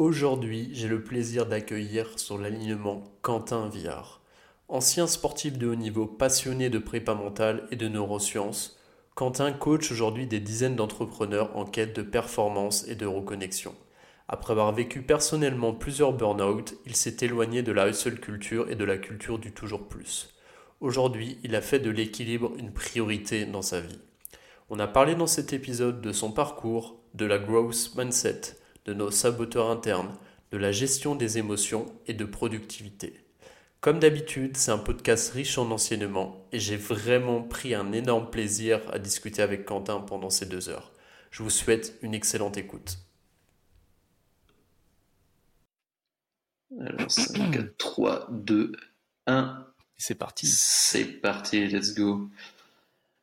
Aujourd'hui, j'ai le plaisir d'accueillir sur l'alignement Quentin Viard. Ancien sportif de haut niveau passionné de prépa mentale et de neurosciences, Quentin coach aujourd'hui des dizaines d'entrepreneurs en quête de performance et de reconnexion. Après avoir vécu personnellement plusieurs burn-out, il s'est éloigné de la hustle culture et de la culture du toujours plus. Aujourd'hui, il a fait de l'équilibre une priorité dans sa vie. On a parlé dans cet épisode de son parcours, de la growth mindset, de nos saboteurs internes, de la gestion des émotions et de productivité. Comme d'habitude, c'est un podcast riche en enseignements et j'ai vraiment pris un énorme plaisir à discuter avec Quentin pendant ces deux heures. Je vous souhaite une excellente écoute. Alors 5, 3, 2, 1. C'est parti. C'est parti, let's go.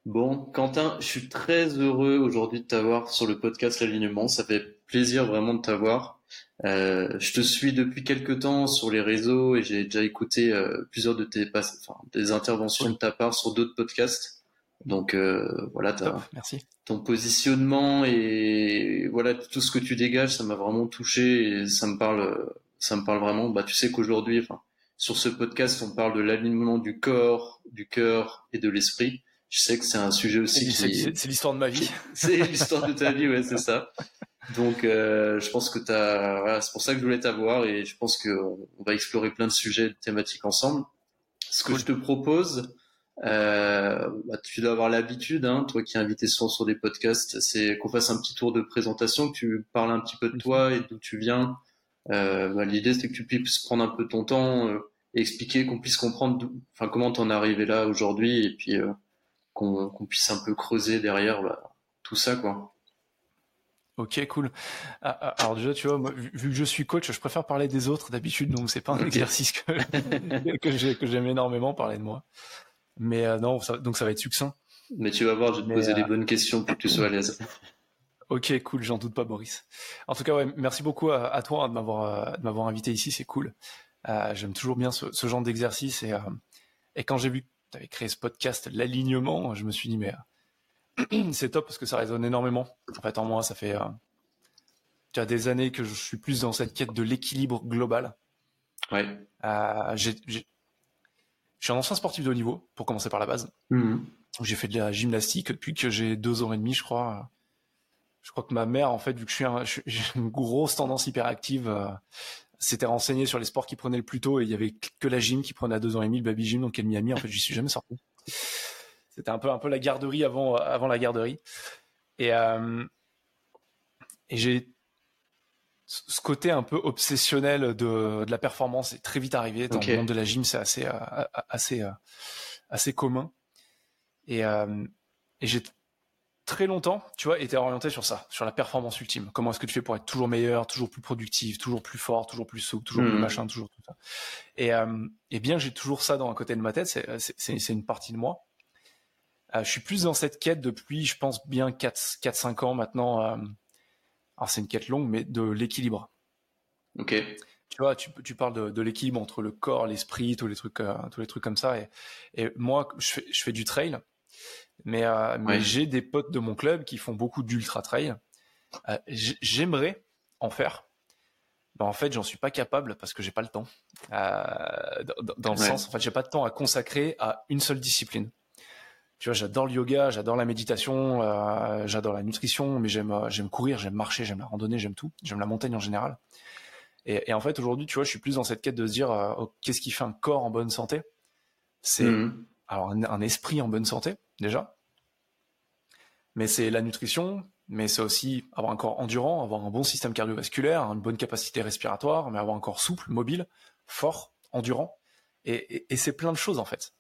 Bon, Quentin, je suis très heureux aujourd'hui de t'avoir sur le podcast L'alignement. Ça fait plaisir vraiment de t'avoir. Euh, je te suis depuis quelques temps sur les réseaux et j'ai déjà écouté euh, plusieurs de tes enfin, des interventions de ta part sur d'autres podcasts. Donc euh, voilà, Merci. ton positionnement et voilà tout ce que tu dégages, ça m'a vraiment touché et ça me parle, ça me parle vraiment. Bah tu sais qu'aujourd'hui, enfin sur ce podcast, on parle de l'alignement du corps, du cœur et de l'esprit je sais que c'est un sujet aussi. C'est l'histoire de ma vie. C'est l'histoire de ta vie, ouais, c'est ça. Donc, euh, je pense que t'as, voilà, c'est pour ça que je voulais t'avoir et je pense qu'on va explorer plein de sujets thématiques ensemble. Ce que je te propose, euh, bah, tu dois avoir l'habitude, hein, toi qui es invité souvent sur des podcasts, c'est qu'on fasse un petit tour de présentation, que tu parles un petit peu de toi et d'où tu viens. Euh, bah, l'idée, c'est que tu puisses prendre un peu ton temps euh, et expliquer, qu'on puisse comprendre, enfin, comment t'en es arrivé là aujourd'hui et puis euh, qu'on puisse un peu creuser derrière bah, tout ça, quoi. Ok, cool. Ah, ah, alors déjà, tu vois, vu, que je suis coach, je préfère parler des autres d'habitude, donc c'est pas un exercice que, que j'aime énormément parler de moi. Mais euh, non, donc ça va être succinct. Mais tu vas voir, je vais te poser les euh, bonnes questions pour que tu sois à l'aise. Ok, cool, j'en doute pas, Boris. En tout cas, ouais, merci beaucoup à, toi de m'avoir de m'avoir invité ici, c'est cool. Euh, j'aime toujours bien ce, ce genre d'exercice et, et quand j'ai vu tu avais créé ce podcast, l'alignement, je me suis dit, mais euh, c'est top parce que ça résonne énormément. En fait, en moi, ça fait euh, des années que je suis plus dans cette quête de l'équilibre global. Ouais. Euh, je suis un ancien sportif de haut niveau, pour commencer par la base. Mmh. J'ai fait de la gymnastique depuis que j'ai deux ans et demi, je crois. Je crois que ma mère, en fait, vu que je suis, j'ai une grosse tendance hyperactive, euh, s'était renseigné sur les sports qui prenaient le plus tôt et il y avait que la gym qui prenait à deux ans et demi, le baby gym, donc elle m'y a mis. En fait, j'y suis jamais sorti. C'était un peu un peu la garderie avant avant la garderie. Et euh, et j'ai ce côté un peu obsessionnel de, de la performance est très vite arrivé dans le monde de la gym, c'est assez euh, assez euh, assez commun. Et, euh, et j'ai très longtemps, tu vois, était orienté sur ça, sur la performance ultime. Comment est-ce que tu fais pour être toujours meilleur, toujours plus productif, toujours plus fort, toujours plus souple, toujours plus hmm. machin, toujours tout ça. Et, euh, et bien, j'ai toujours ça dans un côté de ma tête, c'est une partie de moi. Euh, je suis plus dans cette quête depuis, je pense, bien 4-5 ans maintenant. Euh, alors, c'est une quête longue, mais de l'équilibre. Ok. Tu vois, tu, tu parles de, de l'équilibre entre le corps, l'esprit, tous les trucs, euh, tous les trucs comme ça. Et, et moi, je fais, je fais du trail. Mais, j'ai des potes de mon club qui font beaucoup d'ultra trail. J'aimerais en faire. Ben, en fait, j'en suis pas capable parce que j'ai pas le temps. Euh, dans, dans, le sens, en fait, j'ai pas de temps à consacrer à une seule discipline. Tu vois, j'adore le yoga, j'adore la méditation, euh, j'adore la nutrition, mais j'aime euh, j'aime courir, j'aime marcher, j'aime la randonnée, j'aime tout, j'aime la montagne en général. Et, et en fait, aujourd'hui, tu vois, je suis plus dans cette quête de se dire euh, oh, qu'est-ce qui fait un corps en bonne santé? C'est mmh. alors un, esprit en bonne santé déjà, mais c'est la nutrition, mais c'est aussi avoir un corps endurant, avoir un bon système cardiovasculaire, une bonne capacité respiratoire, mais avoir un corps souple, mobile, fort, endurant. Et, c'est plein de choses en fait.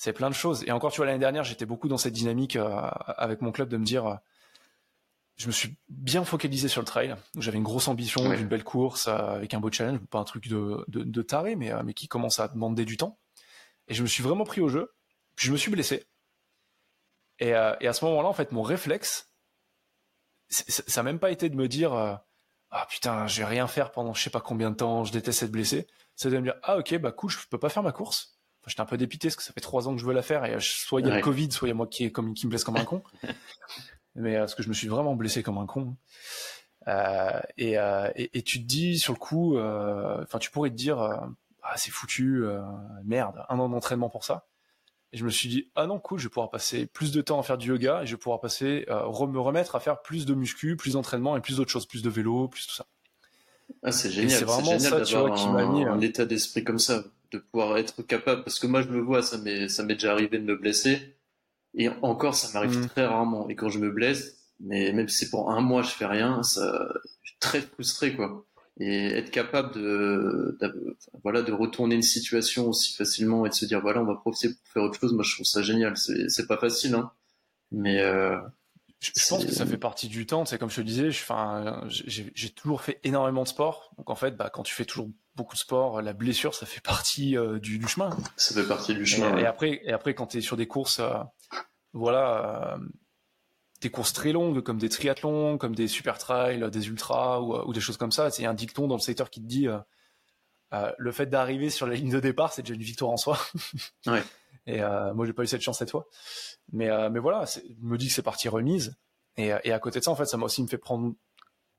C'est plein de choses. Et encore, tu vois, l'année dernière, j'étais beaucoup dans cette dynamique euh, avec mon club de me dire, euh, je me suis bien focalisé sur le trail. J'avais une grosse ambition d'une belle course euh, avec un beau challenge, pas un truc de, de, taré, mais, mais qui commence à demander du temps. Et je me suis vraiment pris au jeu. Puis je me suis blessé. Euh, et, à ce moment-là, en fait, mon réflexe, ça n'a même pas été de me dire ah putain, je vais rien faire pendant je sais pas combien de temps, je déteste être blessé. C'est de me dire ah ok bah cool, je peux pas faire ma course. Enfin, j'étais un peu dépité parce que ça fait trois ans que je veux la faire et euh, soit il y a le Covid, soit il y a moi qui, est, comme, qui me blesse comme un con. Mais parce que je me suis vraiment blessé comme un con. et, et, tu te dis sur le coup, enfin, tu pourrais te dire, ah, c'est foutu, merde, un an d'entraînement pour ça. Et je me suis dit, ah non, cool, je vais pouvoir passer plus de temps à faire du yoga et je vais pouvoir passer, me remettre à faire plus de muscu, plus d'entraînement et plus d'autres choses, plus de vélo, plus tout ça. Ah, c'est génial. C'est vraiment ça, tu vois, qui m'a mis un, état d'esprit comme ça, de pouvoir être capable. Parce que moi, je me vois, ça m'est, ça m'est déjà arrivé de me blesser. Et encore, ça m'arrive mm. très rarement. Et quand je me blesse, mais même si c'est pour un mois, je fais rien, ça, je suis très frustré, quoi. Et être capable de, voilà, de retourner une situation aussi facilement et de se dire, voilà, on va profiter pour faire autre chose, moi, je trouve ça génial. C'est, c'est pas facile, hein. Mais, euh, je, pense que ça fait partie du temps. C'est comme je te disais, j'ai toujours fait énormément de sport. Donc en fait, bah, quand tu fais toujours beaucoup de sport, la blessure, ça fait partie euh, du, chemin. Ça fait partie du chemin. Et, après, et après, quand tu es sur des courses, euh, voilà, euh, des courses très longues, comme des triathlons, comme des super trails, des ultras ou, des choses comme ça, c'est un dicton dans le secteur qui te dit le fait d'arriver sur la ligne de départ, c'est déjà une victoire en soi. ouais. Et euh, moi, j'ai pas eu cette chance cette fois. Mais, euh, mais voilà, je me dis que c'est partie remise. Et, et, à côté de ça, en fait, ça m'a aussi me fait prendre,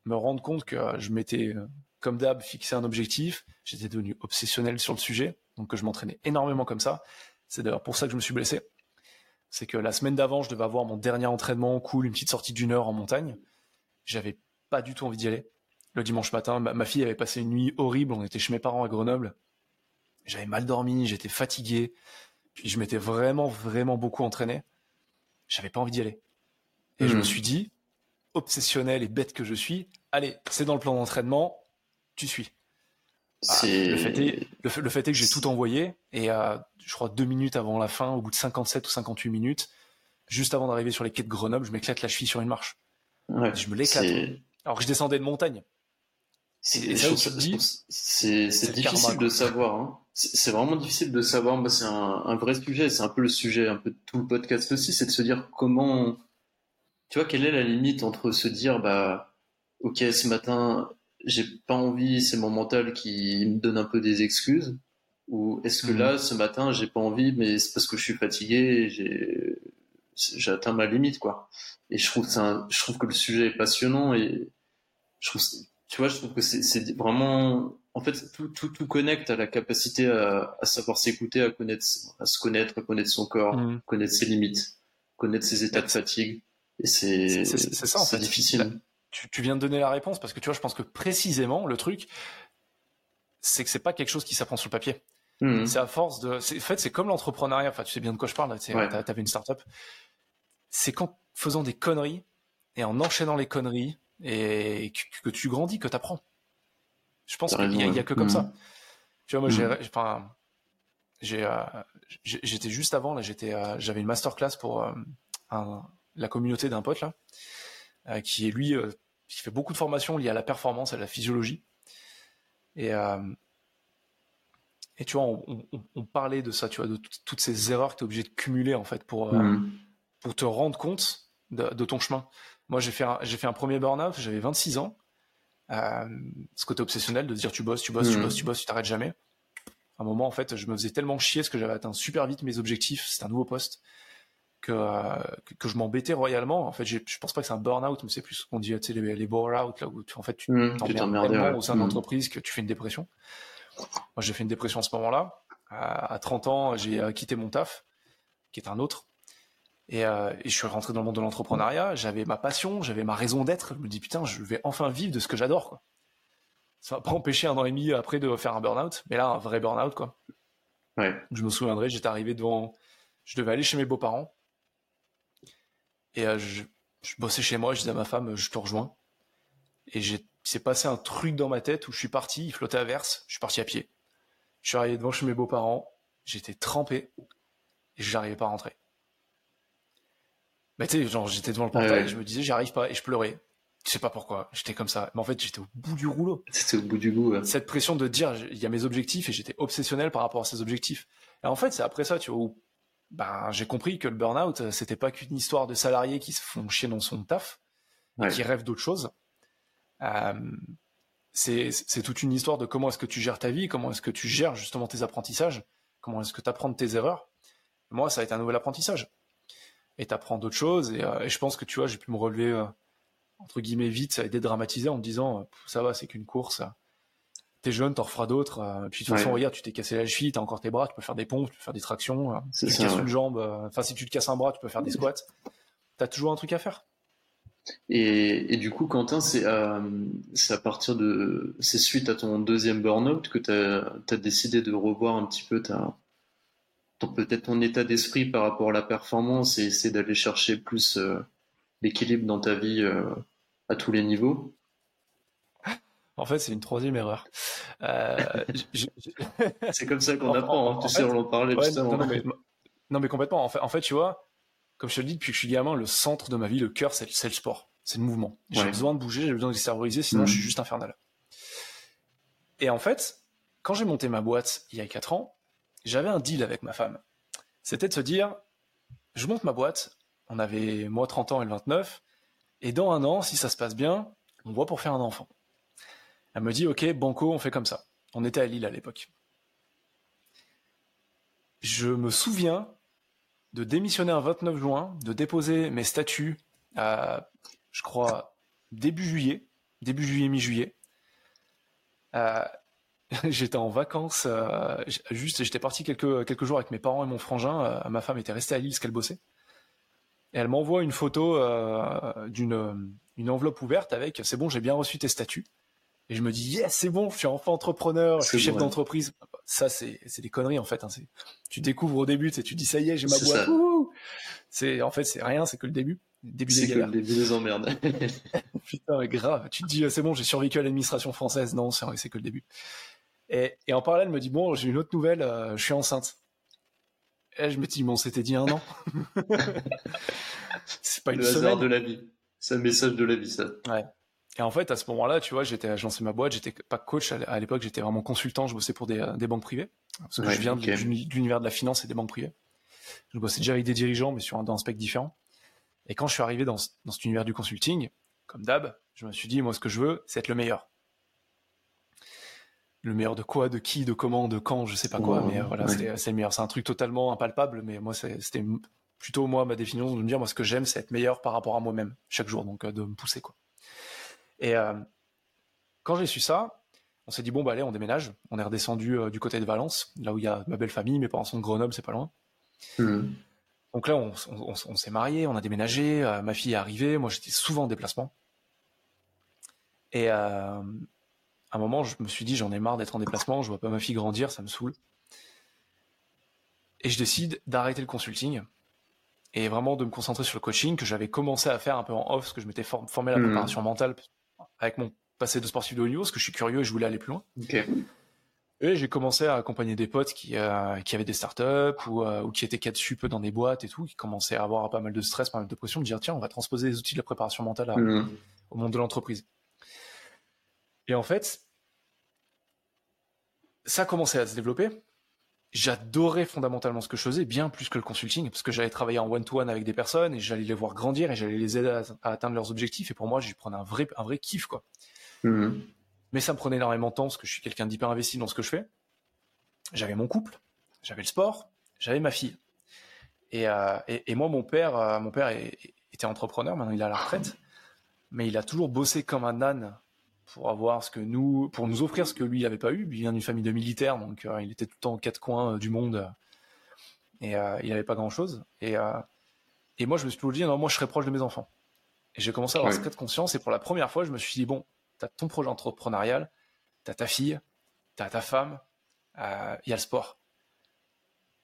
me rendre compte que je m'étais, comme d'hab, fixé un objectif. J'étais devenu obsessionnel sur le sujet. Donc, je m'entraînais énormément comme ça. C'est d'ailleurs pour ça que je me suis blessé. C'est que la semaine d'avant, je devais avoir mon dernier entraînement cool, une petite sortie d'une heure en montagne. J'avais pas du tout envie d'y aller. Le dimanche matin, ma fille avait passé une nuit horrible. On était chez mes parents à Grenoble. J'avais mal dormi, j'étais fatigué. Puis je m'étais vraiment, vraiment beaucoup entraîné. J'avais pas envie d'y aller. Et je me hmm. suis dit, obsessionnel et bête que je suis, allez, c'est dans le plan d'entraînement, tu suis. Ah, le, fait est, le, fait, est, que j'ai tout envoyé et euh, je crois deux minutes avant la fin, au bout de 57 ou 58 minutes, juste avant d'arriver sur les quais de Grenoble, je m'éclate la cheville sur une marche. je me l'éclate. Alors que je descendais de montagne. C'est difficile de savoir. Hein. C'est vraiment difficile de savoir. c'est un, vrai sujet. C'est un peu le sujet, un peu de tout le podcast aussi, c'est de se dire comment. Tu vois, quelle est la limite entre se dire, bah, ok, ce matin, j'ai pas envie, c'est mon mental qui me donne un peu des excuses, ou est-ce que mhm. là, ce matin, j'ai pas envie, mais c'est parce que je suis fatigué, j'ai j'ai atteint ma limite, quoi. Et je trouve, un, je trouve que le sujet est passionnant et je trouve tu vois, je trouve que c'est vraiment, en fait, tout, tout, tout connecte à la capacité à, à savoir s'écouter, à connaître, à se connaître, à connaître son corps, mmh. connaître ses limites, connaître ses états de fatigue. Et c'est, c'est ça, en fait. difficile. Tu, tu, viens de donner la réponse parce que tu vois, je pense que précisément, le truc, c'est que c'est pas quelque chose qui s'apprend sur le papier. Mmh. C'est à force de, en fait, c'est comme l'entrepreneuriat. Enfin, tu sais bien de quoi je parle. Tu sais, avais une startup. C'est qu'en faisant des conneries et en enchaînant les conneries, et que, tu grandis, que tu apprends. Je pense qu'il n'y a, que comme ça. Tu vois, moi, j'ai, mm. enfin, j'ai, euh, j'étais juste avant, là, j'étais, euh, j'avais une masterclass pour euh, la communauté d'un pote, là, qui est lui, qui fait beaucoup de formations liées à la performance, à la physiologie. Et, et tu vois, on, parlait de ça, tu vois, de toutes ces erreurs que tu es obligé de cumuler, en fait, pour, mm. pour te rendre compte de ton chemin. Moi, j'ai fait, un, j'ai fait un premier burn-out, j'avais 26 ans. Euh, ce côté obsessionnel de dire tu bosses, tu bosses, tu mmh. bosses, tu bosses, tu t'arrêtes jamais. À un moment, en fait, je me faisais tellement chier parce que j'avais atteint super vite mes objectifs. C'était un nouveau poste. Que, que, je m'embêtais royalement. En fait, je pense pas que c'est un burn-out, mais c'est plus ce qu'on dit, tu sais, les, les bore-out, là où tu, en fait, tu mmh, t'emmerdes tellement au sein mmh. l'entreprise que tu fais une dépression. Moi, j'ai fait une dépression à ce moment-là. À, à 30 ans, j'ai euh, quitté mon taf, qui est un autre. Euh, et, je suis rentré dans le monde de l'entrepreneuriat, j'avais ma passion, j'avais ma raison d'être. Je me dis putain, je vais enfin vivre de ce que j'adore. Quoi. Ça va pas empêcher un an et demi après de faire un burn-out, mais là un vrai burn-out quoi. Ouais. Je me souviendrai, j'étais arrivé devant, je devais aller chez mes beaux-parents et euh, je, bossais chez moi, je disais à ma femme, je te rejoins. Et j'ai, s'est passé un truc dans ma tête où je suis parti, il flottait à verse, je suis parti à pied. Je suis arrivé devant chez mes beaux-parents, j'étais trempé et je n'arrivais pas à rentrer. Mais tu sais, genre, j'étais devant le portail, je me disais, j'y arrive pas, et je pleurais. Je sais pas pourquoi, j'étais comme ça. Mais en fait, j'étais au bout du rouleau. C'était au bout du goût. Cette pression de dire, il y a mes objectifs, et j'étais obsessionnel par rapport à ces objectifs. Et en fait, c'est après ça, tu vois, où ben, j'ai compris que le burn-out, c'était pas qu'une histoire de salariés qui se font chier dans son taf, et qui rêvent d'autre chose. Euh, c'est toute une histoire de comment est-ce que tu gères ta vie, comment est-ce que tu gères justement tes apprentissages, comment est-ce que tu apprends de tes erreurs. Moi, ça a été un nouvel apprentissage et t'apprends d'autres choses. Euh, et, je pense que tu vois, j'ai pu me relever euh, entre guillemets vite ça a été dramatisé en me disant ça va c'est qu'une course t'es jeune t'en referas d'autres puis de toute façon regarde tu t'es cassé la cheville t'as encore tes bras tu peux faire des pompes tu peux faire des tractions si tu te casses une jambe enfin si tu te casses un bras tu peux faire des squats. T'as toujours un truc à faire. Et, du coup, Quentin, c'est à, partir de. C'est suite à ton deuxième burn-out que tu as, décidé de revoir un petit peu ta, peut-être ton état d'esprit par rapport à la performance et essayer d'aller chercher plus euh, l'équilibre dans ta vie euh, à tous les niveaux? En fait, c'est une troisième erreur. Euh, c'est comme ça qu'on apprend, hein. tu sais, on en parlait justement. Non, mais, non, mais complètement. En fait, en fait, tu vois, comme je te le dis, depuis que je suis gamin, le centre de ma vie, le cœur, c'est le sport, c'est le mouvement. J'ai besoin de bouger, j'ai besoin de cerveuriser, sinon je suis mm. juste infernal. Et en fait, quand j'ai monté ma boîte il y a 4 ans, j'avais un deal avec ma femme. C'était de se dire, je monte ma boîte, on avait moi 30 ans et le 29, et dans un an, si ça se passe bien, on voit pour faire un enfant. Elle me dit, ok, banco, on fait comme ça. On était à Lille à l'époque. Je me souviens de démissionner un 29 juin, de déposer mes statuts à, je crois, début juillet, début juillet, mi-juillet. Euh, j'étais en vacances, euh, juste, j'étais parti quelques, quelques jours avec mes parents et mon frangin. Euh, ma femme était restée à Lille parce qu'elle bossait. Et elle m'envoie une photo d'une une enveloppe ouverte avec c'est bon, j'ai bien reçu tes statuts. Et je me dis yes, c'est bon, je suis enfant entrepreneur, je suis chef d'entreprise. Ça, c'est des conneries en fait. Hein. Tu découvres au début, tu dis ça y est, j'ai ma boîte. C'est en fait c'est rien, c'est que le début. Début des galères. le début des emmerdes. Putain, grave. Tu te dis c'est bon, j'ai survécu à l'administration française. Non, c'est que le début. Et, en parallèle, elle me dit bon, j'ai une autre nouvelle, euh, je suis enceinte. Et je me dis bon, c'était dit un an. c'est pas une le hasard de la vie. C'est un message de la vie, ça. Ouais. Et en fait, à ce moment-là, tu vois, j'étais lancé ma boîte, j'étais pas coach à l'époque, j'étais vraiment consultant, je bossais pour des, euh, banques privées. Parce que je viens de l'univers de la finance et des banques privées. Je bossais déjà avec des dirigeants, mais sur un, dans un spectre différent. Et quand je suis arrivé dans, dans cet univers du consulting, comme d'hab, je me suis dit, moi, ce que je veux, c'est être le meilleur le meilleur de quoi, de qui, de comment, de quand, je sais pas quoi, mais euh, voilà, c'est le meilleur. C'est un truc totalement impalpable, mais moi, c'était plutôt moi ma définition de me dire, moi, ce que j'aime, c'est être meilleur par rapport à moi-même chaque jour, donc euh, de me pousser quoi. Et euh, quand j'ai su ça, on s'est dit bon bah allez, on déménage. On est redescendu du côté de Valence, là où il y a ma belle famille, mes parents sont de Grenoble, c'est pas loin. Mmh. Donc là, on, on s'est marié, on a déménagé, ma fille est arrivée, moi j'étais souvent en déplacement. Et à un moment, je me suis dit, j'en ai marre d'être en déplacement, je vois pas ma fille grandir, ça me saoule. Et je décide d'arrêter le consulting et vraiment de me concentrer sur le coaching que j'avais commencé à faire un peu en off, parce que je m'étais formé à la hmm. préparation mentale avec mon passé de sportif de haut niveau, parce que je suis curieux et je voulais aller plus loin. Et j'ai commencé à accompagner des potes qui, euh, qui avaient des startups ou, euh, ou qui étaient cadres sup dans des boîtes et tout, qui commençaient à avoir pas mal de stress, pas mal de pression, me dire tiens, on va transposer les outils de la préparation mentale hmm. au monde de l'entreprise. Et en fait, ça a commencé à se développer. J'adorais fondamentalement ce que je faisais, bien plus que le consulting, parce que j'allais travailler en one-to-one avec des personnes et j'allais les voir grandir et j'allais les aider à, atteindre leurs objectifs. Et pour moi, j'y prenais un vrai, un vrai kiff, quoi. Mhm. Mais ça me prenait énormément de temps parce que je suis quelqu'un d'hyper investi dans ce que je fais. J'avais mon couple, j'avais le sport, j'avais ma fille. Et, euh, moi, mon père, euh, mon père était entrepreneur, maintenant il est à la retraite, mais il a toujours bossé comme un âne pour avoir ce que nous, pour nous offrir ce que lui n'avait pas eu. Il vient d'une famille de militaires, donc euh, il était tout le temps aux quatre coins euh, du monde euh, et il n'avait pas grand chose. Et, et moi, je me suis toujours dit, non, moi, je serais proche de mes enfants. Et j'ai commencé à avoir ce cas de conscience. Et pour la première fois, je me suis dit, bon, tu as ton projet entrepreneurial, tu as ta fille, tu as ta femme, il y a le sport.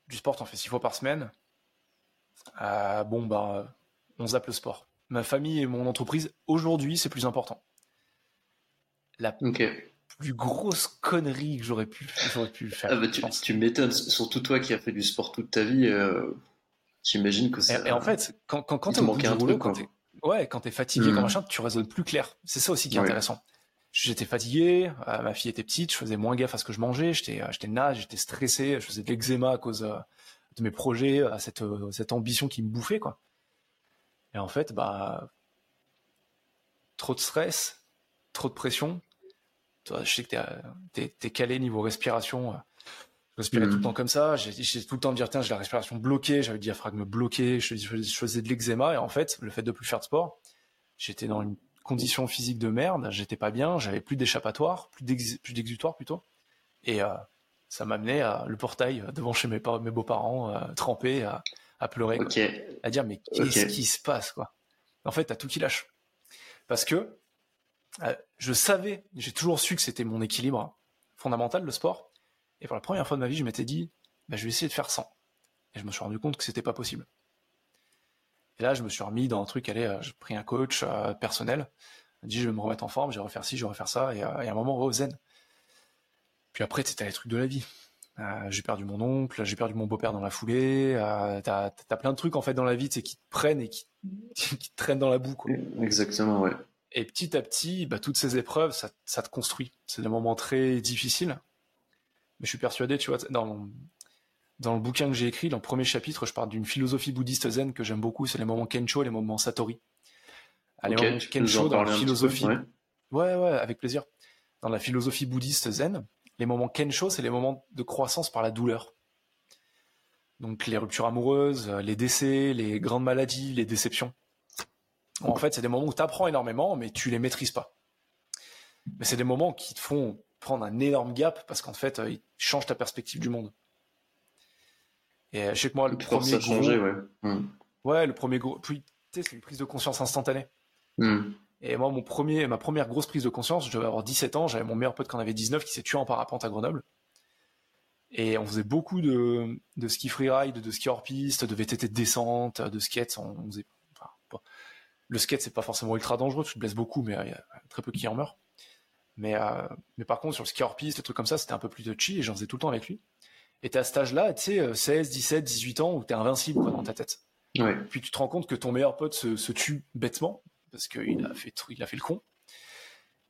Du sport, tu en fais six fois par semaine. bon, bah, on zappe le sport. Ma famille et mon entreprise, aujourd'hui, c'est plus important la plus grosse connerie que j'aurais pu, pu faire. Ah bah tu, tu m'étonnes, surtout toi qui as fait du sport toute ta vie, euh, j'imagine que c'est. Et, en fait, quand, quand, quand t'es un truc, quand es, ouais, quand t'es fatigué, mmh. machin, tu raisonnes plus clair. C'est ça aussi qui est intéressant. J'étais fatigué, euh, ma fille était petite, je faisais moins gaffe à ce que je mangeais, j'étais, euh, j'étais nage, j'étais stressé, je faisais de l'eczéma à cause de mes projets, à cette, cette ambition qui me bouffait, quoi. Et en fait, bah, trop de stress, trop de pression, je sais que t'es es, calé niveau respiration. Euh, je respirais tout le mm. temps comme ça. J'ai tout le temps de dire, tiens, j'ai la respiration bloquée, j'avais le diaphragme bloqué, je, faisais de l'eczéma. Et en fait, le fait de plus faire de sport, j'étais dans une conditions physiques de merde, j'étais pas bien, j'avais plus d'échappatoire, plus d'exutoire plutôt. Et euh, ça m'amenait à le portail devant chez mes, mes beaux-parents, euh, trempé, à, à pleurer, à dire mais qu'est-ce qui se passe quoi? En fait, t'as tout qui lâche. Parce que euh, je savais, j'ai toujours su que c'était mon équilibre fondamental, le sport. Et pour la première fois de ma vie, je m'étais dit, bah, je vais essayer de faire 100. Et je me suis rendu compte que c'était pas possible. Et là, je me suis remis dans un truc, allez, euh, j'ai pris un coach euh, personnel, dit je vais me remettre en forme, je vais refaire ci, je vais refaire ça, et, à un moment, au zen. Puis après, c'était les trucs de la vie. j'ai perdu mon oncle, j'ai perdu mon beau-père dans la foulée. t'as as plein de trucs en fait dans la vie, qui te prennent et qui, qui te traînent dans la boue. Quoi. Exactement, ouais. Et petit à petit, bah, toutes ces épreuves, ça, te construit. C'est des moments très difficiles. Mais je suis persuadé, tu vois, dans, dans le bouquin que j'ai écrit, dans le premier chapitre, je parle d'une philosophie bouddhiste zen que j'aime beaucoup, c'est les moments Kensho et les moments Satori. Les moments Kensho dans la philosophie. ouais. ouais, avec plaisir. Dans la philosophie bouddhiste zen, les moments Kensho, c'est les moments de croissance par la douleur. Donc les ruptures amoureuses, les décès, les grandes maladies, les déceptions. En fait, c'est des moments où tu apprends énormément, mais tu les maîtrises pas. Mais c'est des moments qui te font prendre un énorme gap parce qu'en fait, euh, ils changent ta perspective du monde. Et euh, je sais que moi, le premier gros... ouais. Hmm. Ouais, le premier gros... Puis, tu sais, c'est une prise de conscience instantanée. Hmm. Et moi, mon premier, ma première grosse prise de conscience, je devais avoir 17 ans, j'avais mon meilleur pote quand on avait 19 qui s'est tué en parapente à Grenoble. Et on faisait beaucoup de, de ski freeride, de ski hors piste, de VTT de descente, de skate. On faisait le skate, c'est pas forcément ultra dangereux, tu te blesses beaucoup, mais il y a très peu qui en meurent. Mais, euh, mais par contre, sur le ski hors piste, des trucs comme ça, c'était un peu plus touchy et j'en faisais tout le temps avec lui. Et t'es à cet âge-là, tu sais, 16, 17, 18 ans, où t'es invincible quoi, dans ta tête. Puis tu te rends compte que ton meilleur pote se, tue bêtement, parce qu'il a, fait, il a fait le con.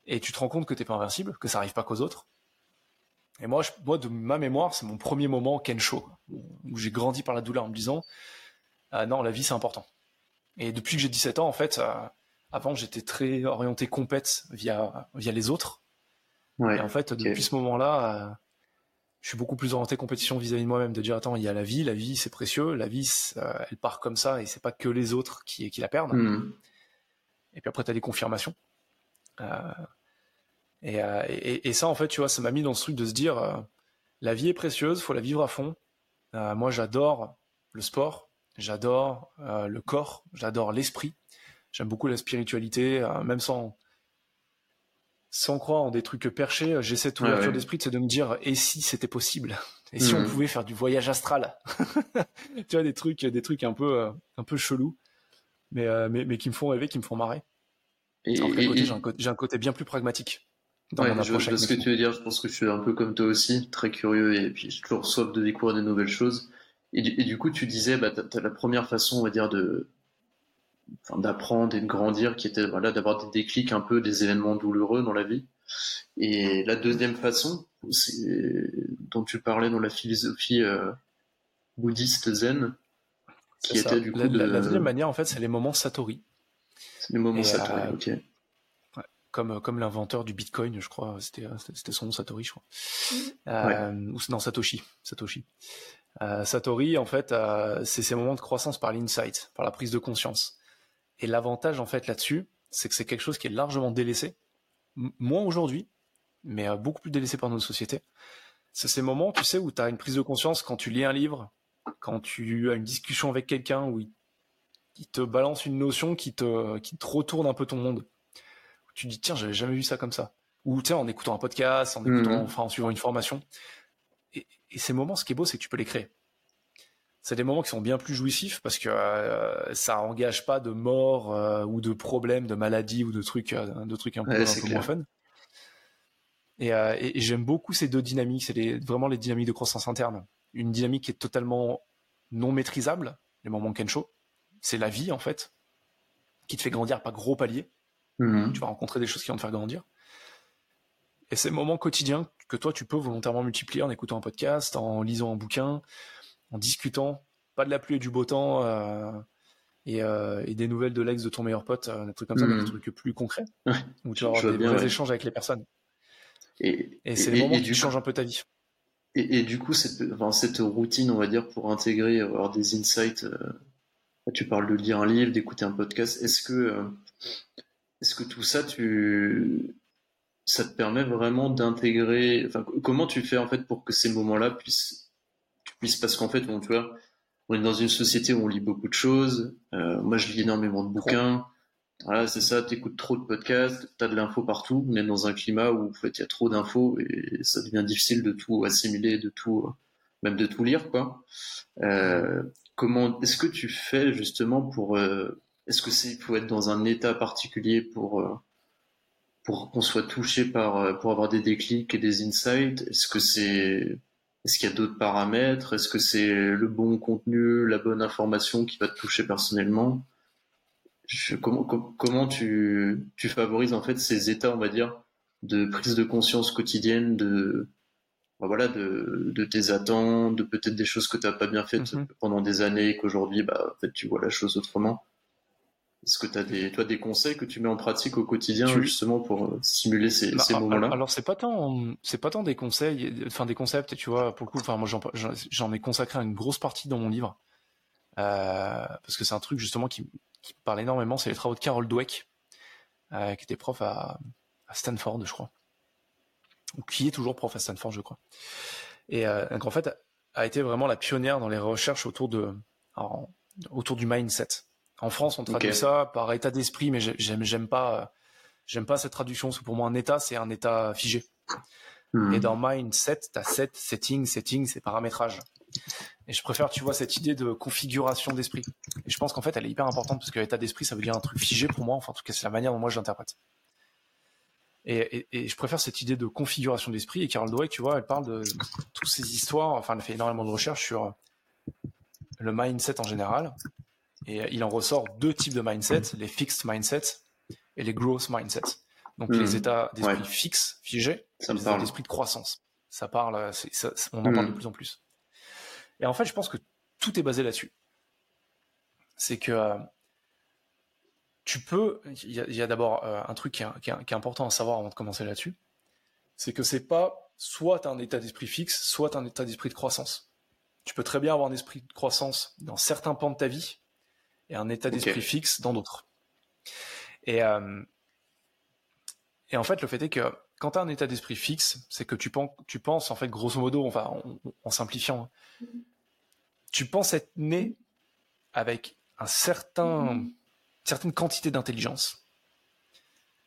Et tu te rends compte que t'es pas invincible, que ça arrive pas qu'aux autres. Et moi, je, moi, de ma mémoire, c'est mon premier moment Kensho, où j'ai grandi par la douleur en me disant, ah non, la vie c'est important. Et depuis que j'ai 17 ans, en fait, euh, avant j'étais très orienté compète via via les autres. et en fait, depuis ce moment-là, euh, je suis beaucoup plus orienté compétition vis-à-vis de moi-même, de dire attends, il y a la vie, la vie c'est précieux, la vie euh, elle part comme ça et c'est pas que les autres qui qui la perdent. Hmm. Et puis après tu as des confirmations. et, et, et, ça en fait, tu vois, ça m'a mis dans ce truc de se dire la vie est précieuse, faut la vivre à fond. moi j'adore le sport, J'adore euh, le corps, j'adore l'esprit. J'aime beaucoup la spiritualité, euh, même sans sans croire en des trucs perchés. J'ai cette ouverture d'esprit, c'est de me dire et si c'était possible? Et si on mhm. pouvait faire du voyage astral? Tu vois des trucs, des trucs un peu euh, un peu chelous, mais, mais, mais qui me font rêver, qui me font marrer. Et, j'ai un, côté bien plus pragmatique. Dans je vois ce que tu veux dire. Je pense que je suis un peu comme toi aussi, très curieux et puis j'ai toujours soif de découvrir des nouvelles choses. Et du, coup, tu disais, bah, tu as, la première façon, on va dire, de d'apprendre et de grandir, qui était voilà, d'avoir des déclics un peu, des événements douloureux dans la vie. Et la deuxième façon, dont tu parlais dans la philosophie euh, bouddhiste zen, qui était du coup la, la, deuxième manière, en fait, c'est les moments satori. C'est les moments satori, euh, ok. comme, comme l'inventeur du Bitcoin, je crois, c'était son nom Satori, je crois. Euh, ou non, Satoshi. Satoshi. Euh, Satori, en fait, euh, c'est ces moments de croissance par l'insight, par la prise de conscience. Et l'avantage, en fait, là-dessus, c'est que c'est quelque chose qui est largement délaissé, moins aujourd'hui, mais euh, beaucoup plus délaissé par nos sociétés. C'est ces moments, tu sais, où tu as une prise de conscience quand tu lis un livre, quand tu as une discussion avec quelqu'un, où il, te balance une notion qui te, qui te retourne un peu ton monde. tu te dis, tiens, j'avais jamais vu ça comme ça. Ou, tiens, en écoutant un podcast, en écoutant, mmh. enfin, en suivant une formation et ces moments, ce qui est beau, c'est que tu peux les créer. C'est des moments qui sont bien plus jouissifs parce que euh, ça engage pas de mort euh, ou de problèmes, de maladies ou de trucs, euh, de trucs un peu, moins fun. Et, j'aime beaucoup ces deux dynamiques. C'est vraiment les dynamiques de croissance interne. Une dynamique qui est totalement non maîtrisable, les moments Kensho. C'est la vie en fait, qui te fait grandir par gros paliers. Mm-hmm. Tu vas rencontrer des choses qui vont te faire grandir. Et ces moments quotidiens que toi, tu peux volontairement multiplier en écoutant un podcast, en lisant un bouquin, en discutant, pas de la pluie et du beau temps, euh, euh, et, des nouvelles de l'ex de ton meilleur pote, euh, des trucs comme ça, des hmm. trucs plus concrets, où tu vas avoir des vrais échanges avec les personnes. Et, c'est les moments qui changent un peu ta vie. Et, du coup, cette, cette routine, on va dire, pour intégrer, avoir des insights, tu parles de lire un livre, d'écouter un podcast, est-ce que est-ce que tout ça, tu, ça te permet vraiment d'intégrer, enfin, comment tu fais en fait pour que ces moments-là puissent, parce qu'en fait, tu vois, on est dans une société où on lit beaucoup de choses. Euh, moi, je lis énormément de bouquins. Voilà, c'est ça, t'écoutes trop de podcasts, t'as de l'info partout, on est dans un climat où en fait il y a trop d'infos et ça devient difficile de tout assimiler, de tout, même de tout lire quoi. Euh, comment, est-ce que tu fais justement pour, euh, est-ce que c'est, faut être dans un état particulier pour euh, pour qu'on soit touché par, euh, pour avoir des déclics et des insights Est-ce que c'est, est-ce qu'il y a d'autres paramètres? Est-ce que c'est le bon contenu, la bonne information qui va te toucher personnellement? Comment, comment tu, tu favorises en fait ces états, on va dire, de prise de conscience quotidienne, de bah voilà, de, de tes attentes, de peut-être des choses que tu n'as pas bien faites mm-hmm. pendant des années et qu'aujourd'hui, bah, en fait, tu vois la chose autrement? Est-ce que tu as des, toi, des conseils que tu mets en pratique au quotidien justement pour euh, stimuler ces, bah, ces moments-là? Alors c'est pas tant, c'est pas tant des conseils, enfin des concepts, tu vois. Pour le coup, enfin moi j'en ai consacré une grosse partie dans mon livre euh, parce que c'est un truc justement qui, qui parle énormément, c'est les travaux de Carol Dweck, euh, qui était prof à, Stanford, je crois, ou qui est toujours prof à Stanford, je crois. Et euh, donc en fait, a été vraiment la pionnière dans les recherches autour de autour du mindset. En France, on traduit ça par état d'esprit, mais j'aime j'aime pas j'aime pas cette traduction parce que pour moi un état c'est un état figé. Hmm. Et dans mindset, t'as set, setting, setting, c'est paramétrage. Et je préfère, tu vois, cette idée de configuration d'esprit. Et je pense qu'en fait, elle est hyper importante parce que l'état d'esprit, ça veut dire un truc figé pour moi. Enfin, en tout cas, c'est la manière dont moi je l'interprète. Et, je préfère cette idée de configuration d'esprit. Et Carol Dweck, tu vois, elle parle de toutes ces histoires. Enfin, elle fait énormément de recherches sur le mindset en général. Et il en ressort deux types de mindset les fixed mindset et les growth mindset. Donc les hmm. états d'esprit fixes, figés, et les états d'esprit de croissance. Ça parle, on en parle hmm. de plus en plus. Et en fait, je pense que tout est basé là-dessus. C'est que euh, tu peux. Il y a, d'abord euh, un truc qui est, important à savoir avant de commencer là-dessus. C'est que c'est pas soit un état d'esprit fixe, soit tu as un état d'esprit de croissance. Tu peux très bien avoir un esprit de croissance dans certains pans de ta vie et un état d'esprit fixe dans d'autres. Et, euh, et en fait, le fait est que quand tu as un état d'esprit fixe, c'est que tu penses, tu penses, en fait, grosso modo, enfin, en, simplifiant, hein, tu penses être né avec un certain, une certaine quantité d'intelligence,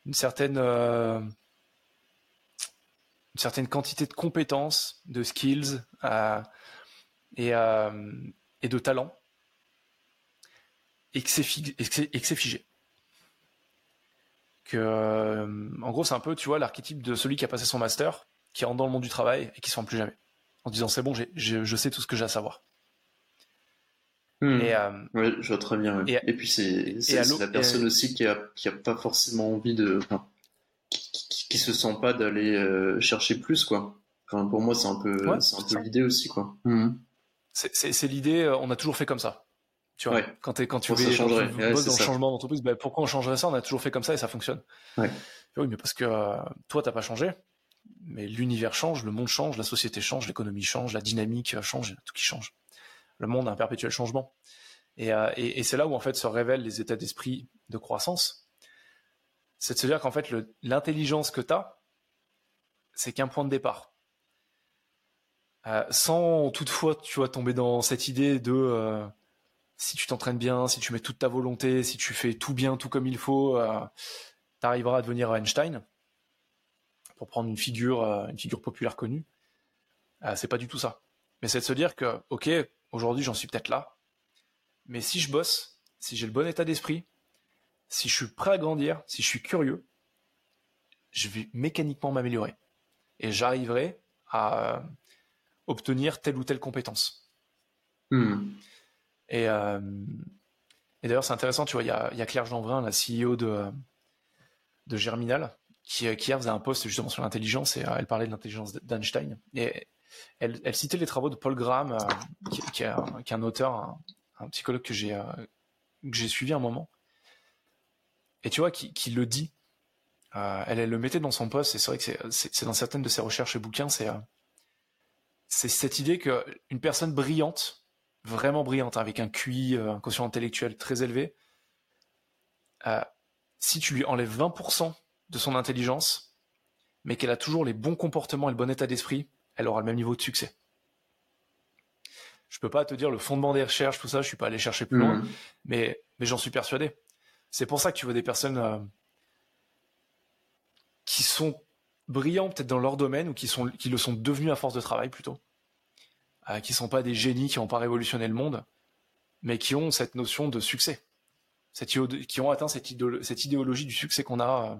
une certaine, euh, une certaine quantité de compétences, de skills euh, et, euh, et, de talent, et que c'est figé que, euh, en gros, c'est un peu, tu vois, l'archétype de celui qui a passé son master, qui rentre dans le monde du travail et qui ne se plus jamais. En disant, c'est bon, je sais tout ce que j'ai à savoir. Hmm. Et, euh, ouais, je vois très bien. Et, puis, c'est la personne aussi qui a, qui a pas forcément envie de. Enfin, qui, qui, se sent pas d'aller euh, chercher plus, quoi. Enfin, pour moi, c'est un peu, c'est un peu l'idée aussi, quoi. Hmm. C'est l'idée, on a toujours fait comme ça. Tu vois, quand, es, quand tu, veux, dans le changement d'entreprise, ben, pourquoi on changerait ça? On a toujours fait comme ça et ça fonctionne. Oui, mais parce que euh, toi, t'as pas changé, mais l'univers change, le monde change, la société change, l'économie change, la dynamique change, tout qui change. Le monde a un perpétuel changement. Euh, et, c'est là où en fait se révèlent les états d'esprit de croissance. C'est de se dire qu'en fait l'intelligence que tu as, c'est qu'un point de départ. Euh, sans toutefois, tu vois, tomber dans cette idée de si tu t'entraînes bien, si tu mets toute ta volonté, si tu fais tout bien, tout comme il faut, euh, tu arriveras à devenir Einstein. Pour prendre une figure, euh, une figure populaire connue. Euh, c'est pas du tout ça. Mais c'est de se dire que, ok, aujourd'hui j'en suis peut-être là, mais si je bosse, si j'ai le bon état d'esprit, si je suis prêt à grandir, si je suis curieux, je vais mécaniquement m'améliorer. Et j'arriverai à obtenir telle ou telle compétence. Hmm. Et, euh, et d'ailleurs, c'est intéressant, tu vois, il y a, y a, Claire Jeanvrin, la CEO de, de Germinal, qui, qui hier faisait un post justement sur l'intelligence et euh, elle parlait de l'intelligence d'Einstein. Et elle, citait les travaux de Paul Graham, euh, qui, est un, auteur, un, psychologue que j'ai que j'ai suivi un moment. Et tu vois, qui, qui le dit. elle, elle le mettait dans son poste, et c'est vrai que c'est dans certaines de ses recherches et bouquins, c'est cette idée qu'une personne brillante vraiment brillante, avec un QI, euh, un quotient intellectuel très élevé, euh, si tu lui enlèves 20% de son intelligence, mais qu'elle a toujours les bons comportements et le bon état d'esprit, elle aura le même niveau de succès. Je peux pas te dire le fondement des recherches, tout ça, je suis pas allé chercher plus loin, mmh. mais, mais j'en suis persuadé. C'est pour ça que tu vois des personnes euh, qui sont brillants peut-être dans leur domaine ou qui, sont, qui le sont devenus à force de travail plutôt, euh, qui sont pas des génies qui n'ont pas révolutionné le monde, mais qui ont cette notion de succès, qui ont atteint cette, idéologie du succès qu'on a,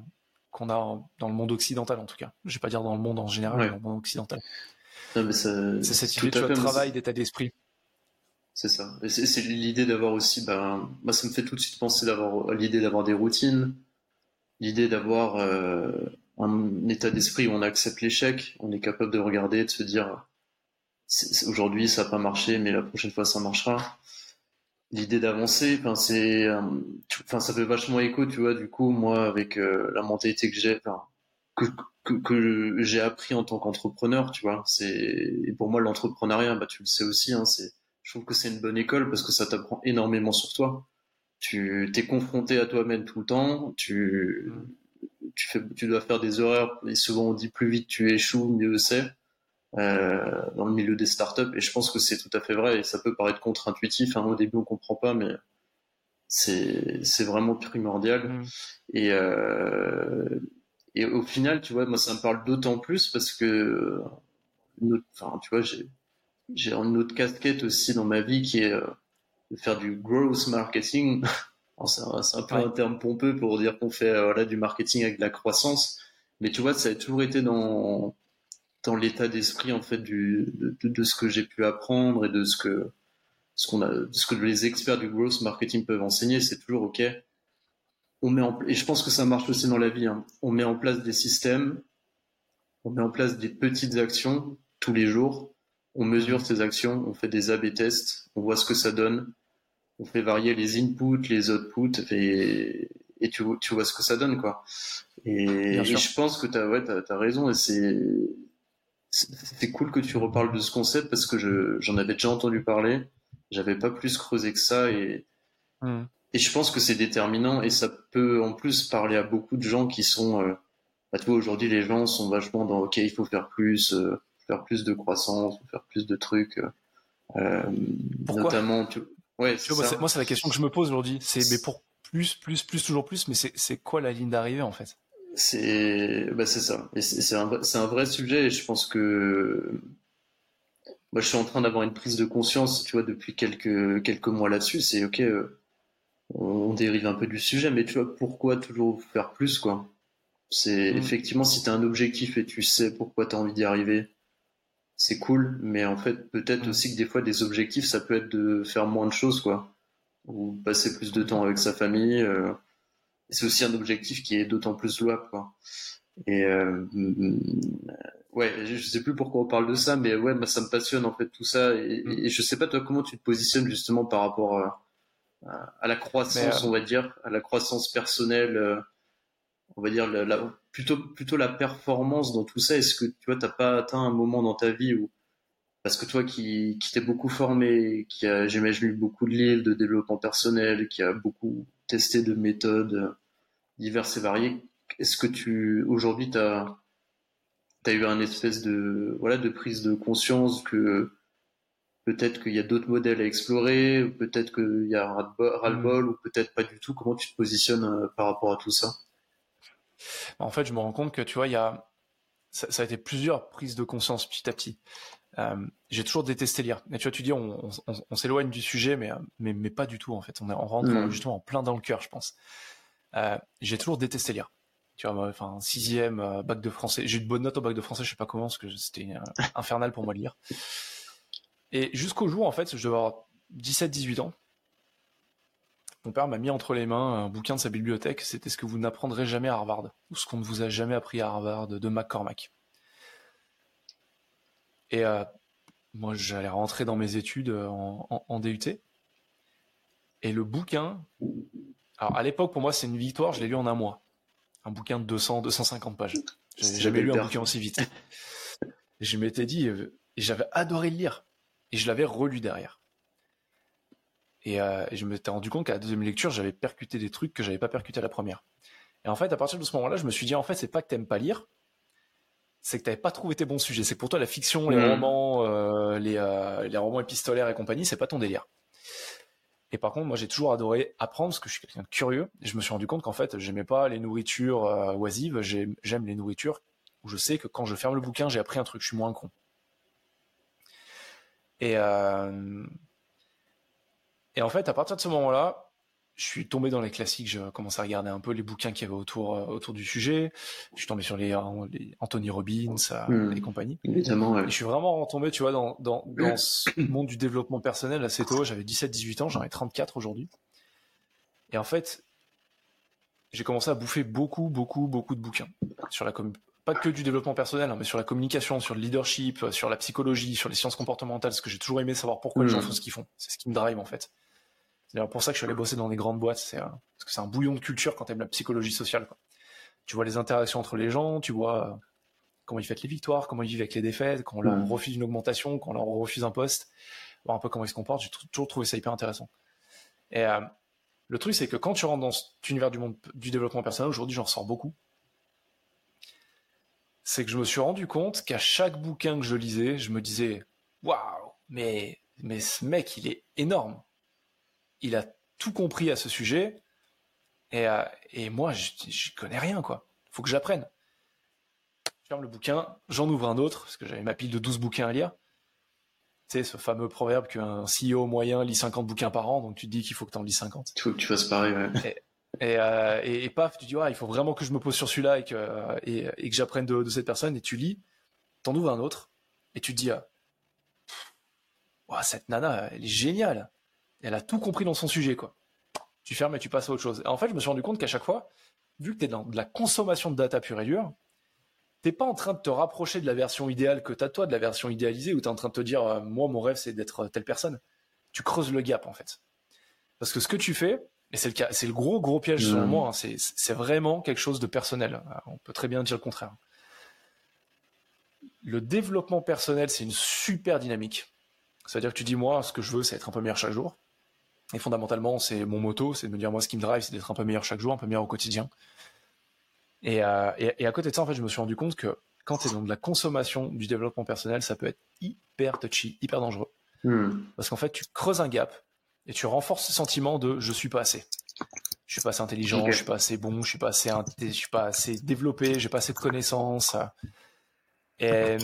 qu'on a dans le monde occidental en tout cas. Je vais pas dire dans le monde en général, mais dans le monde occidental. C'est cette idée de travail, d'état d'esprit. C'est ça. c'est l'idée d'avoir aussi, ben, moi ça me fait tout de suite penser d'avoir l'idée d'avoir des routines, l'idée d'avoir euh, un état d'esprit où on accepte l'échec, on est capable de regarder, de se dire aujourd'hui ça n'a pas marché, mais la prochaine fois ça marchera. L'idée d'avancer enfin c'est euh, enfin ça fait vachement écho tu vois du coup moi avec euh, la mentalité que j'ai que, que, que j'ai appris en tant qu'entrepreneur tu vois. C'est pour moi l'entrepreneuriat bah tu le sais aussi hein, c'est je trouve que c'est une bonne école parce que ça t'apprend énormément sur toi. Tu t'es confronté à toi-même tout le temps tu tu fais tu dois faire des erreurs et souvent on dit plus vite tu échoues mieux c'est euh, dans le milieu des startups. Et je pense que c'est tout à fait vrai. Et ça peut paraître contre-intuitif. Hein. Au début, on comprend pas, mais c'est vraiment primordial. Mm. Et euh, et au final, tu vois, moi, ça me parle d'autant plus parce que, enfin, tu vois, j'ai j'ai une autre casquette aussi dans ma vie qui est euh, de faire du growth marketing. c'est un, peu un terme pompeux pour dire qu'on fait euh, voilà, du marketing avec de la croissance. Mais tu vois, ça a toujours été dans, dans l'état d'esprit en fait du, de, de, ce que j'ai pu apprendre et de ce que ce qu'on a ce que les experts du growth marketing peuvent enseigner c'est toujours ok on met en et je pense que ça marche aussi dans la vie hein. on met en place des systèmes on met en place des petites actions tous les jours on mesure ces actions on fait des A/B tests on voit ce que ça donne on fait varier les inputs les outputs et et tu, tu vois ce que ça donne quoi et, je pense que tu as ouais, as, as raison et c'est c'est cool que tu reparles de ce concept parce que j'en avais déjà entendu parler. J'avais pas plus creusé que ça et, hmm. et je pense que c'est déterminant et ça peut en plus parler à beaucoup de gens qui sont, euh, bah, tu vois, aujourd'hui les gens sont vachement dans, ok, il faut faire plus, euh, faire plus de croissance, faire plus de trucs, euh, euh notamment, tu... ouais, moi c'est la question que je me pose aujourd'hui, c'est mais pour plus, plus, plus, toujours plus, mais c'est quoi la ligne d'arrivée en fait? C'est bah c'est ça. Et c'est un, un, vrai sujet et je pense que moi je suis en train d'avoir une prise de conscience, tu vois, depuis quelques, quelques mois là-dessus. C'est ok, euh, on dérive un peu du sujet, mais tu vois, pourquoi toujours faire plus, quoi? C'est mm. effectivement si tu as un objectif et tu sais pourquoi tu as envie d'y arriver, c'est cool, mais en fait, peut-être mm. aussi que des fois, des objectifs, ça peut être de faire moins de choses, quoi. Ou passer plus de temps avec sa famille. Euh, c'est aussi un objectif qui est d'autant plus louable, quoi. Et euh, ouais, je sais plus pourquoi on parle de ça, mais ouais, ça me passionne en fait tout ça. Et, mm. je sais pas toi comment tu te positionnes justement par rapport à, à la croissance, euh, on va dire, à la croissance personnelle, euh, on va dire la, plutôt plutôt la performance dans tout ça? Est-ce que tu vois, t'as pas atteint un moment dans ta vie où parce que toi qui, qui t'es beaucoup formé, qui a, j'imagine, lu beaucoup de livres de développement personnel, qui a beaucoup testé de méthodes diverses et variées. Est-ce que tu aujourd'hui tu as, eu un espèce de voilà de prise de conscience que peut-être qu'il y a d'autres modèles à explorer, peut-être qu'il y a ras-le-bol, ou peut-être pas du tout? Comment tu te positionnes euh, par rapport à tout ça? Bah, En fait, je me rends compte que tu vois, il y a ça, a été plusieurs prises de conscience petit à petit. Euh, j'ai toujours détesté lire. Mais tu vois, tu dis, on, s'éloigne du sujet, mais, mais, mais, pas du tout en fait. On, est, on rentre mmh. justement en plein dans le cœur, je pense. Euh, j'ai toujours détesté lire. Tu vois, enfin, sixième euh, bac de français. J'ai eu de bonnes notes au bac de français, je sais pas comment, parce que c'était euh, infernal pour moi de lire. Et jusqu'au jour, en fait, je devais avoir 17-18 ans. Mon père m'a mis entre les mains un bouquin de sa bibliothèque. C'était ce que vous n'apprendrez jamais à Harvard, ou ce qu'on ne vous a jamais appris à Harvard de McCormack. Et moi, j'allais rentrer dans mes études en, en, DUT. Et le bouquin alors à l'époque, pour moi, c'est une victoire. Je l'ai lu en un mois. Un bouquin de 200, 250 pages. J'avais jamais lu un bouquin aussi vite. Et je m'étais dit, euh, j'avais adoré le lire. Et je l'avais relu derrière. Et, euh, et je me suis rendu compte qu'à la deuxième lecture, j'avais percuté des trucs que j'avais pas percuté à la première. Et en fait, à partir de ce moment-là, je me suis dit, en fait, c'est pas que t'aimes pas lire, c'est que t'avais pas trouvé tes bons sujets. C'est que pour toi, la fiction, les Mhm. romans, euh, les, les romans épistolaires et compagnie, c'est pas ton délire. Et par contre, moi, j'ai toujours adoré apprendre parce que je suis quelqu'un de curieux. Et je me suis rendu compte qu'en fait, j'aimais pas les nourritures euh, oisives. J'aime les nourritures où je sais que quand je ferme le bouquin, j'ai appris un truc. Je suis moins con. Et, euh, et en fait, à partir de ce moment-là, je suis tombé dans les classiques. Je commençais à regarder un peu les bouquins qu'il y avait autour, euh, autour du sujet. Je suis tombé sur les, les Anthony Robbins euh, Hmm. et compagnie. Évidemment, ouais. Et je suis vraiment retombé, tu vois, dans, dans, dans ce monde du développement personnel assez tôt. J'avais 17-18 ans, j'en ai 34 aujourd'hui. Et en fait, j'ai commencé à bouffer beaucoup, beaucoup, beaucoup de bouquins sur la com- pas que du développement personnel, hein, mais sur la communication, sur le leadership, euh, sur la psychologie, sur les sciences comportementales, parce que j'ai toujours aimé savoir pourquoi les Mhm. gens font ce qu'ils font. C'est ce qui me drive en fait. C'est d'ailleurs pour ça que je suis allé bosser dans des grandes boîtes, c'est euh, parce que c'est un bouillon de culture quand t'aimes la psychologie sociale. Quoi. Tu vois les interactions entre les gens, tu vois euh, comment ils fêtent les victoires, comment ils vivent avec les défaites, quand on leur refuse une augmentation, quand on leur refuse un poste, voir un peu comment ils se comportent. J'ai toujours trouvé ça hyper intéressant. Et euh, le truc, c'est que quand tu rentres dans cet univers du monde du développement personnel, aujourd'hui, j'en ressors beaucoup. C'est que je me suis rendu compte qu'à chaque bouquin que je lisais, je me disais Waouh, mais, mais ce mec, il est énorme. Il a tout compris à ce sujet. Et, euh, et moi, je connais rien, quoi. Faut que j'apprenne. Je ferme le bouquin, j'en ouvre un autre, parce que j'avais ma pile de 12 bouquins à lire. Tu sais, ce fameux proverbe qu'un CEO moyen lit 50 bouquins par an, donc tu te dis qu'il faut que tu en lis 50. Il faut que tu fasses pareil, ouais. Et, euh, et, et paf, tu dis, il faut vraiment que je me pose sur celui-là et que, euh, et, et que j'apprenne de, de cette personne. Et tu lis, t'en ouvres un autre, et tu te dis, ah, cette nana, elle est géniale. Elle a tout compris dans son sujet, quoi. Tu fermes et tu passes à autre chose. Et en fait, je me suis rendu compte qu'à chaque fois, vu que tu es dans de la consommation de data pure et dure, t'es pas en train de te rapprocher de la version idéale que t'as toi, de la version idéalisée, où t'es en train de te dire, euh, moi, mon rêve, c'est d'être telle personne. Tu creuses le gap, en fait. Parce que ce que tu fais, et c'est le cas, c'est le gros gros piège selon Mhm. moi. hein, c'est c'est vraiment quelque chose de personnel. On peut très bien dire le contraire. Le développement personnel, c'est une super dynamique. C'est-à-dire que tu dis moi, ce que je veux, c'est être un peu meilleur chaque jour. Et fondamentalement, c'est mon motto, c'est de me dire moi, ce qui me drive, c'est d'être un peu meilleur chaque jour, un peu meilleur au quotidien. Et, euh, et, et à côté de ça, en fait, je me suis rendu compte que quand tu es dans de la consommation du développement personnel, ça peut être hyper touchy, hyper dangereux. Hmm. Parce qu'en fait, tu creuses un gap et tu renforces ce sentiment de je suis pas assez. Je suis pas assez intelligent, Ok. je suis pas assez bon, je suis pas assez, je suis pas assez développé, j'ai pas assez de connaissances. Et,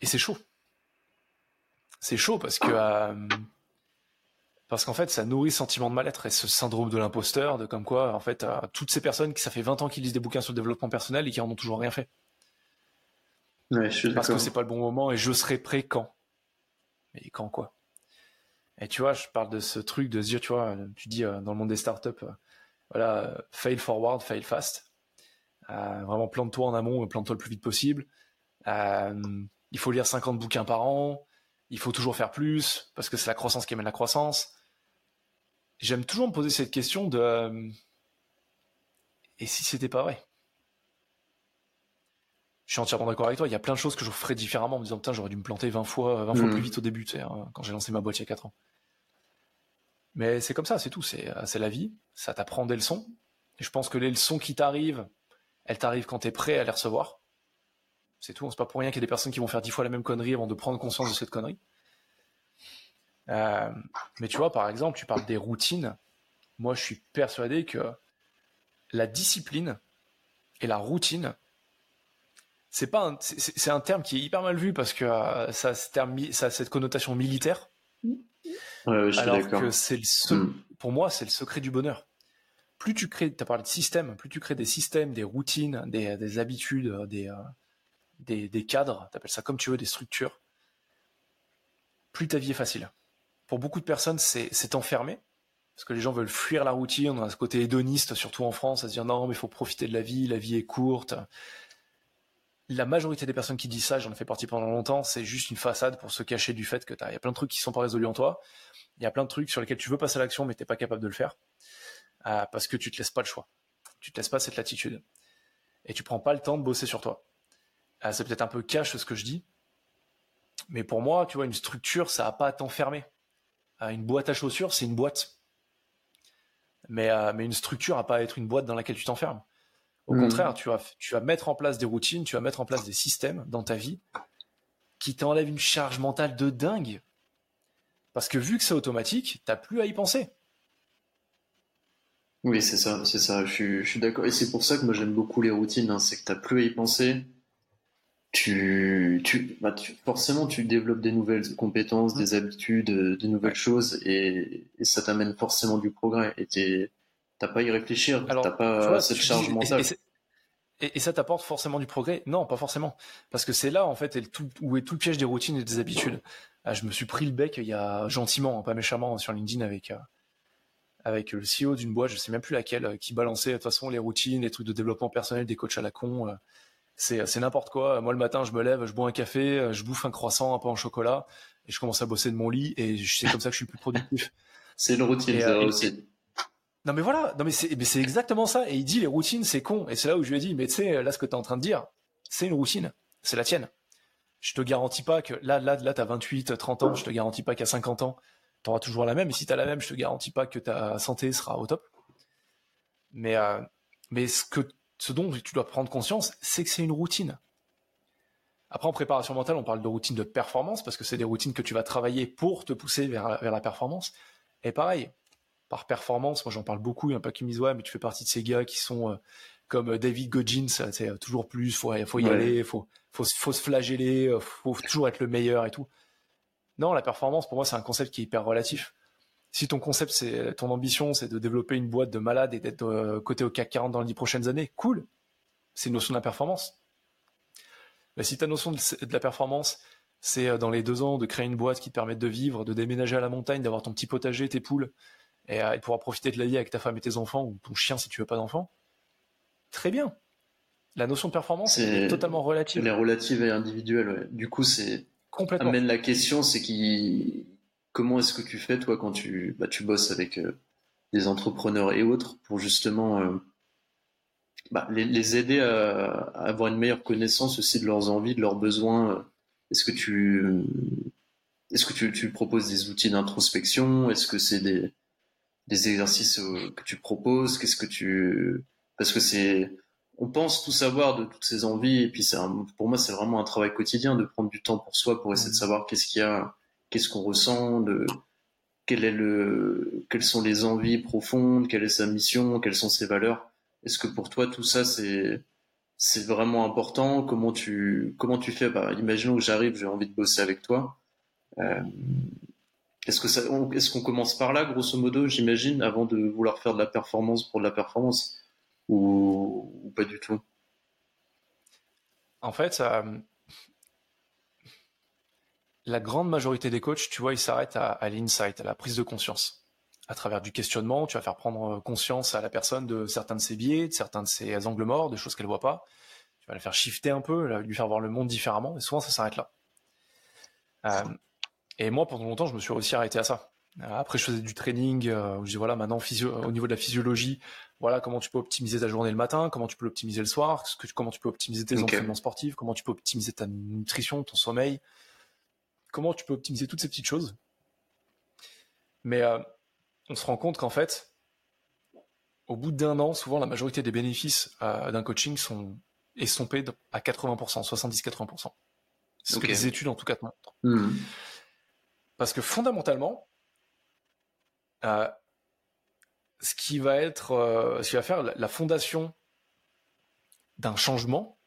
et c'est chaud. C'est chaud parce que euh, parce qu'en fait, ça nourrit ce sentiment de mal-être et ce syndrome de l'imposteur, de comme quoi, en fait, euh, toutes ces personnes qui ça fait 20 ans qu'ils lisent des bouquins sur le développement personnel et qui en ont toujours rien fait. Ouais, je suis Parce que c'est pas le bon moment et je serai prêt quand? Mais quand quoi? Et tu vois, je parle de ce truc de se dire, tu vois, tu dis euh, dans le monde des startups, euh, voilà, euh, fail forward, fail fast. Euh, vraiment plante-toi en amont et plante-toi le plus vite possible. Il faut lire 50 bouquins par an. Il faut toujours faire plus parce que c'est la croissance qui amène la croissance. J'aime toujours me poser cette question de euh, et si c'était pas vrai? Je suis entièrement d'accord avec toi. Il y a plein de choses que je ferais différemment en me disant, putain, j'aurais dû me planter 20 fois, 20 fois Mhm. plus vite au début, tu sais, hein, quand j'ai lancé ma boîte il y a 4 ans. Mais c'est comme ça, c'est tout. C'est euh, c'est la vie. Ça t'apprend des leçons. Et je pense que les leçons qui t'arrivent, elles t'arrivent quand t'es prêt à les recevoir. C'est tout. C'est pas pour rien qu'il y a des personnes qui vont faire 10 fois la même connerie avant de prendre conscience de cette connerie. Euh, mais tu vois, par exemple, tu parles des routines. Moi, je suis persuadé que la discipline et la routine, c'est pas un, c'est, un terme qui est hyper mal vu parce que euh, ça, a ce terme ça a cette connotation militaire, Ouais, je suis alors d'accord. que c'est le se- Hmm. pour moi c'est le secret du bonheur. Plus tu crées, tu as parlé de système, plus tu crées des systèmes, des routines, des, des habitudes, des, euh, des, des cadres, t'appelles ça comme tu veux, des structures, plus ta vie est facile. Pour beaucoup de personnes, c'est, enfermé, parce que les gens veulent fuir la routine, on a ce côté hédoniste, surtout en France, à se dire non, mais il faut profiter de la vie, la vie est courte. La majorité des personnes qui disent ça, j'en ai fait partie pendant longtemps, c'est juste une façade pour se cacher du fait que il y a plein de trucs qui sont pas résolus en toi, il y a plein de trucs sur lesquels tu veux passer à l'action, mais t'es pas capable de le faire, euh, parce que tu te laisses pas le choix. Tu te laisses pas cette latitude. Et tu prends pas le temps de bosser sur toi. Euh, c'est peut-être un peu cash ce que je dis, mais pour moi, tu vois, une structure, ça a pas à t'enfermer. Une boîte à chaussures, c'est une boîte. Mais, mais une structure n'a pas à être une boîte dans laquelle tu t'enfermes. Au mmh. contraire, tu vas, tu vas mettre en place des routines, tu vas mettre en place des systèmes dans ta vie qui t'enlèvent une charge mentale de dingue. Parce que vu que c'est automatique, t'as plus à y penser. Oui, c'est ça, c'est ça, je suis, d'accord. Et c'est pour ça que moi j'aime beaucoup les routines, hein. c'est que t'as plus à y penser. Tu, tu, bah, forcément, tu développes des nouvelles compétences, mmh. des habitudes, euh, des nouvelles choses, et, ça t'amène forcément du progrès. Et t'as pas à y réfléchir, t'as pas cette charge mentale. Et, ça t'apporte forcément du progrès? Non, pas forcément. Parce que c'est là, en fait, où est tout le piège des routines et des habitudes. Ah, je me suis pris le bec il y a gentiment, hein, pas méchamment, sur LinkedIn avec, euh, avec le CEO d'une boîte, je sais même plus laquelle, euh, qui balançait de toute façon les routines, les trucs de développement personnel, des coachs à la con. Euh. C'est, n'importe quoi. Moi, le matin, je me lève, je bois un café, je bouffe un croissant, un pain au chocolat, et je commence à bosser de mon lit, et c'est comme ça que je suis plus productif. c'est une routine, ça aussi. Non mais voilà, non mais c'est exactement ça. Et il dit les routines c'est con. Et c'est là où je lui ai dit mais tu sais là ce que tu es en train de dire, c'est une routine, c'est la tienne. Je te garantis pas que là là là t'as 28, 30 ans, je te garantis pas qu'à 50 ans tu auras toujours la même. Et si tu as la même, je te garantis pas que ta santé sera au top. Mais euh, mais ce que ce dont tu dois prendre conscience, c'est que c'est une routine. Après, en préparation mentale, on parle de routine de performance parce que c'est des routines que tu vas travailler pour te pousser vers, vers la performance. Et pareil, par performance. Moi, j'en parle beaucoup. Il y a pas qui me disent, ouais, mais tu fais partie de ces gars qui sont euh, comme euh, David Goggins, c'est euh, toujours plus, faut, faut y aller, faut, faut, faut se flageller, faut toujours être le meilleur et tout. Non, la performance, pour moi, c'est un concept qui est hyper relatif. Si ton concept, c'est ton ambition, c'est de développer une boîte de malades et d'être côté au CAC 40 dans les dix prochaines années, cool. C'est une notion de la performance. Mais si ta notion de la performance, c'est dans les deux ans de créer une boîte qui te permette de vivre, de déménager à la montagne, d'avoir ton petit potager, tes poules, et, euh, de pouvoir profiter de la vie avec ta femme et tes enfants ou ton chien si tu veux pas d'enfants, très bien. La notion de performance est, totalement relative. Elle est relative et individuelle. Du coup, c'est complètement. Amène la question, c'est qui, comment est-ce que tu fais toi quand tu, bah, tu bosses avec euh, des entrepreneurs et autres pour justement euh, bah, les, aider à, avoir une meilleure connaissance aussi de leurs envies, de leurs besoins. Est-ce que tu, est-ce que tu, tu proposes des outils d'introspection? Est-ce que c'est des des exercices euh, que tu proposes? Qu'est-ce que tu parce que c'est on pense tout savoir de toutes ces envies et puis c'est pour moi c'est vraiment un travail quotidien de prendre du temps pour soi pour essayer de savoir qu'est-ce qu'il y a, qu'est-ce qu'on ressent, quelles sont les envies profondes, quelle est sa mission, quelles sont ses valeurs. Est-ce que pour toi tout ça c'est c'est vraiment important? Comment tu comment tu fais? Bah, imaginons que j'arrive, j'ai envie de bosser avec toi. Euh, est-ce que ça, est-ce qu'on commence par là, grosso modo, j'imagine, avant de vouloir faire de la performance pour de la performance, ou, pas du tout? En fait, la grande majorité des coachs, tu vois, ils s'arrêtent à, l'insight, à la prise de conscience. À travers du questionnement, tu vas faire prendre conscience à la personne de certains de ses biais, de certains de ses angles morts, de choses qu'elle voit pas. Tu vas la faire shifter un peu, lui faire voir le monde différemment, et souvent ça s'arrête là. Euh, et moi, pendant longtemps, je me suis aussi arrêté à ça. Après, je faisais du training, euh, où je dis voilà, maintenant, au niveau de la physiologie, voilà comment tu peux optimiser ta journée le matin, comment tu peux l'optimiser le soir, comment tu peux optimiser tes entraînements sportifs, comment tu peux optimiser ta nutrition, ton sommeil, comment tu peux optimiser toutes ces petites choses. Mais euh, on se rend compte qu'en fait, au bout d'un an, souvent la majorité des bénéfices euh, d'un coaching sont estompés à 80%, 70-80%. C'est ce que les études en tout cas montrent. Hmm. Parce que fondamentalement, euh, ce qui va être, ce qui va faire la, fondation d'un changement,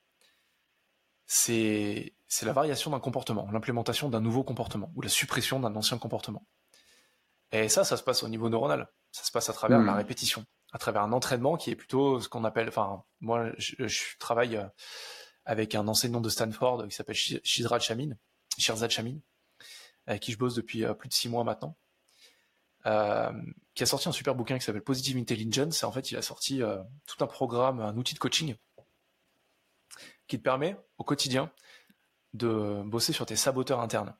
c'est la variation d'un comportement, l'implémentation d'un nouveau comportement ou la suppression d'un ancien comportement. Et ça, ça se passe au niveau neuronal. Ça se passe à travers la hmm. répétition, à travers un entraînement qui est plutôt ce qu'on appelle, enfin, moi, je, travaille euh, avec un enseignant de Stanford qui s'appelle Shirzad Chamin, Shirzad Chamin, avec qui je bosse depuis euh, plus de six mois maintenant, euh, qui a sorti un super bouquin qui s'appelle Positive Intelligence. Et en fait, il a sorti euh, tout un programme, un outil de coaching qui te permet au quotidien de bosser sur tes saboteurs internes.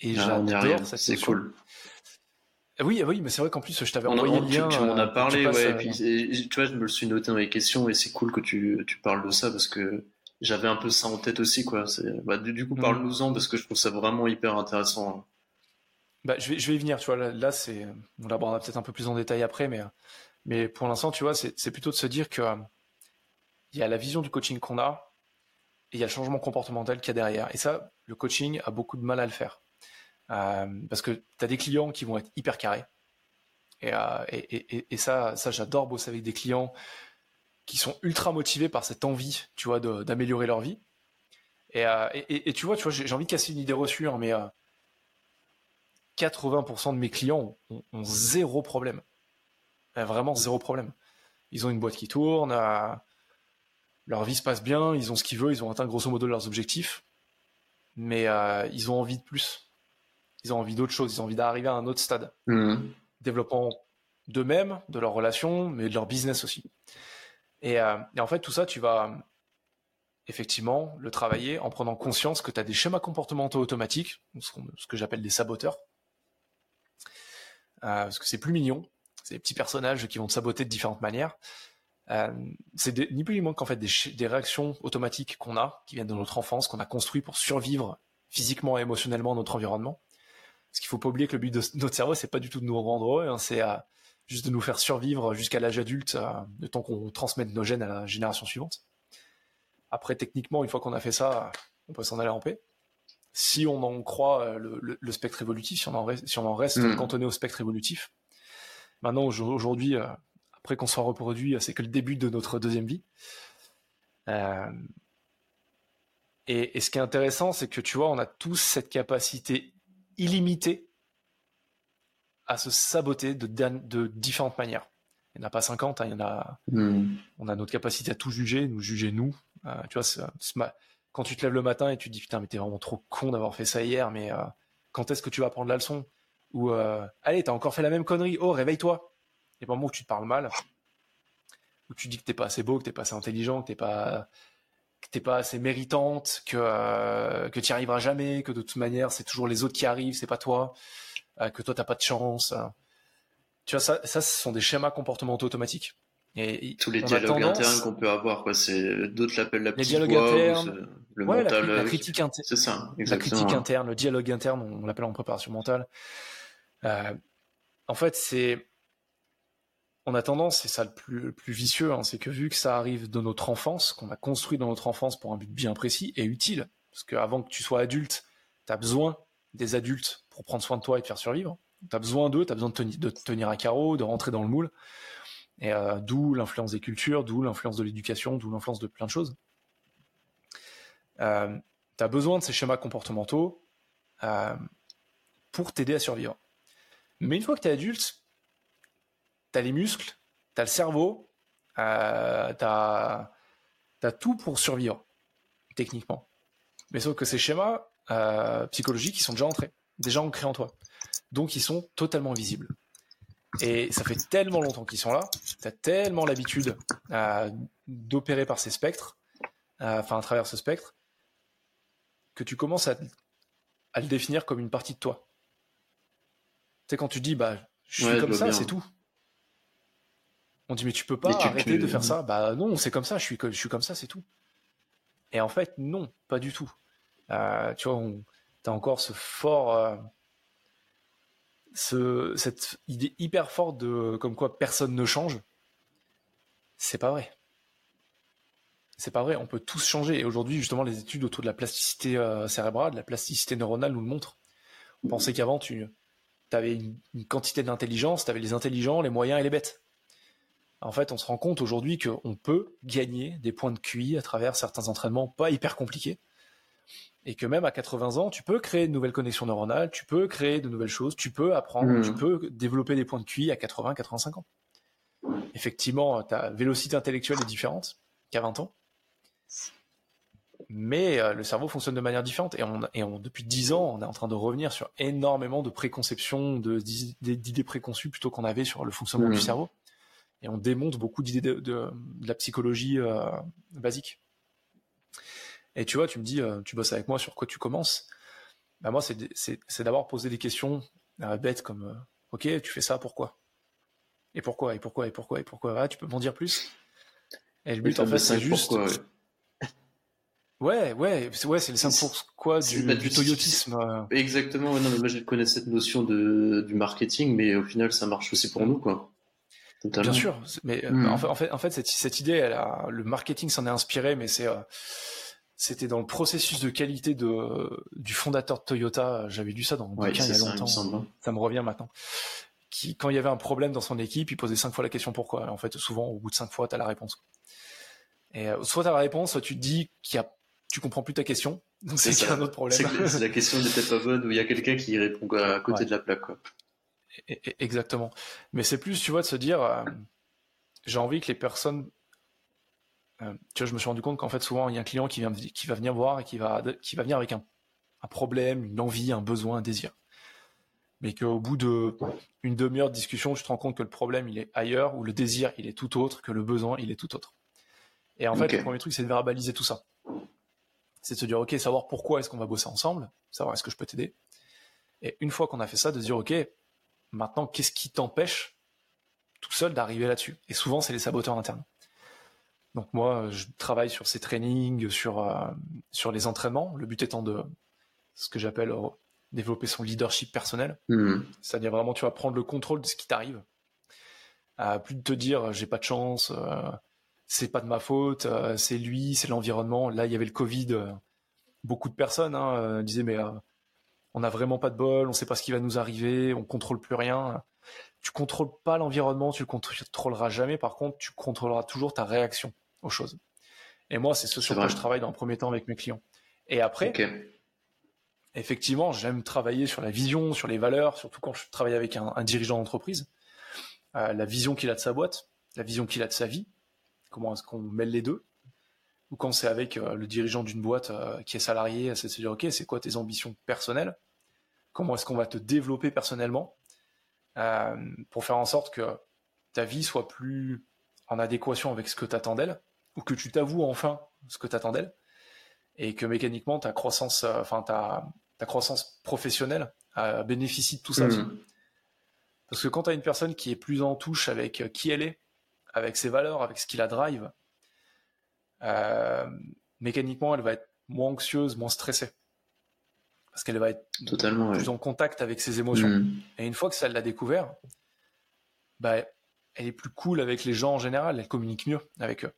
Et ah, j'adore cette C'est cool. Oui, oui, mais c'est vrai qu'en plus, je t'avais envoyé le lien. Tu, m'en as parlé, ouais. Et puis, tu vois, je me le suis noté dans les questions et c'est cool que tu, tu parles de ça parce que j'avais un peu ça en tête aussi, quoi. Bah, du, coup, mm. parle-nous-en parce que je trouve ça vraiment hyper intéressant. bah, je, vais, je vais y venir, tu vois. Là, c'est, on l'abordera peut-être un peu plus en détail après, mais, mais pour l'instant, tu vois, c'est plutôt de se dire que il y a la vision du coaching qu'on a il y a le changement comportemental qu'il y a derrière. Et ça, le coaching a beaucoup de mal à le faire. Euh, parce que tu as des clients qui vont être hyper carrés. Et, euh, et, et, ça, ça j'adore bosser avec des clients qui sont ultra motivés par cette envie, tu vois, d'améliorer leur vie. Euh, et, tu vois, tu vois, j'ai envie de casser une idée reçue, hein, mais 80% de mes clients ont, zéro problème. Vraiment zéro problème. Ils ont une boîte qui tourne, leur vie se passe bien, ils ont ce qu'ils veulent, ils ont atteint grosso modo leurs objectifs, mais ils ont envie de plus ils ont envie d'autre chose, ils ont envie d'arriver à un autre stade. Mmh. Développement d'eux-mêmes, de leurs relations, mais de leur business aussi. Euh, et, en fait, tout ça, tu vas effectivement le travailler en prenant conscience que tu as des schémas comportementaux automatiques, ce que j'appelle des saboteurs. Euh, parce que c'est plus mignon, c'est des petits personnages qui vont te saboter de différentes manières. Euh, c'est ni plus ni moins qu'en fait des, des réactions automatiques qu'on a, qui viennent de notre enfance, qu'on a construit pour survivre physiquement et émotionnellement dans notre environnement. Parce qu'il faut pas oublier que le but de notre cerveau, c'est pas du tout de nous rendre heureux, hein, c'est euh, juste de nous faire survivre jusqu'à l'âge adulte, euh, le temps qu'on transmette nos gènes à la génération suivante. Après, techniquement, une fois qu'on a fait ça, on peut s'en aller en paix. Si on en croit euh, le, spectre évolutif, si on en reste, si on en reste hmm. cantonné au spectre évolutif, maintenant, aujourd'hui, après qu'on soit reproduit, c'est que le début de notre deuxième vie. et, et, ce qui est intéressant, c'est que tu vois, on a tous cette capacité illimité à se saboter de, de différentes manières. Il n'y en a pas 50, hein, il y en a, hmm. on a notre capacité à tout juger, nous juger nous. Euh, tu vois, quand tu te lèves le matin et tu te dis putain, mais t'es vraiment trop con d'avoir fait ça hier, mais euh, quand est-ce que tu vas prendre la leçon? Ou euh, allez, t'as encore fait la même connerie, oh réveille-toi. Et pas où tu te parles mal, où tu dis que t'es pas assez beau, que t'es pas assez intelligent, que t'es pas que t'es pas assez méritante, que euh, que tu arriveras jamais, que de toute manière c'est toujours les autres qui arrivent, c'est pas toi, euh, que toi t'as pas de chance. Euh. Tu vois ça, ça ce sont des schémas comportementaux automatiques. Et, tous les dialogues internes qu'on peut avoir, quoi. C'est d'autres l'appellent la petite les dialogues internes, le mental. La, critique interne. C'est ça. Exactement. La critique interne, le dialogue interne, on l'appelle en préparation mentale. en fait, c'est on a tendance, c'est ça le plus, vicieux, hein, c'est que vu que ça arrive de notre enfance, qu'on a construit dans notre enfance pour un but bien précis et utile, parce qu'avant que tu sois adulte, tu as besoin des adultes pour prendre soin de toi et te faire survivre. Tu as besoin d'eux, tu as besoin de, te tenir à carreau, de rentrer dans le moule. Et euh, d'où l'influence des cultures, d'où l'influence de l'éducation, d'où l'influence de plein de choses. Euh, tu as besoin de ces schémas comportementaux euh, pour t'aider à survivre. Mais une fois que tu es adulte, tu as les muscles, tu as le cerveau, euh, tu as, tout pour survivre, techniquement. Mais sauf que ces schémas euh, psychologiques, ils sont déjà entrés, déjà ancrés en toi. Donc ils sont totalement visibles. Et ça fait tellement longtemps qu'ils sont là, tu as tellement l'habitude euh, d'opérer par ces spectres, enfin à travers ce spectre, que tu commences à, à, le définir comme une partie de toi. Tu sais, quand tu dis, bah, je suis comme ça, c'est tout. On dit mais tu peux pas arrêter de faire ça. Bah non, c'est comme ça. Je suis, je suis comme ça, c'est tout. Et en fait, non, pas du tout. Euh, tu vois, tu as encore ce fort, euh, ce, cette idée hyper forte de comme quoi personne ne change. C'est pas vrai. C'est pas vrai. On peut tous changer. Et aujourd'hui, justement, les études autour de la plasticité euh, cérébrale, de la plasticité neuronale nous le montrent. On pensait qu'avant, tu avais une, une quantité d'intelligence, tu avais les intelligents, les moyens et les bêtes en fait, on se rend compte aujourd'hui qu'on peut gagner des points de QI à travers certains entraînements pas hyper compliqués. Et que même à 80 ans, tu peux créer de nouvelles connexions neuronales, tu peux créer de nouvelles choses, tu peux apprendre, mmh. tu peux développer des points de QI à 80, 85 ans. Effectivement, ta vélocité intellectuelle est différente qu'à 20 ans. Mais euh, le cerveau fonctionne de manière différente. Et, on, et on, depuis 10 ans, on est en train de revenir sur énormément de préconceptions, d'idées préconçues plutôt qu'on avait sur le fonctionnement du mmh. cerveau et on démonte beaucoup d'idées de, la psychologie euh, basique. Et tu vois, tu me dis, euh, tu bosses avec moi sur quoi tu commences bah Moi, c'est d'abord poser des questions euh, bêtes comme Ok, tu fais ça, pourquoi? Et pourquoi? Et pourquoi? Et pourquoi? Et pourquoi? Ah, Tu peux m'en dire plus? Et le but, en fait, c'est juste. Ouais, ouais, c'est ouais, c'est le simple quoi du, bah, du, toyotisme. Euh. Exactement. non, mais moi je connais cette notion de du marketing, mais au final ça marche aussi pour nous, quoi. Bien sûr, mais euh, hmm. en, fait, en fait, en fait, cette, cette idée, elle a, le marketing s'en est inspiré, mais c'est, euh, c'était dans le processus de qualité de du fondateur de Toyota. J'avais lu ça dans le bouquin il y a longtemps. Hein. Ça me revient maintenant. Qui, quand il y avait un problème dans son équipe, il posait cinq fois la question pourquoi. En fait, souvent, au bout de cinq fois, tu as la réponse. Et soit tu as la réponse, soit tu te dis qu'il y a tu comprends plus ta question. Donc c'est un autre problème. C'est la question n'était pas bonne ou il y a quelqu'un qui répond à côté de la plaque. Quoi. Exactement. Mais c'est plus, tu vois, de se dire, euh, j'ai envie que les personnes. Euh, tu vois, je me suis rendu compte qu'en fait, souvent, il y a un client qui, vient, qui va venir voir et qui va, qui va venir avec un, un problème, une envie, un besoin, un désir. Mais qu'au bout de une demi-heure de discussion, tu te rends compte que le problème, il est ailleurs, ou le désir, il est tout autre, que le besoin, il est tout autre. Et en fait, le premier truc, c'est de verbaliser tout ça c'est de se dire, OK, savoir pourquoi est-ce qu'on va bosser ensemble, savoir est-ce que je peux t'aider. Et une fois qu'on a fait ça, de se dire, OK, maintenant, qu'est-ce qui t'empêche tout seul d'arriver là-dessus? Et souvent, c'est les saboteurs internes. Donc moi, je travaille sur ces trainings, sur, euh, sur les entraînements, le but étant de ce que j'appelle euh, développer son leadership personnel. Mmh. C'est-à-dire vraiment, tu vas prendre le contrôle de ce qui t'arrive. Euh, plus de te dire, j'ai pas de chance, c'est pas de ma faute, euh, c'est lui, c'est l'environnement. Là, il y avait le Covid. Euh, beaucoup de personnes hein, euh, disaient mais on n'a vraiment pas de bol, on sait pas ce qui va nous arriver, on contrôle plus rien. Tu contrôles pas l'environnement, tu le contrôleras jamais. Par contre, tu contrôleras toujours ta réaction aux choses. Et moi, c'est ce sur quoi je travaille dans le premier temps avec mes clients. Et après, effectivement, j'aime travailler sur la vision, sur les valeurs, surtout quand je travaille avec un, dirigeant d'entreprise. la vision qu'il a de sa boîte, la vision qu'il a de sa vie, Comment est-ce qu'on mêle les deux Ou quand c'est avec euh, le dirigeant d'une boîte euh, qui est salarié, c'est de se dire, OK, c'est quoi tes ambitions personnelles? Comment est-ce qu'on va te développer personnellement? Euh, pour faire en sorte que ta vie soit plus en adéquation avec ce que tu attends d'elle, ou que tu t'avoues enfin ce que tu attends d'elle, et que mécaniquement ta croissance, enfin ta, ta croissance professionnelle bénéficie de tout ça. Mmh. Parce que quand tu as une personne qui est plus en touche avec qui elle est, avec ses valeurs, avec ce qui la drive, mécaniquement, elle va être moins anxieuse, moins stressée. Parce qu'elle va être Totalement, plus en contact avec ses émotions. Mm. Et une fois que ça l'a découvert, bah, elle est plus cool avec les gens en général, elle communique mieux avec eux.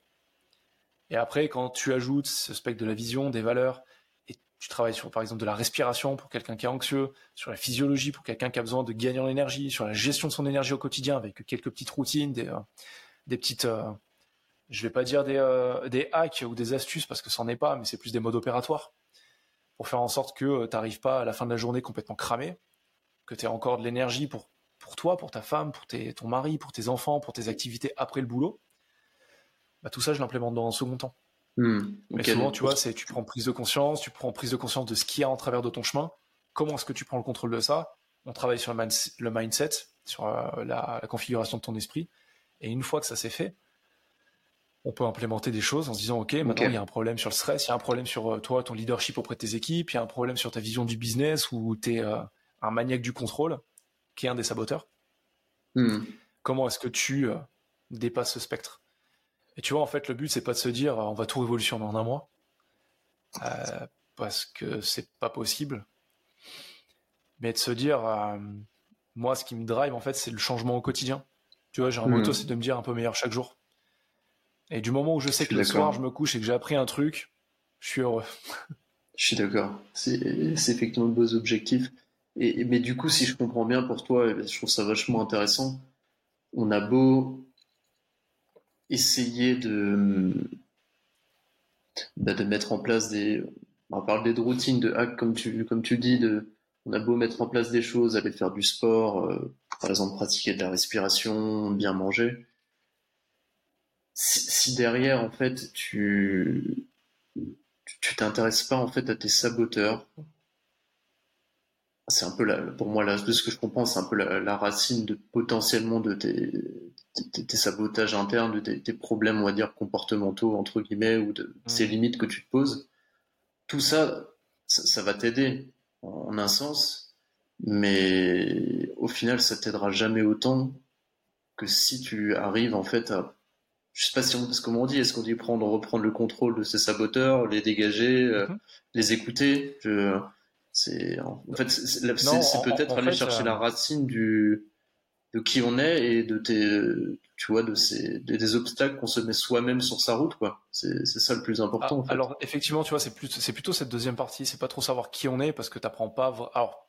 Et après, quand tu ajoutes ce spectre de la vision, des valeurs, et tu travailles sur, par exemple, de la respiration pour quelqu'un qui est anxieux, sur la physiologie pour quelqu'un qui a besoin de gagner en énergie, sur la gestion de son énergie au quotidien avec quelques petites routines, des, euh, des petites, euh, je vais pas dire des, euh, des hacks ou des astuces parce que c'en est pas, mais c'est plus des modes opératoires pour faire en sorte que euh, tu n'arrives pas à la fin de la journée complètement cramé, que tu aies encore de l'énergie pour, pour toi, pour ta femme, pour tes, ton mari, pour tes enfants, pour tes activités après le boulot. Bah, tout ça, je l'implémente dans un second temps. Hmm, mais souvent, tu vois, c'est tu prends prise de conscience, tu prends prise de conscience de ce qu'il y a en travers de ton chemin. Comment est-ce que tu prends le contrôle de ça On travaille sur le, mindset, sur la, configuration de ton esprit. Et une fois que ça s'est fait, on peut implémenter des choses en se disant ok maintenant il y a un problème sur le stress, il y a un problème sur euh, toi ton leadership auprès de tes équipes, il y a un problème sur ta vision du business où tu es euh, un maniaque du contrôle qui est un des saboteurs. Hmm. Comment est-ce que tu euh, dépasses ce spectre? Et tu vois en fait le but c'est pas de se dire on va tout révolutionner en un mois parce que c'est pas possible, mais de se dire moi ce qui me drive en fait c'est le changement au quotidien. Tu vois, j'ai un moto, hmm. c'est de me dire un peu meilleur chaque jour. Et du moment où je sais que le soir, je me couche et que j'ai appris un truc, je suis heureux. je suis d'accord. C'est effectivement de beaux objectifs. Et, mais du coup, si je comprends bien pour toi, eh je trouve ça vachement intéressant. On a beau essayer de, bah, de mettre en place des, on parle des routines, de hacks, comme tu, comme tu dis, de, on a beau mettre en place des choses, aller faire du sport, euh, par exemple pratiquer de la respiration, bien manger. Si, derrière en fait tu tu t'intéresses pas en fait à tes saboteurs, c'est un peu la, pour moi là de ce que je comprends, c'est un peu la, racine de potentiellement de tes, sabotages internes, de tes, problèmes on va dire comportementaux entre guillemets ou de mmh. ces limites que tu te poses. Tout ça, ça va t'aider en un sens, mais au final, ça t'aidera jamais autant que si tu arrives en fait à je sais pas si on, ce qu'on dit, est-ce qu'on dit prendre, reprendre le contrôle de ses saboteurs, les dégager, euh, mhm. les écouter? C'est, en fait, c'est, peut-être aller chercher la racine du, de qui on est et de tes, tu vois, de ces, des, obstacles qu'on se met soi-même sur sa route, quoi. C'est, ça le plus important. en fait. Alors, effectivement, tu vois, c'est, plus, c'est plutôt cette deuxième partie. C'est pas trop savoir qui on est parce que t'apprends pas. Alors,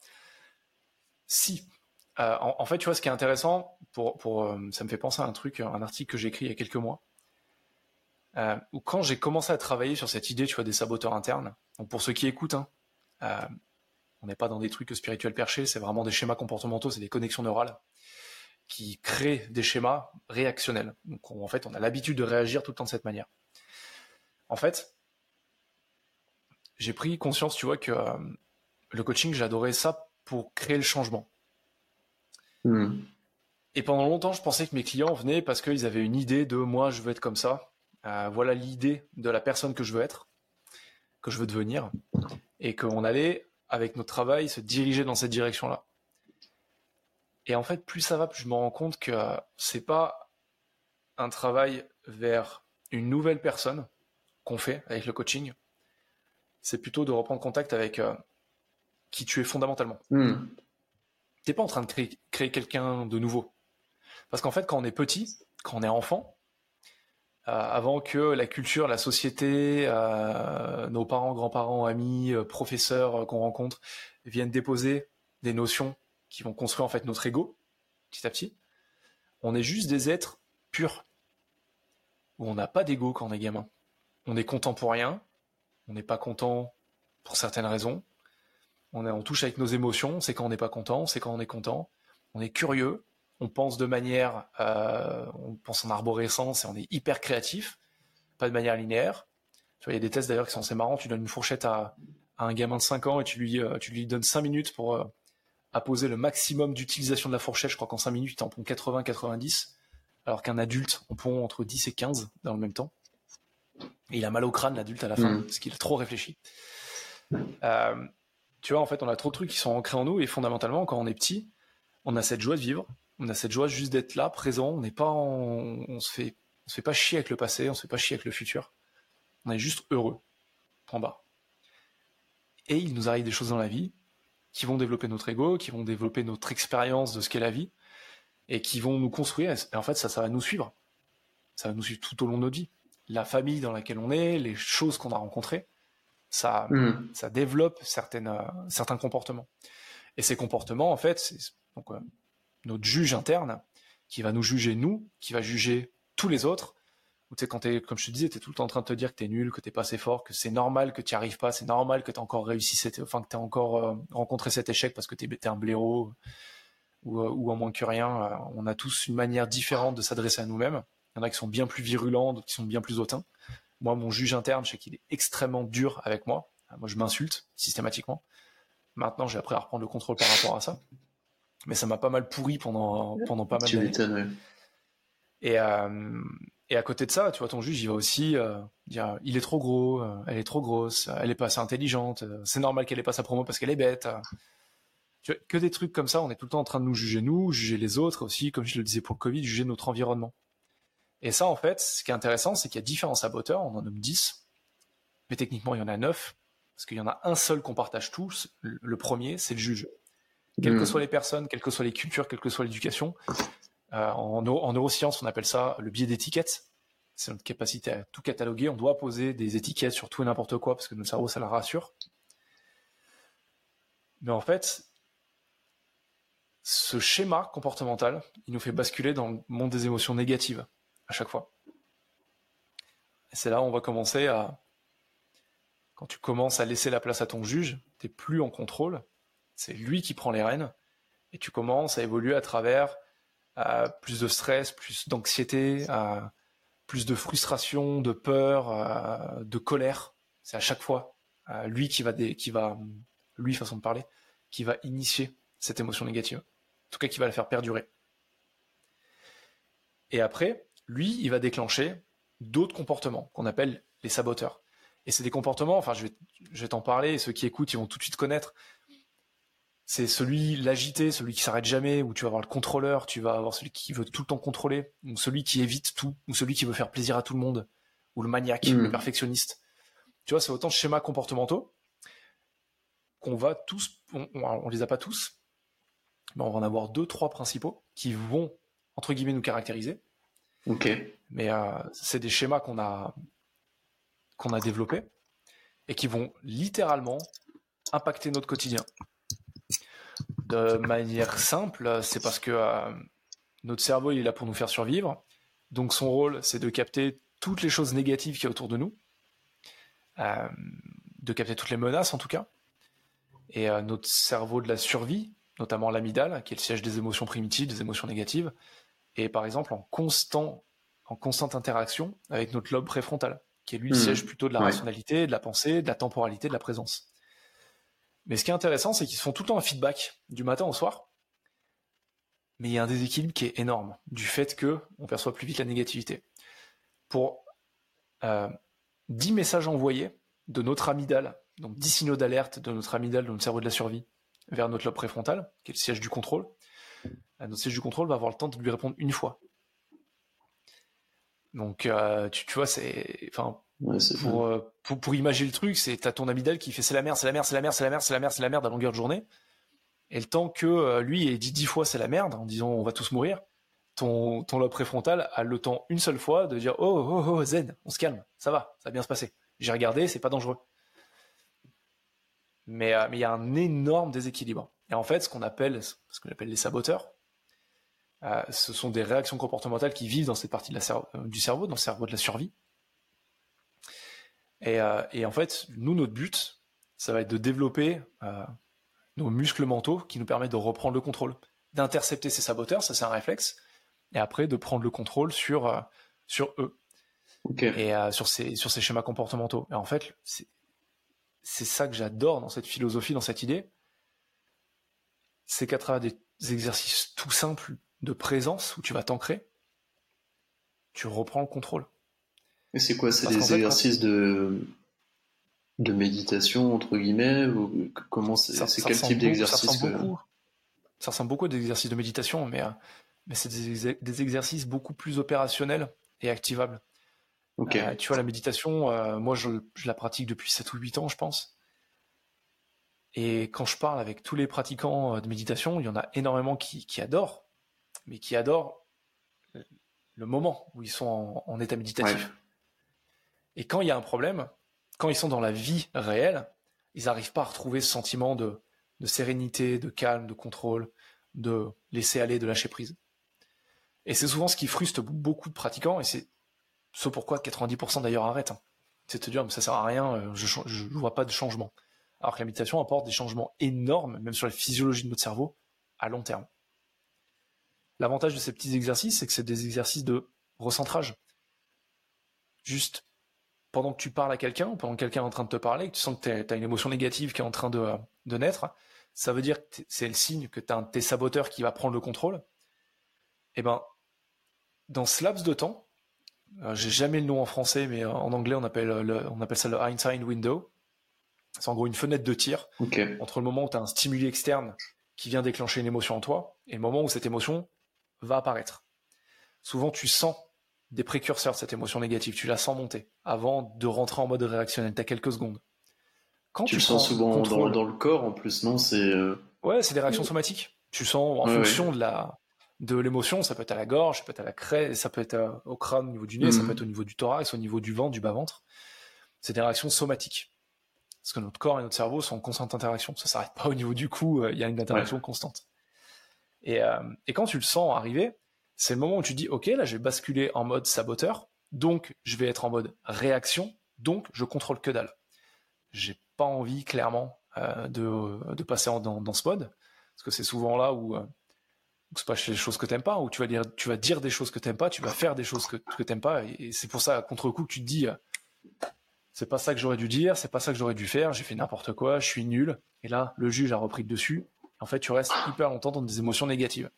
si, euh, en, fait, tu vois, ce qui est intéressant, pour, pour, euh, ça me fait penser à un truc, un article que j'ai écrit il y a quelques mois, euh, où quand j'ai commencé à travailler sur cette idée, tu vois, des saboteurs internes. Donc pour ceux qui écoutent, hein, on n'est pas dans des trucs spirituels perchés, c'est vraiment des schémas comportementaux, c'est des connexions neurales qui créent des schémas réactionnels. Donc en fait, on a l'habitude de réagir tout le temps de cette manière. En fait, j'ai pris conscience, tu vois, que le coaching, j'adorais ça pour créer le changement. Hmm. Et pendant longtemps, je pensais que mes clients venaient parce qu'ils avaient une idée de moi, je veux être comme ça. Euh, voilà l'idée de la personne que je veux être, que je veux devenir, et qu'on allait, avec notre travail, se diriger dans cette direction-là. Et en fait, plus ça va, plus je me rends compte que c'est pas un travail vers une nouvelle personne qu'on fait avec le coaching. C'est plutôt de reprendre contact avec euh, qui tu es fondamentalement. Hmm t'es pas en train de créer, quelqu'un de nouveau. Parce qu'en fait, quand on est petit, quand on est enfant, euh, avant que la culture, la société, euh, nos parents, grands-parents, amis, euh, professeurs qu'on rencontre viennent déposer des notions qui vont construire en fait notre ego, petit à petit, on est juste des êtres purs, où on n'a pas d'ego quand on est gamin. On est content pour rien, on n'est pas content pour certaines raisons, on, touche avec nos émotions, c'est quand on n'est pas content, c'est quand on est content. On est curieux, on pense de manière, euh, on pense en arborescence et on est hyper créatif, pas de manière linéaire. Tu vois, il y a des tests d'ailleurs qui sont assez marrants. Tu donnes une fourchette à, un gamin de 5 ans et tu lui, euh, tu lui donnes 5 minutes pour euh, apposer le maximum d'utilisation de la fourchette. Je crois qu'en 5 minutes, il en pond 80-90, alors qu'un adulte en pond entre 10 et 15 dans le même temps. Et il a mal au crâne, l'adulte, à la fin, mmh. parce qu'il a trop réfléchi. Tu vois, en fait, on a trop de trucs qui sont ancrés en nous et fondamentalement, quand on est petit, on a cette joie de vivre, on a cette joie juste d'être là, présent. On n'est pas, on se fait, on se fait pas chier avec le passé, on se fait pas chier avec le futur. On est juste heureux, en bas. Et il nous arrive des choses dans la vie qui vont développer notre ego, qui vont développer notre expérience de ce qu'est la vie et qui vont nous construire. Et en fait, ça, ça va nous suivre. Ça va nous suivre tout au long de notre vie. La famille dans laquelle on est, les choses qu'on a rencontrées, ça, hmm. ça développe certaines, euh, certains comportements. Et ces comportements, en fait, c'est donc, euh, notre juge interne qui va nous juger nous, qui va juger tous les autres. Tu sais, quand es, comme je te disais, tu es tout le temps en train de te dire que tu es nul, que t'es pas assez fort, que c'est normal que tu n'y arrives pas, c'est normal que tu encore réussi, cette, enfin que tu encore euh, rencontré cet échec parce que tu es, un blaireau ou, ou en moins que rien. on a tous une manière différente de s'adresser à nous-mêmes. Il y en a qui sont bien plus virulents, d'autres qui sont bien plus hautains. Moi, mon juge interne, je sais qu'il est extrêmement dur avec moi. Moi, je m'insulte systématiquement. Maintenant, j'ai appris à reprendre le contrôle par rapport à ça. Mais ça m'a pas mal pourri pendant, pendant pas mal d'années. Et, euh, et à côté de ça, tu vois, ton juge, il va aussi euh, dire il est trop gros, euh, elle est trop grosse, elle est pas assez intelligente, c'est normal qu'elle ait pas sa promo parce qu'elle est bête. Tu vois, que des trucs comme ça, on est tout le temps en train de nous juger nous, juger les autres aussi, comme je le disais pour le Covid, juger notre environnement. Et ça, en fait, ce qui est intéressant, c'est qu'il y a différents saboteurs, on en nomme 10, mais techniquement, il y en a 9, parce qu'il y en a un seul qu'on partage tous. Le premier, c'est le juge. Quelles que hmm. soient les personnes, quelles que soient les cultures, quelle que soit l'éducation, euh, en, en, neurosciences, on appelle ça le biais d'étiquette. C'est notre capacité à tout cataloguer. On doit poser des étiquettes sur tout et n'importe quoi, parce que notre cerveau, ça la rassure. Mais en fait, ce schéma comportemental, il nous fait basculer dans le monde des émotions négatives à chaque fois. C'est là où on va commencer à. Quand tu commences à laisser la place à ton juge, tu n'es plus en contrôle, c'est lui qui prend les rênes, et tu commences à évoluer à travers plus de stress, plus d'anxiété, plus de frustration, de peur, de colère. C'est à chaque fois lui qui va, qui va, lui façon de parler, qui va initier cette émotion négative. En tout cas, qui va la faire perdurer. Et après, lui, il va déclencher d'autres comportements qu'on appelle les saboteurs. Et c'est des comportements, enfin, je vais, t'en parler, ceux qui écoutent, ils vont tout de suite connaître. c'est celui l'agité, celui qui s'arrête jamais, où tu vas avoir le contrôleur, tu vas avoir celui qui veut tout le temps contrôler, ou celui qui évite tout, ou celui qui veut faire plaisir à tout le monde, ou le maniaque, le hmm. perfectionniste. Tu vois, c'est autant de schémas comportementaux qu'on va tous, on, on, les a pas tous, mais on va en avoir deux, trois principaux qui vont entre guillemets nous caractériser. Ok. Mais euh, c'est des schémas qu'on a qu'on a développés et qui vont littéralement impacter notre quotidien de manière simple, c'est parce que euh, notre cerveau il est là pour nous faire survivre. Donc son rôle, c'est de capter toutes les choses négatives qu'il y a autour de nous, euh, de capter toutes les menaces en tout cas. Et notre cerveau de la survie, notamment l'amygdale, qui est le siège des émotions primitives, des émotions négatives, est par exemple en constant, en constante interaction avec notre lobe préfrontal, qui est lui le hmm. siège plutôt de la rationalité, de la pensée, de la temporalité, de la présence. Mais ce qui est intéressant, c'est qu'ils se font tout le temps un feedback du matin au soir. Mais il y a un déséquilibre qui est énorme du fait que on perçoit plus vite la négativité. Pour euh, 10 messages envoyés de notre amygdale, donc 10 signaux d'alerte de notre amygdale, de notre cerveau de la survie, vers notre lobe préfrontal, qui est le siège du contrôle, euh, notre siège du contrôle va avoir le temps de lui répondre une fois. Donc, euh, tu, tu, vois, c'est, enfin, euh, pour, pour, imaginer le truc, c'est t'as ton amygdale qui fait c'est la merde, c'est la merde, c'est la merde, c'est la merde, c'est la merde, c'est la merde à longueur de journée. Et le temps que euh, lui ait dit dix fois c'est la merde, en disant on va tous mourir, ton, ton lobe préfrontal a le temps une seule fois de dire oh oh oh zen, on se calme, ça va, ça va bien se passer. J'ai regardé, c'est pas dangereux. Mais euh, mais il y a un énorme déséquilibre. Et en fait, ce qu'on appelle ce qu'on appelle les saboteurs, ce sont des réactions comportementales qui vivent dans cette partie de la du cerveau, dans le cerveau de la survie euh, et, en fait, nous, notre but, ça va être de développer euh, nos muscles mentaux qui nous permettent de reprendre le contrôle, d'intercepter ces saboteurs, ça c'est un réflexe, et après de prendre le contrôle sur, euh, sur eux. Et sur, ces, sur ces schémas comportementaux. Et en fait, c'est ça que j'adore dans cette philosophie, dans cette idée, c'est qu'à travers des exercices tout simples de présence où tu vas t'ancrer, tu reprends le contrôle. Et c'est quoi C'est des exercices de de méditation entre guillemets ou comment c'est quel type d'exercice ça, ça, ressemble beaucoup à des exercices de méditation, mais euh, mais c'est des, exercices beaucoup plus opérationnels et activables. Euh, tu vois, la méditation, euh, moi je, la pratique depuis 7 ou 8 ans, je pense. Et quand je parle avec tous les pratiquants de méditation, il y en a énormément qui, qui adorent, mais qui adorent le moment où ils sont en, état méditatif. Et quand il y a un problème, quand ils sont dans la vie réelle, ils n'arrivent pas à retrouver ce sentiment de, sérénité, de calme, de contrôle, de laisser aller, de lâcher prise. Et c'est souvent ce qui frustre beaucoup de pratiquants, et c'est ce pourquoi 90% d'ailleurs arrêtent. Hein. C'est te dire, mais ça sert à rien, euh, je ne vois pas de changement. Alors que la méditation apporte des changements énormes, même sur la physiologie de notre cerveau, à long terme. L'avantage de ces petits exercices, c'est que c'est des exercices de recentrage. Juste pendant que tu parles à quelqu'un, pendant que quelqu'un est en train de te parler, que tu sens que tu as une émotion négative qui est en train de, naître, ça veut dire que c'est le signe que tu as un de tes saboteurs qui va prendre le contrôle. Et eh ben, dans ce laps de temps, euh, j'ai jamais le nom en français, mais en anglais on appelle, on appelle ça le Einstein Window. C'est en gros une fenêtre de tir entre le moment où tu as un stimuli externe qui vient déclencher une émotion en toi et le moment où cette émotion va apparaître. Souvent tu sens des précurseurs de cette émotion négative. Tu la sens monter avant de rentrer en mode réactionnel. Tu as quelques secondes. Quand tu, le sens souvent dans, le corps en plus, non? C'est euh, ouais, c'est des réactions somatiques. Tu sens en fonction de la de l'émotion, ça peut être à la gorge, ça peut être à la craie, ça peut être euh, au crâne au niveau du nez, ça mhm. peut être au niveau du thorax, au niveau du ventre, du bas-ventre. C'est des réactions somatiques. Parce que notre corps et notre cerveau sont en constante interaction. Ça s'arrête pas au niveau du cou, euh, il y a une interaction constante. Et, et quand tu le sens arriver, c'est le moment où tu dis, OK, là, je vais basculer en mode saboteur, donc je vais être en mode réaction, donc je contrôle que dalle. J'ai pas envie, clairement, euh, de, passer dans, ce mode, parce que c'est souvent là où, euh, c'est pas les choses que t'aimes pas, où tu vas dire, tu vas dire des choses que t'aimes pas, tu vas faire des choses que, que t'aimes pas, et, c'est pour ça, à contre-coup, que tu te dis, euh, c'est pas ça que j'aurais dû dire, c'est pas ça que j'aurais dû faire, j'ai fait n'importe quoi, je suis nul, et là, le juge a repris dessus. En fait, tu restes hyper longtemps dans des émotions négatives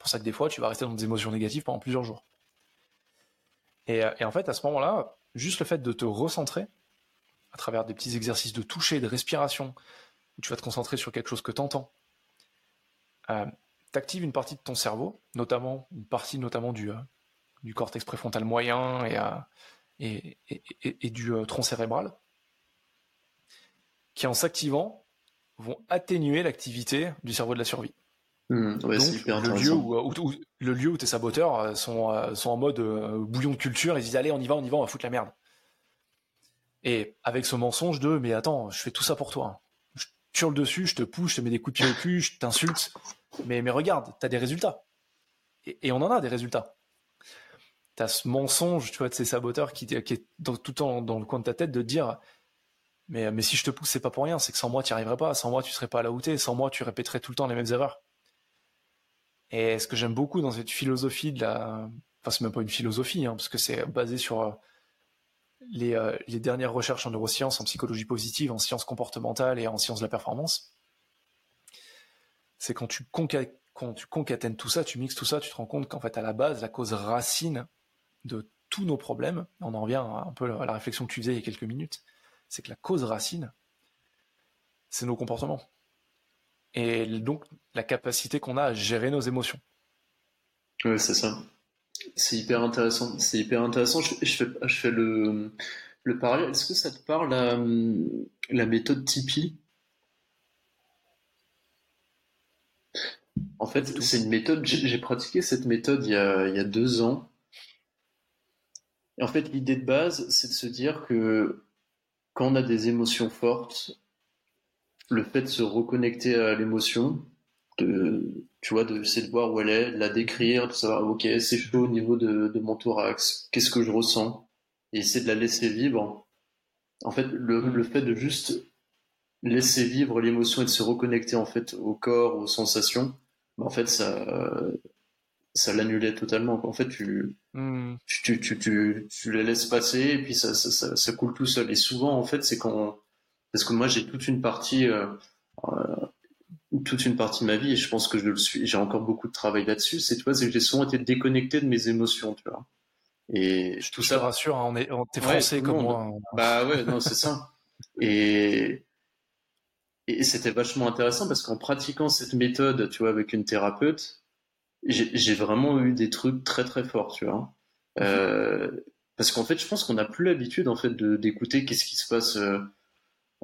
pour ça que des fois, tu vas rester dans des émotions négatives pendant plusieurs jours. Et, euh, en fait, à ce moment-là, juste le fait de te recentrer à travers des petits exercices de toucher, de respiration, où tu vas te concentrer sur quelque chose que tu entends, euh, une partie de ton cerveau, notamment une partie notamment du, du cortex préfrontal moyen et, et, du tronc cérébral, qui en s'activant vont atténuer l'activité du cerveau de la survie. Mmh, Donc, le, lieu où, le lieu où tes saboteurs sont, sont en mode bouillon de culture, ils disent allez on y va, on y va, on va foutre la merde. Et avec ce mensonge de mais attends, je fais tout ça pour toi. Je tire le dessus, je te pousse, je te mets des coups de pied au cul, je t'insulte. Mais, mais regarde, t'as des résultats. Et, on en a des résultats. T'as ce mensonge, tu vois, de ces saboteurs qui, qui est tout le temps dans le coin de ta tête de dire mais, mais si je te pousse, c'est pas pour rien, c'est que sans moi, tu n'y arriverais pas. Sans moi, tu serais pas à la hauteur. Sans moi, tu répéterais tout le temps les mêmes erreurs. Et ce que j'aime beaucoup dans cette philosophie de la. Enfin, c'est même pas une philosophie, hein, parce que c'est basé sur euh, euh, les, dernières recherches en neurosciences, en psychologie positive, en sciences comportementales et en sciences de la performance, c'est quand tu, quand tu concatènes tout ça, tu mixes tout ça, tu te rends compte qu'en fait, à la base, la cause racine de tous nos problèmes, on en revient un peu à la réflexion que tu faisais il y a quelques minutes, c'est que la cause racine, c'est nos comportements. Et donc, la capacité qu'on a à gérer nos émotions. Oui, c'est ça. C'est hyper intéressant. C'est hyper intéressant. Je, fais, je fais le, le parallèle. Est-ce que ça te parle la, la méthode Tipeee? En fait, c'est une méthode. J'ai pratiqué cette méthode il y a, il y a deux ans. Et en fait, l'idée de base, c'est de se dire que quand on a des émotions fortes, le fait de se reconnecter à l'émotion, de, tu vois, de, c'est de voir où elle est, la décrire, de savoir, ok, c'est chaud au niveau de, mon thorax, qu'est-ce que je ressens, et essayer de la laisser vivre. En fait, le, fait de juste laisser vivre l'émotion et de se reconnecter en fait au corps, aux sensations, bah, en fait, ça, ça l'annulait totalement. En fait, hmm. tu, tu, tu, tu, les laisses passer et puis ça, ça, ça, coule tout seul. Et souvent, en fait, c'est quand, parce que moi, j'ai toute une partie, euh, euh, toute une partie de ma vie et je pense que je le suis j'ai encore beaucoup de travail là-dessus c'est tu vois c'est que j'ai souvent été déconnecté de mes émotions tu vois et tout ça te rassure hein, on est t'es français comme moi hein. bah ouais non c'est ça et et c'était vachement intéressant parce qu'en pratiquant cette méthode tu vois avec une thérapeute j'ai vraiment eu des trucs très très forts tu vois mhm. euh, parce qu'en fait je pense qu'on n'a plus l'habitude en fait d'écouter qu'est-ce qui se passe euh,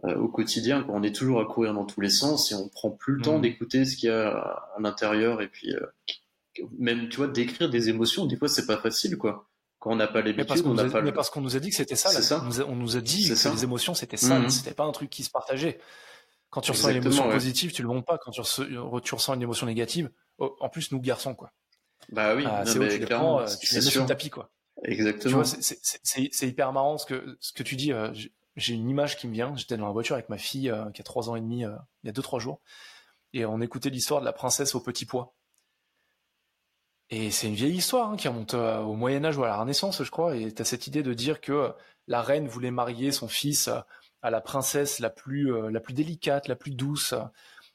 euh, au quotidien. Quand on est toujours à courir dans tous les sens et on prend plus le temps mmh. d'écouter ce qu'il y a à l'intérieur et puis même tu vois d'écrire des émotions. Des fois c'est pas facile quoi. Quand on n'a pas l'habitude, on n'a pas. Mais parce qu'on nous a dit que c'était ça. ça. On, nous a, dit que les émotions c'était ça. Mmh. C'était pas un truc qui se partageait. Quand tu ressens une émotion positive, tu le montres pas. Quand tu, ressens une émotion négative, oh, en plus nous garçons quoi. Bah oui, ah, c'est tu prends, euh, tu les mets sur le tapis quoi. Exactement. C'est hyper marrant ce que ce que tu dis j'ai une image qui me vient. J'étais dans la voiture avec ma fille euh, qui a trois ans et demi, euh, il y a deux trois jours, et on écoutait l'histoire de la princesse au petit pois. Et c'est une vieille histoire hein, qui remonte euh, au Moyen Âge ou à la Renaissance, je crois. Et tu as cette idée de dire que la reine voulait marier son fils à la princesse la plus la plus délicate, la plus douce.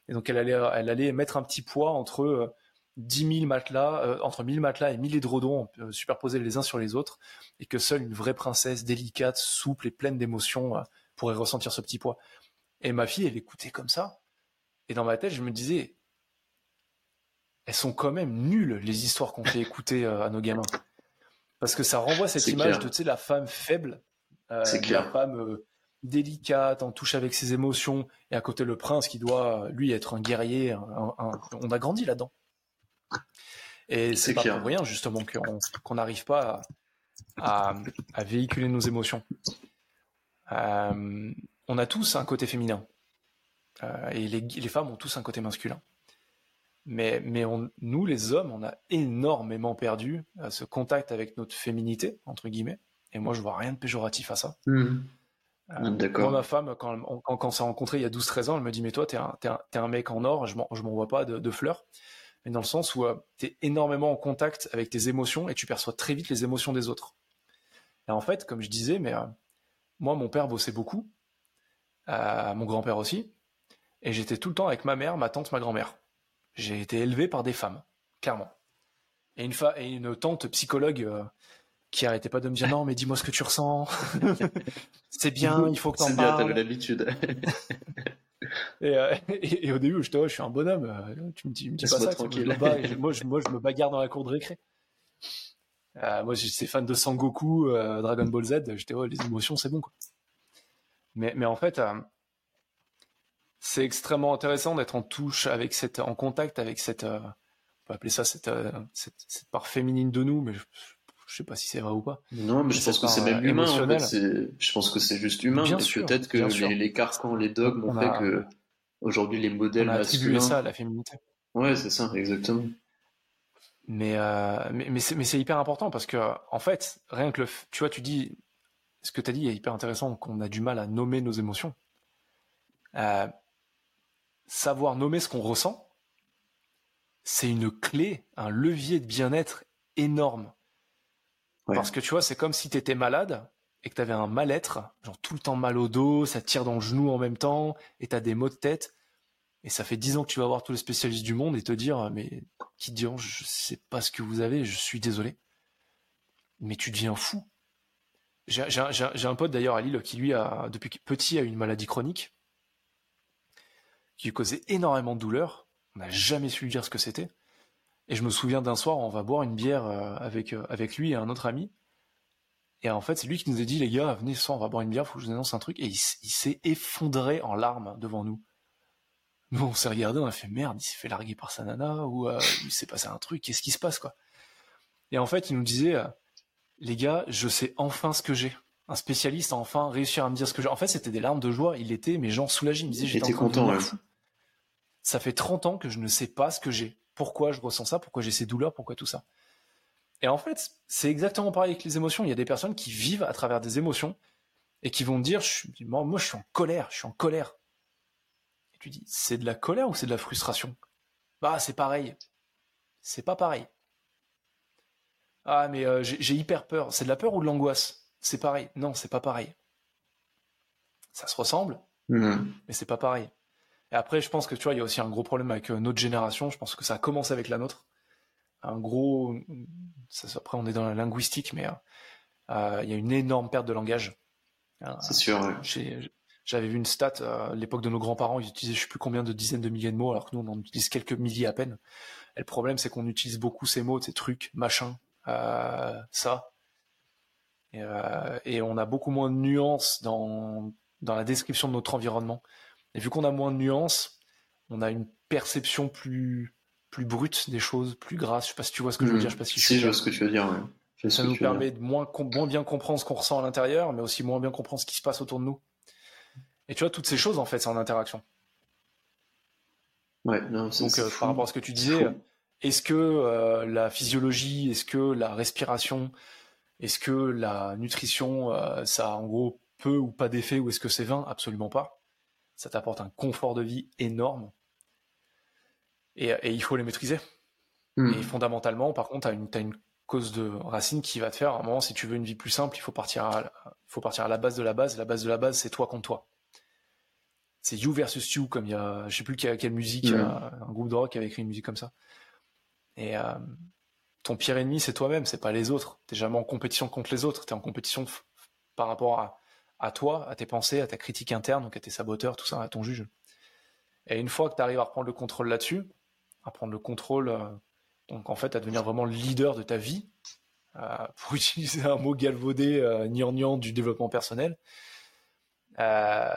Et donc elle allait elle allait mettre un petit poids entre 10 000 matelas, euh, entre 1000 matelas et 1000 édredons euh, superposés les uns sur les autres, et que seule une vraie princesse délicate, souple et pleine d'émotions euh, pourrait ressentir ce petit poids. Et ma fille, elle écoutait comme ça. Et dans ma tête, je me disais, elles sont quand même nulles, les histoires qu'on fait écouter à nos gamins. Parce que ça renvoie cette image de, tu sais, la femme faible, la femme délicate, en touche avec ses émotions, et à côté le prince qui doit, lui, être un guerrier. On a grandi là-dedans. Et c'est pas pour rien justement qu'on n'arrive pas à, véhiculer nos émotions. Euh, on a tous un côté féminin euh, et les, femmes ont tous un côté masculin. Mais, mais nous, les hommes, on a énormément perdu euh, ce contact avec notre féminité, entre guillemets. Et moi, je vois rien de péjoratif à ça. Mmh. D'accord. Moi, ma femme, quand, quand, on s'est rencontrés il y a 12-13 ans, elle me dit Mais toi, t'es un, un, mec en or, je m'envoie pas de, de fleurs mais dans le sens où euh, tu es énormément en contact avec tes émotions et tu perçois très vite les émotions des autres. Et en fait, comme je disais, mais euh, moi, mon père bossait beaucoup, euh, mon grand-père aussi, et j'étais tout le temps avec ma mère, ma tante, ma grand-mère. J'ai été élevé par des femmes, clairement. Et une, et une tante psychologue qui arrêtait pas de me dire non, mais dis-moi ce que tu ressens. c'est bien, il faut que t'en parles. C'est bien, t'avais l'habitude. et, au début, je, te, je suis un bonhomme. Tu me dis, pas ça. moi, je, moi, je me bagarre dans la cour de récré. moi, j'étais fan de Sangoku, Dragon Ball Z. J'étais, oh, les émotions, c'est bon, quoi. Mais, mais en fait, c'est extrêmement intéressant d'être en touche avec cette, en contact avec cette, on peut appeler ça cette, cette, cette part féminine de nous, mais je, je sais pas si c'est vrai ou pas. Non, mais je pense que c'est même humain. En fait. Je pense que c'est juste humain. peut-être que les, les, carcans, les dogmes ont fait que aujourd'hui les modèles on a masculins. ça à la féminité. Ouais, c'est ça, exactement. Mais, euh, mais, mais c'est hyper important parce que, en fait, rien que le. Tu vois, tu dis. Ce que tu as dit est hyper intéressant, qu'on a du mal à nommer nos émotions. Euh, savoir nommer ce qu'on ressent, c'est une clé, un levier de bien-être énorme. Parce que tu vois, c'est comme si tu étais malade et que tu avais un mal-être, genre tout le temps mal au dos, ça tire dans le genou en même temps, et tu as des maux de tête. Et ça fait dix ans que tu vas voir tous les spécialistes du monde et te dire, mais qui dit, je sais pas ce que vous avez, je suis désolé. Mais tu deviens fou. J'ai un pote d'ailleurs à Lille qui lui a, depuis petit, a une maladie chronique qui lui causait énormément de douleur. On n'a jamais su lui dire ce que c'était. Et je me souviens d'un soir, on va boire une bière euh, avec, euh, avec lui et un autre ami. Et en fait, c'est lui qui nous a dit, les gars, venez ce soir, on va boire une bière, faut que je vous annonce un truc. Et il, s'est effondré en larmes devant nous. Nous, on s'est regardé, on a fait merde, il s'est fait larguer par sa nana, ou euh, il s'est passé un truc, qu'est-ce qui se passe, quoi? Et en fait, il nous disait, les gars, je sais enfin ce que j'ai. Un spécialiste a enfin réussi à me dire ce que j'ai. En fait, c'était des larmes de joie, il était, mais gens soulagés. Il me disait, j'étais content, Ça fait 30 ans que je ne sais pas ce que j'ai pourquoi je ressens ça, pourquoi j'ai ces douleurs, pourquoi tout ça. Et en fait, c'est exactement pareil avec les émotions. Il y a des personnes qui vivent à travers des émotions et qui vont dire, je, moi, moi je suis en colère, je suis en colère. Et tu dis, c'est de la colère ou c'est de la frustration? Bah, c'est pareil. C'est pas pareil. Ah, mais euh, j'ai hyper peur. C'est de la peur ou de l'angoisse? C'est pareil. Non, c'est pas pareil. Ça se ressemble, mmh. mais c'est pas pareil. Et après, je pense que tu vois, il y a aussi un gros problème avec euh, notre génération. Je pense que ça a commencé avec la nôtre. Un gros. après, on est dans la linguistique, mais euh, euh, il y a une énorme perte de langage. C'est sûr. J'avais vu une stat à l'époque de nos grands-parents, ils utilisaient je sais plus combien de dizaines de milliers de mots, alors que nous on en utilise quelques milliers à peine. Et le problème, c'est qu'on utilise beaucoup ces mots, ces trucs, machin, ça. Et, et, on a beaucoup moins de nuances dans, dans la description de notre environnement. Et vu qu'on a moins de nuances, on a une perception plus plus brute des choses, plus grasse. Je sais pas si tu vois ce que je veux hmm. dire. Je sais pas si, si je vois ce que tu veux dire. Ça nous permet de moins, moins bien comprendre ce qu'on ressent à l'intérieur, mais aussi moins bien comprendre ce qui se passe autour de nous. Et tu vois, toutes ces choses, en fait, c'est en interaction. Ouais, non, Donc, euh, par rapport à ce que tu disais, est-ce que euh, la physiologie, est-ce que la respiration, est-ce que la nutrition, euh, ça a en gros peu ou pas d'effet, ou est-ce que c'est vain? Absolument pas ça t'apporte un confort de vie énorme. Et, il faut les maîtriser. Hmm. Et fondamentalement, par contre, tu as, une, cause de racine qui va te faire, à un moment, si tu veux une vie plus simple, il faut partir à, faut partir à la base de la base. La base de la base, c'est toi contre toi. C'est you versus you, comme il y a, je sais plus quelle, quelle musique, hmm. euh, un groupe de rock qui avait écrit une musique comme ça. Et euh, ton pire ennemi, c'est toi-même, c'est pas les autres. T'es jamais en compétition contre les autres, tu es en compétition par rapport à, à toi, à tes pensées, à ta critique interne, donc à tes saboteurs, tout ça, à ton juge. Et une fois que tu arrives à reprendre le contrôle là-dessus, à prendre le contrôle, euh, donc en fait à devenir vraiment le leader de ta vie, euh, pour utiliser un mot galvaudé, euh, du développement personnel, euh,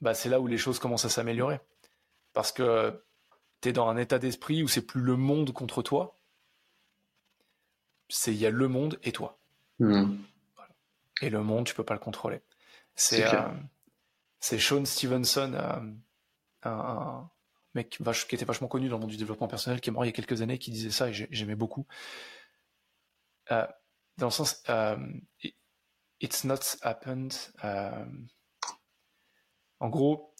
bah c'est là où les choses commencent à s'améliorer. Parce que tu es dans un état d'esprit où c'est plus le monde contre toi, c'est il y a le monde et toi. Mmh. Et le monde, tu peux pas le contrôler. C'est euh, c'est Sean Stevenson, euh, un, mec qui était vachement connu dans le monde du développement personnel, qui est mort il y a quelques années, qui disait ça et j'aimais beaucoup. Euh, dans le sens, it's not happened. en gros,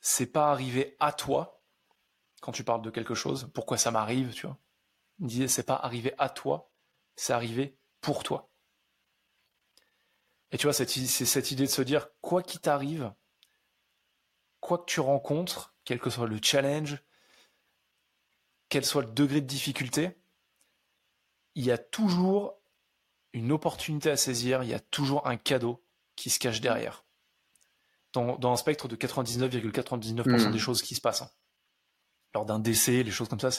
c'est pas arrivé à toi quand tu parles de quelque chose. Pourquoi ça m'arrive, tu vois Il disait c'est pas arrivé à toi, c'est arrivé pour toi. Et tu vois, c'est cette idée de se dire, quoi qu'il t'arrive, quoi que tu rencontres, quel que soit le challenge, quel soit le degré de difficulté, il y a toujours une opportunité à saisir, il y a toujours un cadeau qui se cache derrière. dans, dans un spectre de 99,99% des choses qui se passent. Hein. Lors d'un décès, les choses comme ça,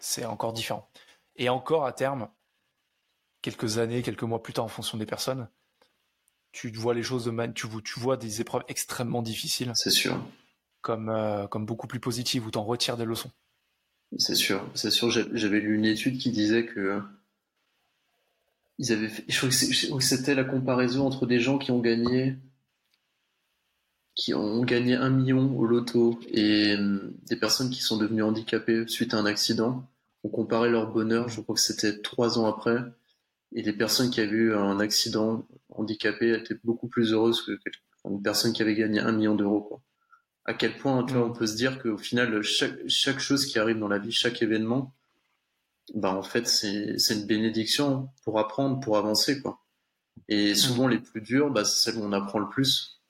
c'est encore différent. Et encore à terme, quelques années, quelques mois plus tard, en fonction des personnes, tu vois les choses de man, tu, tu vois des épreuves extrêmement difficiles. C'est sûr. Comme, euh, comme beaucoup plus positives où tu en retires des leçons. C'est sûr, c'est sûr. J'avais lu une étude qui disait que ils avaient je crois que c'était la comparaison entre des gens qui ont gagné qui ont gagné un million au loto et euh, des personnes qui sont devenues handicapées suite à un accident. On comparait leur bonheur, je crois que c'était trois ans après, et les personnes qui avaient eu un accident handicapé étaient beaucoup plus heureuses que une personne qui avait gagné un million d'euros. À quel point, tu vois, on peut se dire qu'au final, chaque, chaque chose qui arrive dans la vie, chaque événement, bah en fait, c'est une bénédiction pour apprendre, pour avancer, quoi. Et souvent, les plus durs, bah, c'est celles où on apprend le plus,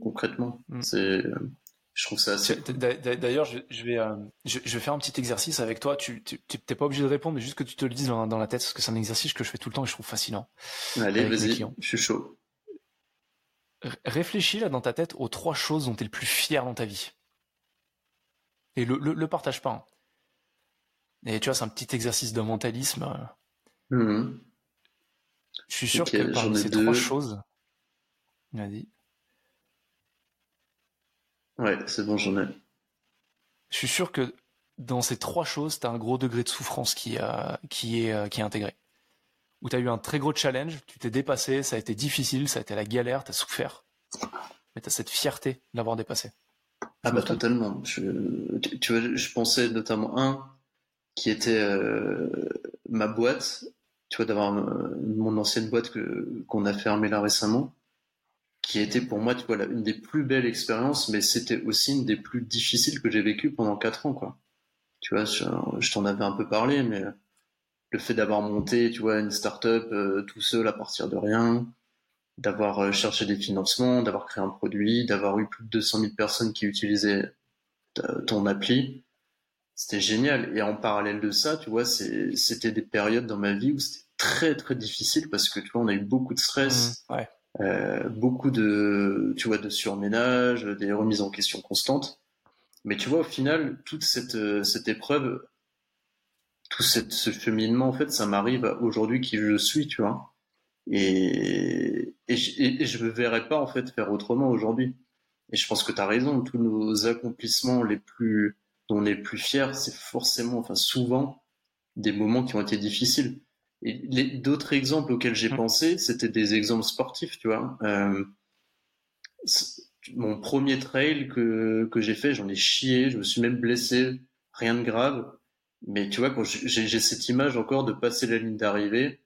concrètement. Mm. C'est je trouve ça assez. D'ailleurs, je, vais, euh, je, vais faire un petit exercice avec toi. Tu n'es pas obligé de répondre, mais juste que tu te le dises dans, la tête, parce que c'est un exercice que je fais tout le temps et je trouve fascinant. Allez, vas-y, je suis chaud. réfléchis là dans ta tête aux trois choses dont tu es le plus fier dans ta vie. Et le, le, partage pas. Hein. Et tu vois, c'est un petit exercice de mentalisme. Mmh. Je suis sûr que parmi ces trois choses. Vas-y. Ouais, c'est bon, j'en ai. Je suis sûr que dans ces trois choses, tu as un gros degré de souffrance qui, euh, qui, est, euh, qui est intégré. Où tu as eu un très gros challenge, tu t'es dépassé, ça a été difficile, ça a été la galère, tu as souffert. Mais tu as cette fierté de l'avoir dépassé. Ah bah totalement. Je, tu, vois, je pensais notamment un qui était euh, ma boîte, tu vois, d'avoir mon ancienne boîte que, qu'on a fermée là récemment qui était pour moi, tu vois, une des plus belles expériences, mais c'était aussi une des plus difficiles que j'ai vécues pendant quatre ans, quoi. Tu vois, je, t'en avais un peu parlé, mais le fait d'avoir monté, tu vois, une start-up euh, tout seul à partir de rien, d'avoir euh, cherché des financements, d'avoir créé un produit, d'avoir eu plus de 200 000 personnes qui utilisaient ton appli, c'était génial. Et en parallèle de ça, tu vois, c'était des périodes dans ma vie où c'était très très difficile parce que tu vois, on a eu beaucoup de stress. Mmh, ouais. Euh, beaucoup de, tu vois, de surménage, des remises en question constantes. Mais tu vois, au final, toute cette, euh, cette épreuve, tout ce cheminement, en fait, ça m'arrive aujourd'hui qui je suis, tu vois. Et, et, je ne verrais pas, en fait, faire autrement aujourd'hui. Et je pense que tu as raison, tous nos accomplissements les plus, dont on est plus fiers, c'est forcément, enfin, souvent, des moments qui ont été difficiles. Et d'autres exemples auxquels j'ai mmh. pensé, c'était des exemples sportifs, tu vois. Euh, mon premier trail que, que j'ai fait, j'en ai chié, je me suis même blessé, rien de grave. Mais tu vois, quand j'ai cette image encore de passer la ligne d'arrivée,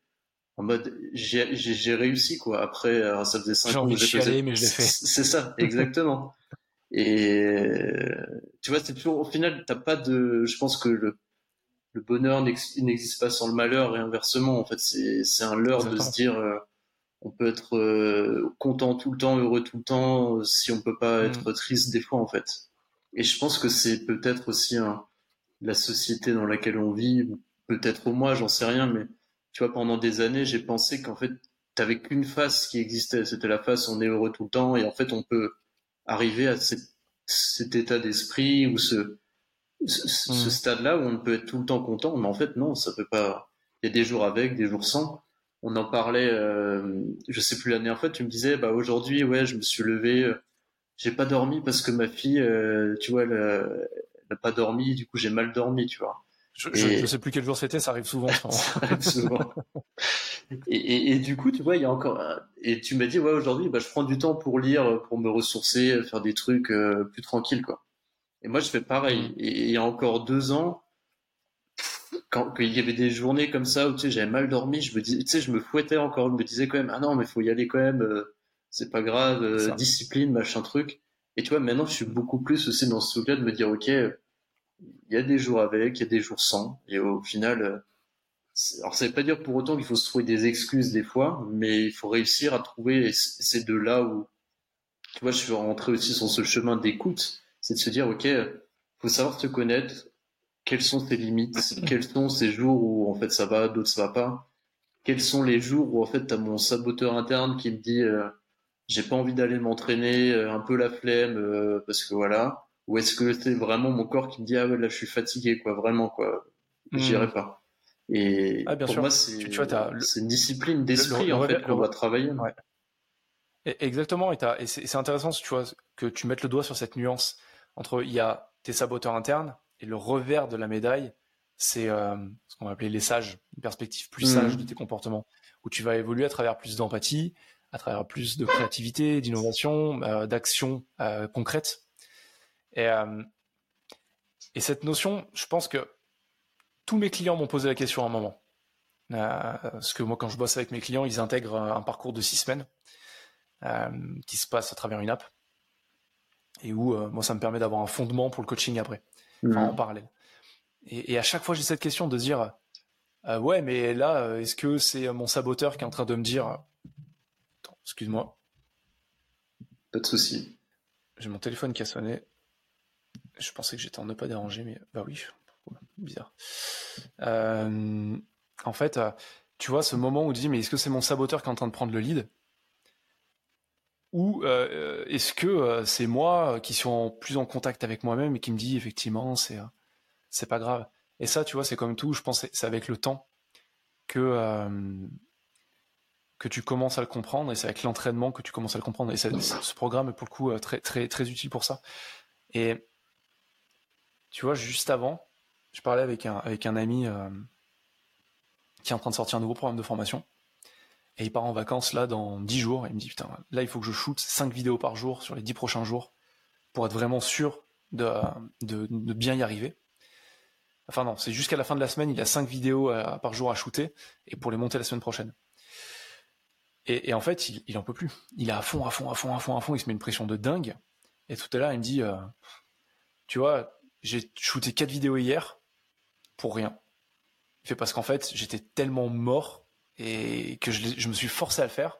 en mode j'ai réussi quoi. Après, ça faisait 5 ans que j'ai fait. mais je l'ai fait. C'est ça, exactement. Et tu vois, c'est toujours au final, t'as pas de. Je pense que le, le bonheur n'existe pas sans le malheur et inversement. En fait, c'est un leurre de se dire euh, on peut être euh, content tout le temps, heureux tout le temps, euh, si on peut pas mm. être triste des fois, en fait. Et je pense que c'est peut-être aussi la société dans laquelle on vit, peut-être au moi, j'en sais rien, mais tu vois, pendant des années, j'ai pensé qu'en fait, t'avais qu'une face qui existait, c'était la face on est heureux tout le temps, et en fait, on peut arriver à cet état d'esprit ou ce, ce, mm. stade-là où on peut être tout le temps content, mais en fait non, ça peut pas. Il y a des jours avec, des jours sans. On en parlait, euh, je sais plus la dernière fois, tu me disais, bah aujourd'hui, ouais, je me suis levé, euh, j'ai pas dormi parce que ma fille, euh, tu vois, elle, n'a pas dormi, du coup j'ai mal dormi, tu vois. Je, je, sais plus quel jour c'était, ça arrive souvent. ça arrive souvent. et, et, et, du coup, tu vois, il y a encore. Et tu m'as dit, ouais, aujourd'hui, bah, je prends du temps pour lire, pour me ressourcer, faire des trucs euh, plus tranquilles, quoi. Et moi, je fais pareil. Mm. Et il y a encore deux ans, quand, il y avait des journées comme ça où tu sais, j'avais mal dormi, je me dis, tu sais, je me fouettais encore, je me disais quand même, ah non, mais faut y aller quand même, euh, c'est pas grave, euh, discipline, machin truc. Et tu vois, maintenant, je suis beaucoup plus aussi dans ce truc-là de me dire, ok, il y a des jours avec, il y a des jours sans, et au final, euh, alors ça veut pas dire pour autant qu'il faut se trouver des excuses des fois, mais il faut réussir à trouver, ces deux là où, tu vois, je suis rentré aussi sur ce chemin d'écoute c'est de se dire, OK, faut savoir se connaître, quelles sont tes limites, quels sont ces jours où en fait ça va, d'autres ça va pas, quels sont les jours où en fait tu as mon saboteur interne qui me dit euh, j'ai pas envie d'aller m'entraîner, un peu la flemme parce que voilà, ou est-ce que c'est vraiment mon corps qui me dit ah ouais là je suis fatigué quoi, vraiment quoi, j'irai hmm. pas. Et ah, pour moi c'est une discipline d'esprit en fait qu'on va travailler. Exactement, et, c'est intéressant tu vois, que tu mettes le doigt sur cette nuance entre il y a tes saboteurs internes et le revers de la médaille, c'est euh, ce qu'on va appeler les sages, une perspective plus mmh. sage de tes comportements, où tu vas évoluer à travers plus d'empathie, à travers plus de créativité, d'innovation, euh, d'action euh, concrète. Et, et cette notion, je pense que tous mes clients m'ont posé la question à un moment. parce que moi, quand je bosse avec mes clients, ils intègrent un parcours de six semaines euh, qui se passe à travers une app et où euh, moi ça me permet d'avoir un fondement pour le coaching après, en parallèle. Et, à chaque fois j'ai cette question de dire euh, ouais mais là est-ce que c'est mon saboteur qui est en train de me dire excuse-moi. Pas de souci. J'ai mon téléphone qui a sonné. Je pensais que j'étais en ne pas déranger mais bah oui bizarre. En fait tu vois ce moment où tu dis mais est-ce que c'est mon saboteur qui est en train de prendre le lead? Ou euh, est-ce que euh, c'est moi qui suis en, plus en contact avec moi-même et qui me dit effectivement c'est euh, c'est pas grave. Et ça, tu vois, c'est comme tout. Je pense c'est avec le temps que que tu commences à le comprendre et c'est avec l'entraînement que tu commences à le comprendre. Et ce programme est pour le coup très très très utile pour ça. Et tu vois, juste avant, je parlais avec un avec un ami qui est en train de sortir un nouveau programme de formation et il part en vacances là dans 10 jours. Il me dit putain, là il faut que je shoote 5 vidéos par jour sur les 10 prochains jours pour être vraiment sûr de, de, bien y arriver. Enfin non, c'est jusqu'à la fin de la semaine, il a 5 vidéos euh, par jour à shooter et pour les monter la semaine prochaine. Et, en fait, il, il en peut plus. Il est à fond, à fond, à fond, à fond, à fond. Il se met une pression de dingue. Et tout à l'heure, il me dit, euh, tu vois, j'ai shooté 4 vidéos hier pour rien. Il fait parce qu'en fait, j'étais tellement mort et que je, me suis forcé à le faire.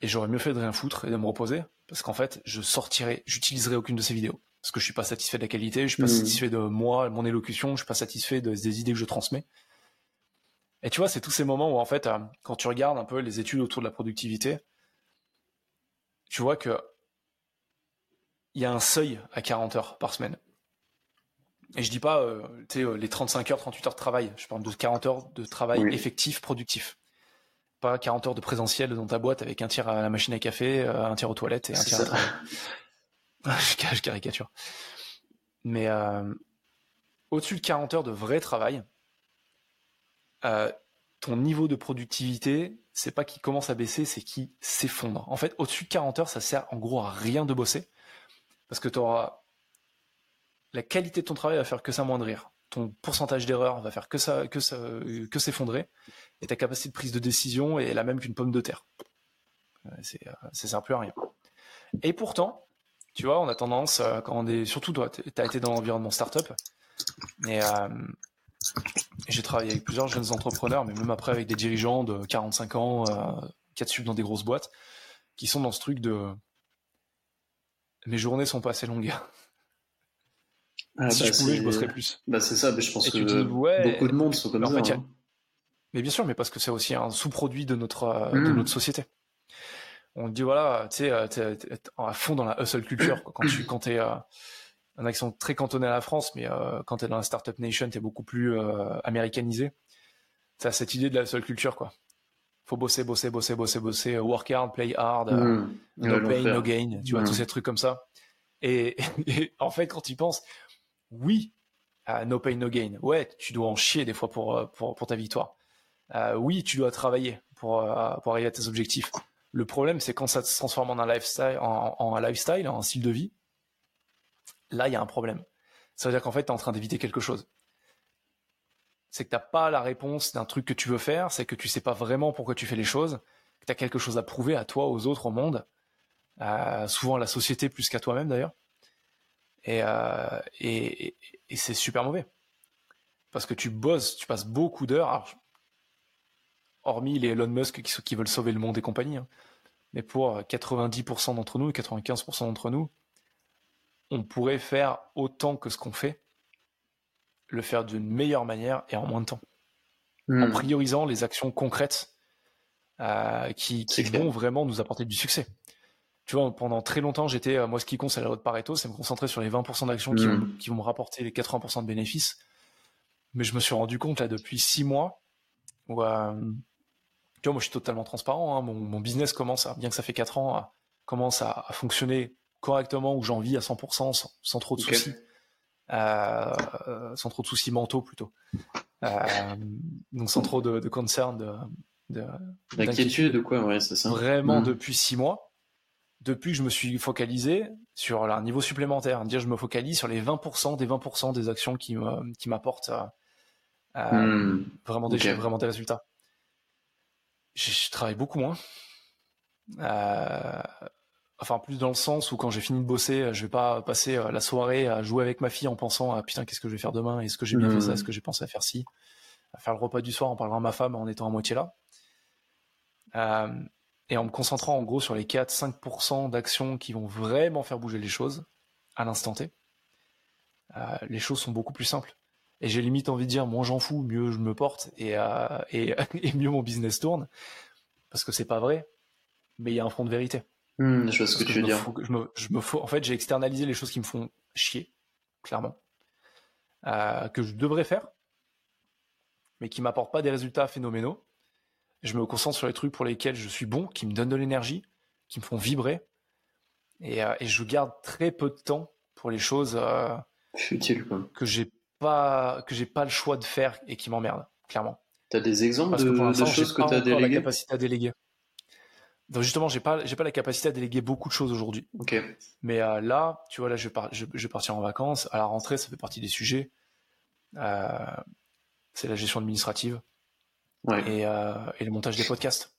Et j'aurais mieux fait de rien foutre et de me reposer parce qu'en fait, je sortirai, j'utiliserai aucune de ces vidéos parce que je suis pas satisfait de la qualité, je suis pas mmh. satisfait de moi, mon élocution, je suis pas satisfait des idées que je transmets. Et tu vois, c'est tous ces moments où en fait, euh, quand tu regardes un peu les études autour de la productivité, tu vois que il y a un seuil à 40 heures par semaine. Et je dis pas euh, euh, les 35 heures, 38 heures de travail. Je parle de 40 heures de travail effectif, productif. Pas 40 heures de présentiel dans ta boîte avec un tiers à la machine à café, euh, un tiers aux toilettes et un tiers à travail. je caricature. Mais au-dessus de 40 heures de vrai travail, ton niveau de productivité, c'est pas qu'il commence à baisser, c'est qu'il s'effondre. En fait, au-dessus de 40 heures, ça sert en gros à rien de bosser. Parce que tu auras la qualité de ton travail va faire que s'amoindrir. Ton pourcentage d'erreur va faire que ça, que ça, que s'effondrer, et ta capacité de prise de décision est la même qu'une pomme de terre. C'est, euh, ça sert plus à rien. Et pourtant, tu vois, on a tendance, euh, quand on est, surtout toi, as été dans l'environnement startup, et euh, j'ai travaillé avec plusieurs jeunes entrepreneurs, mais même après avec des dirigeants de 45 ans, euh, qui suivent dans des grosses boîtes, qui sont dans ce truc de mes journées sont pas assez longues. Ah, si bah, je pouvais, je bosserais plus. Bah, c'est ça, mais je pense que beaucoup de monde sont comme ça. Hein. Mais bien sûr, mais parce que c'est aussi un sous-produit de notre, euh, de hmm. notre société. On dit, voilà, tu sais, euh, à fond dans la hustle culture. Quand tu quand es, euh, un accent très cantonné à la France, mais euh, quand t'es dans la startup nation, t'es beaucoup plus euh, américanisé. T'as cette idée de la hustle culture, quoi. Faut bosser, bosser, bosser, bosser, bosser, work hard, play hard, hmm. no pain, no gain, tu vois, tous hmm. ces trucs comme ça. Et, et en fait, quand tu y penses, oui, no pain, no gain. Ouais, tu dois en chier des fois pour, euh, ta victoire. Euh, oui, tu dois travailler pour, euh, pour arriver à tes objectifs. Le problème, c'est quand ça se transforme en un lifestyle, en, un style de vie. Là, il y a un problème. Ça veut dire qu'en fait, tu es en train d'éviter quelque chose. C'est que tu n'as pas la réponse d'un truc que tu veux faire, c'est que tu sais pas vraiment pourquoi tu fais les choses, que tu as quelque chose à prouver à toi, aux autres, au monde, souvent à la société plus qu'à toi-même d'ailleurs. Euh, et, et, c'est super mauvais. Parce que tu bosses, tu passes beaucoup d'heures, hormis les Elon Musk qui, qui, veulent sauver le monde et compagnie, hein. mais pour 90% d'entre nous, 95% d'entre nous, on pourrait faire autant que ce qu'on fait, le faire d'une meilleure manière et en moins de temps. En hmm. priorisant les actions concrètes qui, qui vont vraiment nous apporter du succès. Tu vois, pendant très longtemps, j'étais, moi, ce qui compte, c'est la loi de Pareto, c'est me concentrer sur les 20% d'actions qui, vont, qui vont me rapporter les 80% de bénéfices. Mais je me suis rendu compte, là, depuis six mois, où, tu vois, moi, je suis totalement transparent. Hein. Mon, business commence, à, bien que ça fait 4 ans, commence à, fonctionner correctement, où j'en vis à 100%, sans, trop de soucis. Euh, sans trop de soucis mentaux plutôt. Euh, donc sans trop de, de concern, de, d'inquiétude ou quoi, ouais, c'est ça. Vraiment mmh. depuis 6 mois, depuis que je me suis focalisé sur un niveau supplémentaire, dire je me focalise sur les 20% des 20% des actions qui qui m'apportent euh, mmh. vraiment des vraiment des résultats je, travaille beaucoup moins. Euh, enfin, plus dans le sens où quand j'ai fini de bosser, je vais pas passer euh, la soirée à jouer avec ma fille en pensant à putain, qu'est-ce que je vais faire demain? Est-ce que j'ai bien fait ça? Est-ce que j'ai pensé à faire ci? À faire le repas du soir en parlant à ma femme en étant à moitié là. Euh, et en me concentrant en gros sur les 4-5% d'actions qui vont vraiment faire bouger les choses à l'instant T, les choses sont beaucoup plus simples. Et j'ai limite envie de dire, moins j'en fous, mieux je me porte et, euh, et, et, mieux mon business tourne. Parce que c'est pas vrai, mais il y a un fond de vérité. Hmm, je vois ce que, tu veux dire. je me, je me en fait, j'ai externalisé les choses qui me font chier, clairement, euh, que je devrais faire, mais qui m'apportent pas des résultats phénoménaux. Je me concentre sur les trucs pour lesquels je suis bon, qui me donnent de l'énergie, qui me font vibrer, et, euh, et, je garde très peu de temps pour les choses euh, que j'ai pas que j'ai pas le choix de faire et qui m'emmerde, clairement. T'as des exemples de, choses que tu as déléguées la capacité à déléguer. Donc justement, j'ai pas j'ai pas la capacité à déléguer beaucoup de choses aujourd'hui. Ok. Mais euh, là, tu vois, là, je vais, je, vais partir en vacances. À la rentrée, ça fait partie des sujets. Euh, c'est la gestion administrative et, euh, et, le montage des podcasts.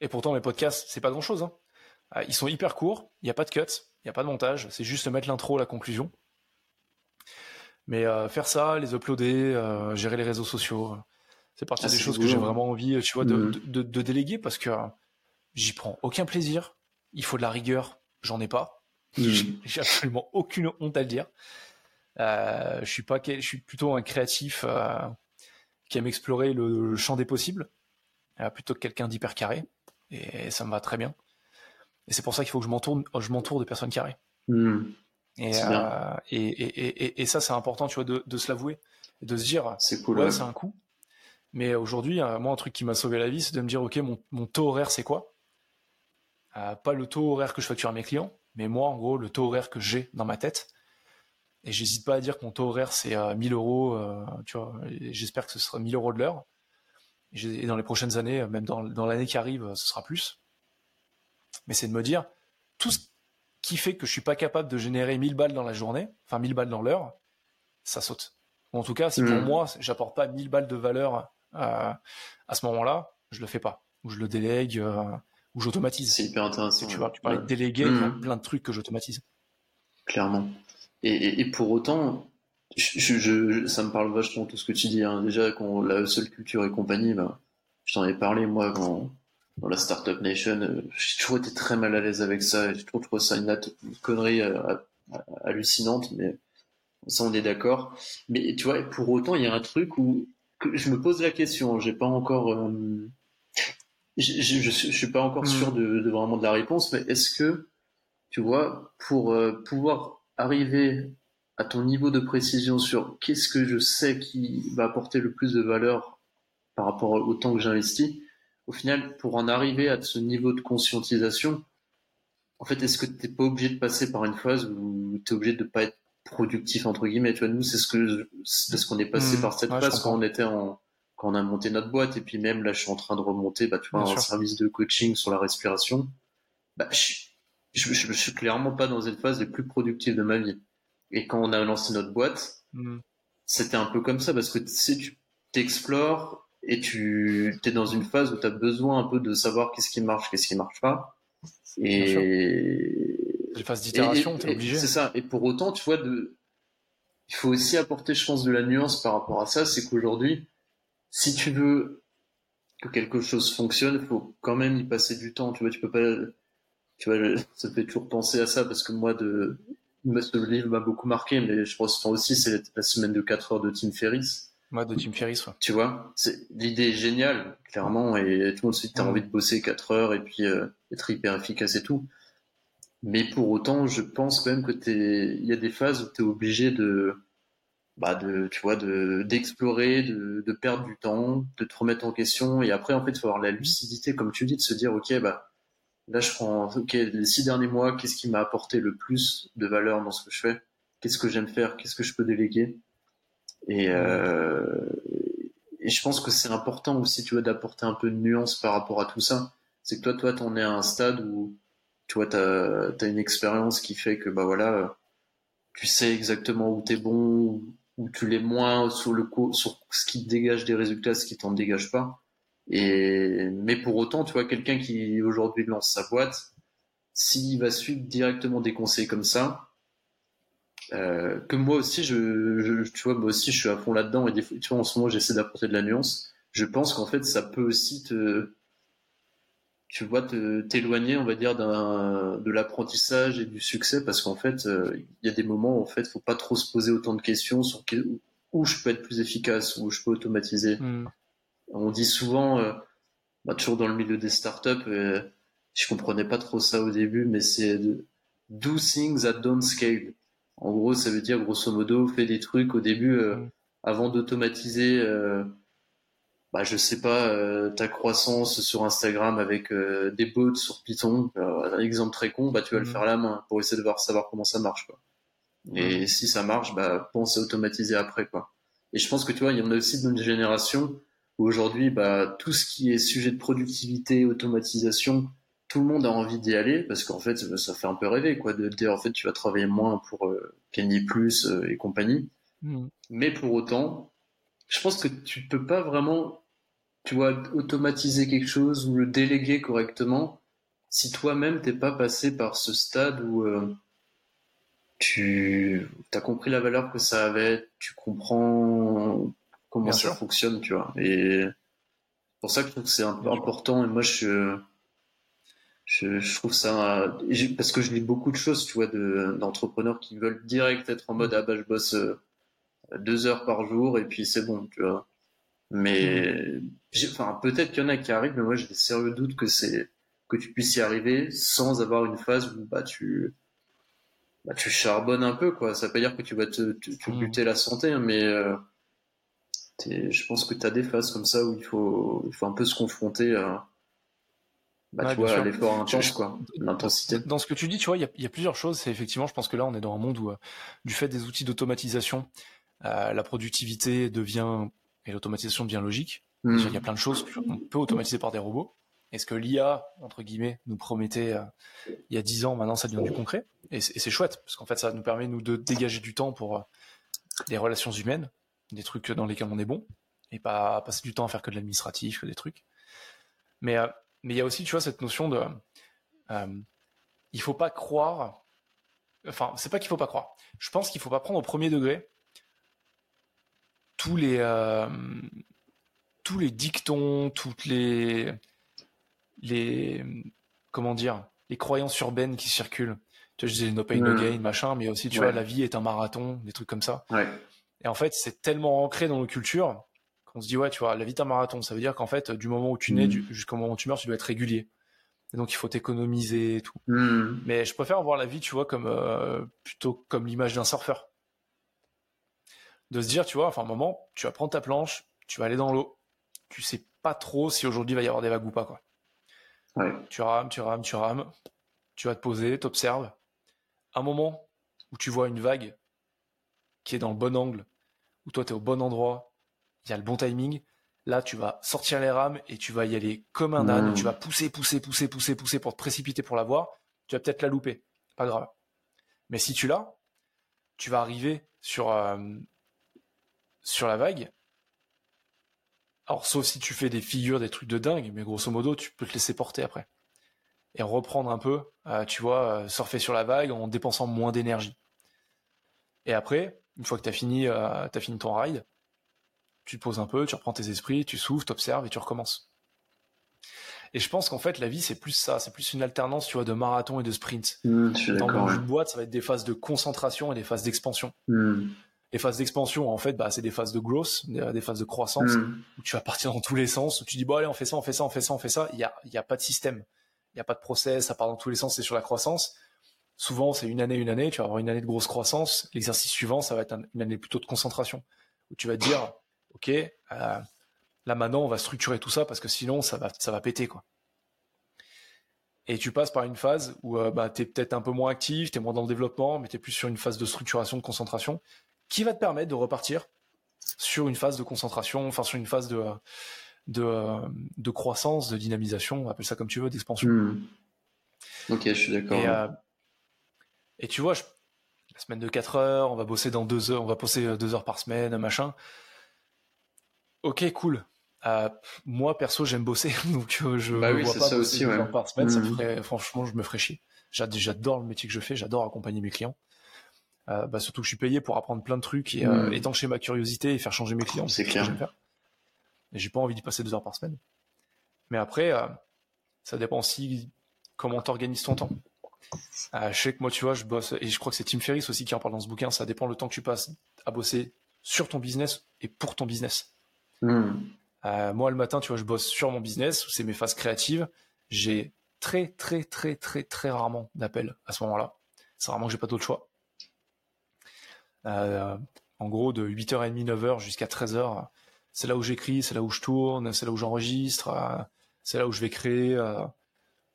Et pourtant, mes podcasts, c'est pas grand chose. Hein. ils sont hyper courts. Il n'y a pas de cuts, il n'y a pas de montage. C'est juste mettre l'intro, la conclusion. Mais euh, faire ça, les uploader, euh, gérer les réseaux sociaux, c'est partie ah, des choses que j'ai vraiment envie, tu vois, de, mm. de, de, déléguer parce que j'y prends aucun plaisir. Il faut de la rigueur, j'en ai pas. Mm. J'ai absolument aucune honte à le dire. Euh, je suis pas, je suis plutôt un créatif euh, qui aime explorer le, champ des possibles, euh, plutôt que quelqu'un d'hyper carré. Et ça me va très bien. Et c'est pour ça qu'il faut que je m'entoure, je m'entoure de personnes carrées. Mm. Euh, et, et, et, et, ça, c'est important, tu vois, de, de se l'avouer, de se dire, c'est cool, ouais, c'est un coup. Mais aujourd'hui, euh, moi, un truc qui m'a sauvé la vie, c'est de me dire, ok, mon, mon taux horaire, c'est quoi? Euh, Pas le taux horaire que je facture à mes clients, mais moi, en gros, le taux horaire que j'ai dans ma tête. Et j'hésite pas à dire que mon taux horaire, c'est 1000 euros, tu vois. J'espère que ce sera 1000 euros de l'heure. Et dans les prochaines années, même dans, dans l'année qui arrive, ce sera plus. Mais c'est de me dire, tout ce qui fait que je suis pas capable de générer 1000 balles dans la journée, enfin 1000 balles dans l'heure, ça saute. en tout cas, si pour hmm. moi, j'apporte pas 1000 balles de valeur euh, à ce moment-là, je le fais pas. Ou je le délègue, euh, ou j'automatise. C'est hyper intéressant. Tu vois, tu parlais de déléguer, il y a hmm. plein de trucs que j'automatise. Clairement. Et, pour autant, je, ça me parle vachement tout ce que tu dis. Hein. Déjà, quand la seule culture et compagnie, ben, je t'en ai parlé, moi, quand, dans la Startup Nation, euh, j'ai toujours été très mal à l'aise avec ça. J'ai toujours trouvé ça une, connerie euh, hallucinante, mais ça on est d'accord. Mais tu vois, pour autant, il y a un truc où je me pose la question. J'ai pas encore, euh, je, je, suis pas encore sûr hmm. de, de, vraiment de la réponse, mais est-ce que tu vois, pour pouvoir arriver à ton niveau de précision sur qu'est-ce que je sais qui va apporter le plus de valeur par rapport au temps que j'investis, au final, pour en arriver à ce niveau de conscientisation, en fait, est-ce que t'es pas obligé de passer par une phase où tu es obligé de pas être productif entre guillemets Tu vois, nous, c'est ce que parce qu'on est passé mmh. par cette phase quand on était en quand on a monté notre boîte et puis même là, je suis en train de remonter, bah, tu vois, un service de coaching sur la respiration. Bah, je, je, je, suis clairement pas dans une phase les plus productive de ma vie. Et quand on a lancé notre boîte, mmh. c'était un peu comme ça parce que tu sais, tu t'explores et tu es dans une phase où tu as besoin un peu de savoir qu'est-ce qui marche, qu'est-ce qui marche pas. Et les phases d'itération, tu es obligé. C'est ça. Et pour autant, tu vois, de... il faut aussi apporter, je pense, de la nuance par rapport à ça. C'est qu'aujourd'hui, si tu veux que quelque chose fonctionne, il faut quand même y passer du temps. Tu vois, tu peux pas. Tu vois, ça me fait toujours penser à ça parce que moi, de... le livre m'a beaucoup marqué, mais je pense aussi, c'est la semaine de 4 heures de Tim Ferriss de Tim Ferriss. Tu vois, l'idée est géniale, clairement, et tout le monde se dit t'as envie de bosser 4 heures et puis euh, être hyper efficace et tout. Mais pour autant, je pense quand même que il y a des phases où tu es obligé de, bah de, tu vois, de, d'explorer, de, de perdre du temps, de te remettre en question. Et après, en fait, il faut avoir la lucidité, comme tu dis, de se dire, OK, bah, là, je prends, OK, les six derniers mois, qu'est-ce qui m'a apporté le plus de valeur dans ce que je fais? Qu'est-ce que j'aime faire? Qu'est-ce que je peux déléguer? Et, euh, et je pense que c'est important aussi, tu vois, d'apporter un peu de nuance par rapport à tout ça. C'est que toi, toi, t'en es à un stade où, tu vois, t'as as une expérience qui fait que, bah voilà, tu sais exactement où t'es bon, où tu l'es moins sur le sur ce qui te dégage des résultats, ce qui t'en dégage pas. Mais pour autant, tu vois, quelqu'un qui aujourd'hui lance sa boîte, s'il va suivre directement des conseils comme ça, euh, que moi aussi, je, tu vois, moi aussi, je suis à fond là-dedans et tu vois, en ce moment, j'essaie d'apporter de la nuance. Je pense qu'en fait, ça peut aussi te, tu vois, t'éloigner, on va dire, de l'apprentissage et du succès, parce qu'en fait, euh, il y a des moments où en fait, faut pas trop se poser autant de questions sur où je peux être plus efficace, où je peux automatiser. Hmm. On dit souvent, euh, bah, toujours dans le milieu des startups, euh, je comprenais pas trop ça au début, mais c'est do things that don't scale. En gros, ça veut dire grosso modo, fais des trucs au début euh, hmm. avant d'automatiser bah, je sais pas, euh, ta croissance sur Instagram avec euh, des bots sur Python, un exemple très con, bah, tu vas le mhm. faire à la main pour essayer de voir, savoir comment ça marche. Quoi. Et si ça marche, bah, pense à automatiser après. Quoi. Et je pense que tu vois, il y en a aussi dans une génération aujourd'hui, bah, tout ce qui est sujet de productivité, automatisation, tout le monde a envie d'y aller parce qu'en fait, ça fait un peu rêver, quoi, de dire en fait, tu vas travailler moins pour euh, gagner plus et compagnie. Mhm. Mais pour autant, je pense que tu peux pas vraiment tu vois, automatiser quelque chose ou le déléguer correctement si toi-même t'es pas passé par ce stade où euh, tu as compris la valeur que ça avait, tu comprends comment ça fonctionne, tu vois. Et c'est pour ça que je trouve que c'est un peu important. Et moi, je, je, trouve ça parce que je lis beaucoup de choses, tu vois, d'entrepreneurs qui veulent direct être en mode ah bah je bosse euh, deux heures par jour et puis c'est bon, tu vois. Mais enfin, peut-être qu'il y en a qui arrivent, mais moi j'ai des sérieux doutes que c'est que tu puisses y arriver sans avoir une phase où bah tu bah, tu charbonnes un peu quoi. Ça veut pas dire que tu vas te, te, mm. buter la santé, hein, mais euh, je pense que tu as des phases comme ça où il faut il faut un peu se confronter à bah, tu vois, l'effort intense, quoi, l'intensité. Dans ce que tu dis, tu vois, il y a, y a, plusieurs choses. C'est effectivement, je pense que là, on est dans un monde où, euh, du fait des outils d'automatisation, euh, la productivité devient et l'automatisation devient logique. Hmm. Il y a plein de choses qu'on peut automatiser par des robots. Est-ce que l'IA, entre guillemets, nous promettait euh, il y a 10 ans, maintenant ça devient du concret? Et c'est chouette, parce qu'en fait ça nous permet nous de dégager du temps pour des relations humaines, des trucs dans lesquels on est bon, et pas passer du temps à faire que de l'administratif, que des trucs. Mais euh, mais il y a aussi, tu vois, cette notion de euh, il faut pas croire. Enfin, c'est pas qu'il faut pas croire. Je pense qu'il faut pas prendre au premier degré tous les euh, tous les dictons, toutes les les comment dire, les croyances urbaines qui circulent. Tu vois, je disais no pain no mm. gain, machin, mais aussi tu vois la vie est un marathon, des trucs comme ça. Et en fait, c'est tellement ancré dans nos cultures qu'on se dit ouais, tu vois, la vie est un marathon, ça veut dire qu'en fait, du moment où tu nais mm. jusqu'au moment où tu meurs, tu dois être régulier. Et donc il faut t'économiser et tout. Mm. Mais je préfère voir la vie, tu vois, comme euh, plutôt comme l'image d'un surfeur de se dire, tu vois, enfin, un moment, tu vas prendre ta planche, tu vas aller dans l'eau, tu sais pas trop si aujourd'hui il va y avoir des vagues ou pas, quoi. Tu rames, tu rames, tu rames, tu vas te poser, t'observes. Un moment où tu vois une vague qui est dans le bon angle, où toi tu es au bon endroit, il y a le bon timing, là tu vas sortir les rames et tu vas y aller comme un âne, tu vas pousser, pousser, pousser, pousser, pousser pour te précipiter pour la voir, tu vas peut-être la louper, pas grave. Mais si tu l'as, tu vas arriver sur, euh, sur la vague. Alors, sauf si tu fais des figures, des trucs de dingue, mais grosso modo, tu peux te laisser porter après. Et reprendre un peu, euh, tu vois, euh, surfer sur la vague en dépensant moins d'énergie. Et après, une fois que tu as fini, euh, as fini ton ride, tu te poses un peu, tu reprends tes esprits, tu souffles, observes et tu recommences. Et je pense qu'en fait, la vie, c'est plus ça, c'est plus une alternance, tu vois, de marathon et de sprint. Mmh, Dans une boîte, ça va être des phases de concentration et des phases d'expansion. Mmh. les phases d'expansion, en fait, bah, c'est des phases de growth, des, phases de croissance, mm. où tu vas partir dans tous les sens, où tu dis, bon, allez, on fait ça, on fait ça, on fait ça, on fait ça. Il y a, il y a pas de système. Il y a pas de process, ça part dans tous les sens, c'est sur la croissance. Souvent, c'est une année, une année, tu vas avoir une année de grosse croissance. L'exercice suivant, ça va être une année plutôt de concentration, où tu vas te dire, OK, euh, là maintenant, on va structurer tout ça parce que sinon, ça va, ça va péter, quoi. Et tu passes par une phase où euh, bah, tu es peut-être un peu moins actif, tu es moins dans le développement, mais tu es plus sur une phase de structuration, de concentration, qui va te permettre de repartir sur une phase de concentration, enfin sur une phase de, de, de croissance, de dynamisation, appelle ça comme tu veux, d'expansion. Hmm. Ok, je suis d'accord. Et, euh, et, tu vois, la semaine de 4 heures, on va bosser dans 2 heures, on va bosser 2 heures par semaine, machin. Ok, cool. Euh, moi perso j'aime bosser donc euh, je bah vois pas ça aussi, par semaine ça mmh. franchement je me ferais chier j'adore le métier que je fais j'adore accompagner mes clients euh, bah, surtout que je suis payé pour apprendre plein de trucs et mmh. étancher ma curiosité et faire changer mes clients c'est clair et j'ai pas envie d'y passer deux heures par semaine mais après ça dépend aussi comment t'organises ton temps je sais que moi tu vois je bosse et je crois que c'est Tim Ferriss aussi qui en parle dans ce bouquin ça dépend le temps que tu passes à bosser sur ton business et pour ton business mmh. Euh, moi, le matin, tu vois, je bosse sur mon business, c'est mes phases créatives. J'ai très, très, très, très, très rarement d'appels à ce moment-là. C'est rarement que j'ai pas d'autre choix. Euh, en gros, de 8h30, 9h jusqu'à 13h, c'est là où j'écris, c'est là où je tourne, c'est là où j'enregistre, euh, c'est là où je vais créer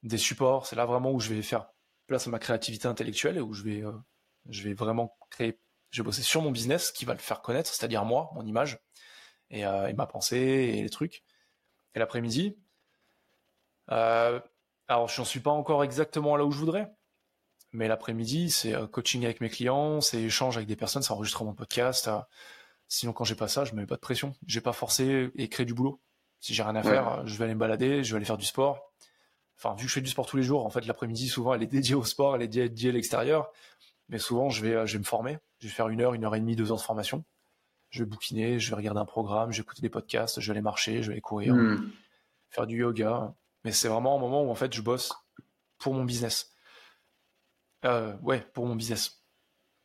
des supports, c'est là vraiment où je vais faire place à ma créativité intellectuelle et où je vais, je vais vraiment créer, je vais bosser sur mon business qui va le faire connaître, c'est-à-dire moi, mon image, euh, et, ma pensée et les trucs. Et l'après-midi, euh, alors je n'en suis pas encore exactement là où je voudrais, mais l'après-midi, c'est euh, coaching avec mes clients, c'est échange avec des personnes, c'est enregistrement de podcast. sinon, quand j'ai pas ça, je me mets pas de pression. J'ai pas forcé et créé du boulot. Si j'ai rien à faire, je vais aller me balader, je vais aller faire du sport. Enfin, vu que je fais du sport tous les jours, en fait, l'après-midi, souvent, elle est dédiée au sport, elle est dédiée à l'extérieur. Mais souvent, je vais, je vais me former. Je vais faire une heure, une heure et demie, deux heures de formation je vais bouquiner, je vais regarder un programme, je vais écouter des podcasts, je vais aller marcher, je vais aller courir, hmm. faire du yoga. Mais c'est vraiment un moment où en fait je bosse pour mon business. Euh, ouais, pour mon business.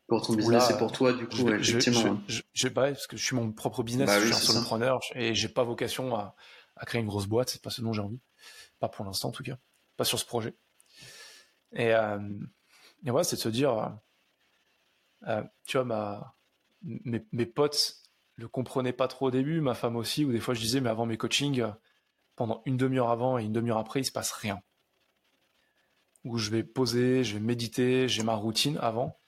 Pour ton business et pour toi, du coup, effectivement. Je, je, pas, parce que je suis mon propre business, bah je suis un solopreneur et j'ai pas vocation à, créer une grosse boîte, c'est pas ce dont j'ai envie. Pas pour l'instant en tout cas. Pas sur ce projet. Et, euh, ouais, c'est de se dire, euh, tu vois, mes, potes le comprenaient pas trop au début, ma femme aussi, où des fois je disais, mais avant mes coachings, pendant une demi-heure avant et une demi-heure après, il se passe rien. Où je vais poser, je vais méditer, j'ai ma routine avant.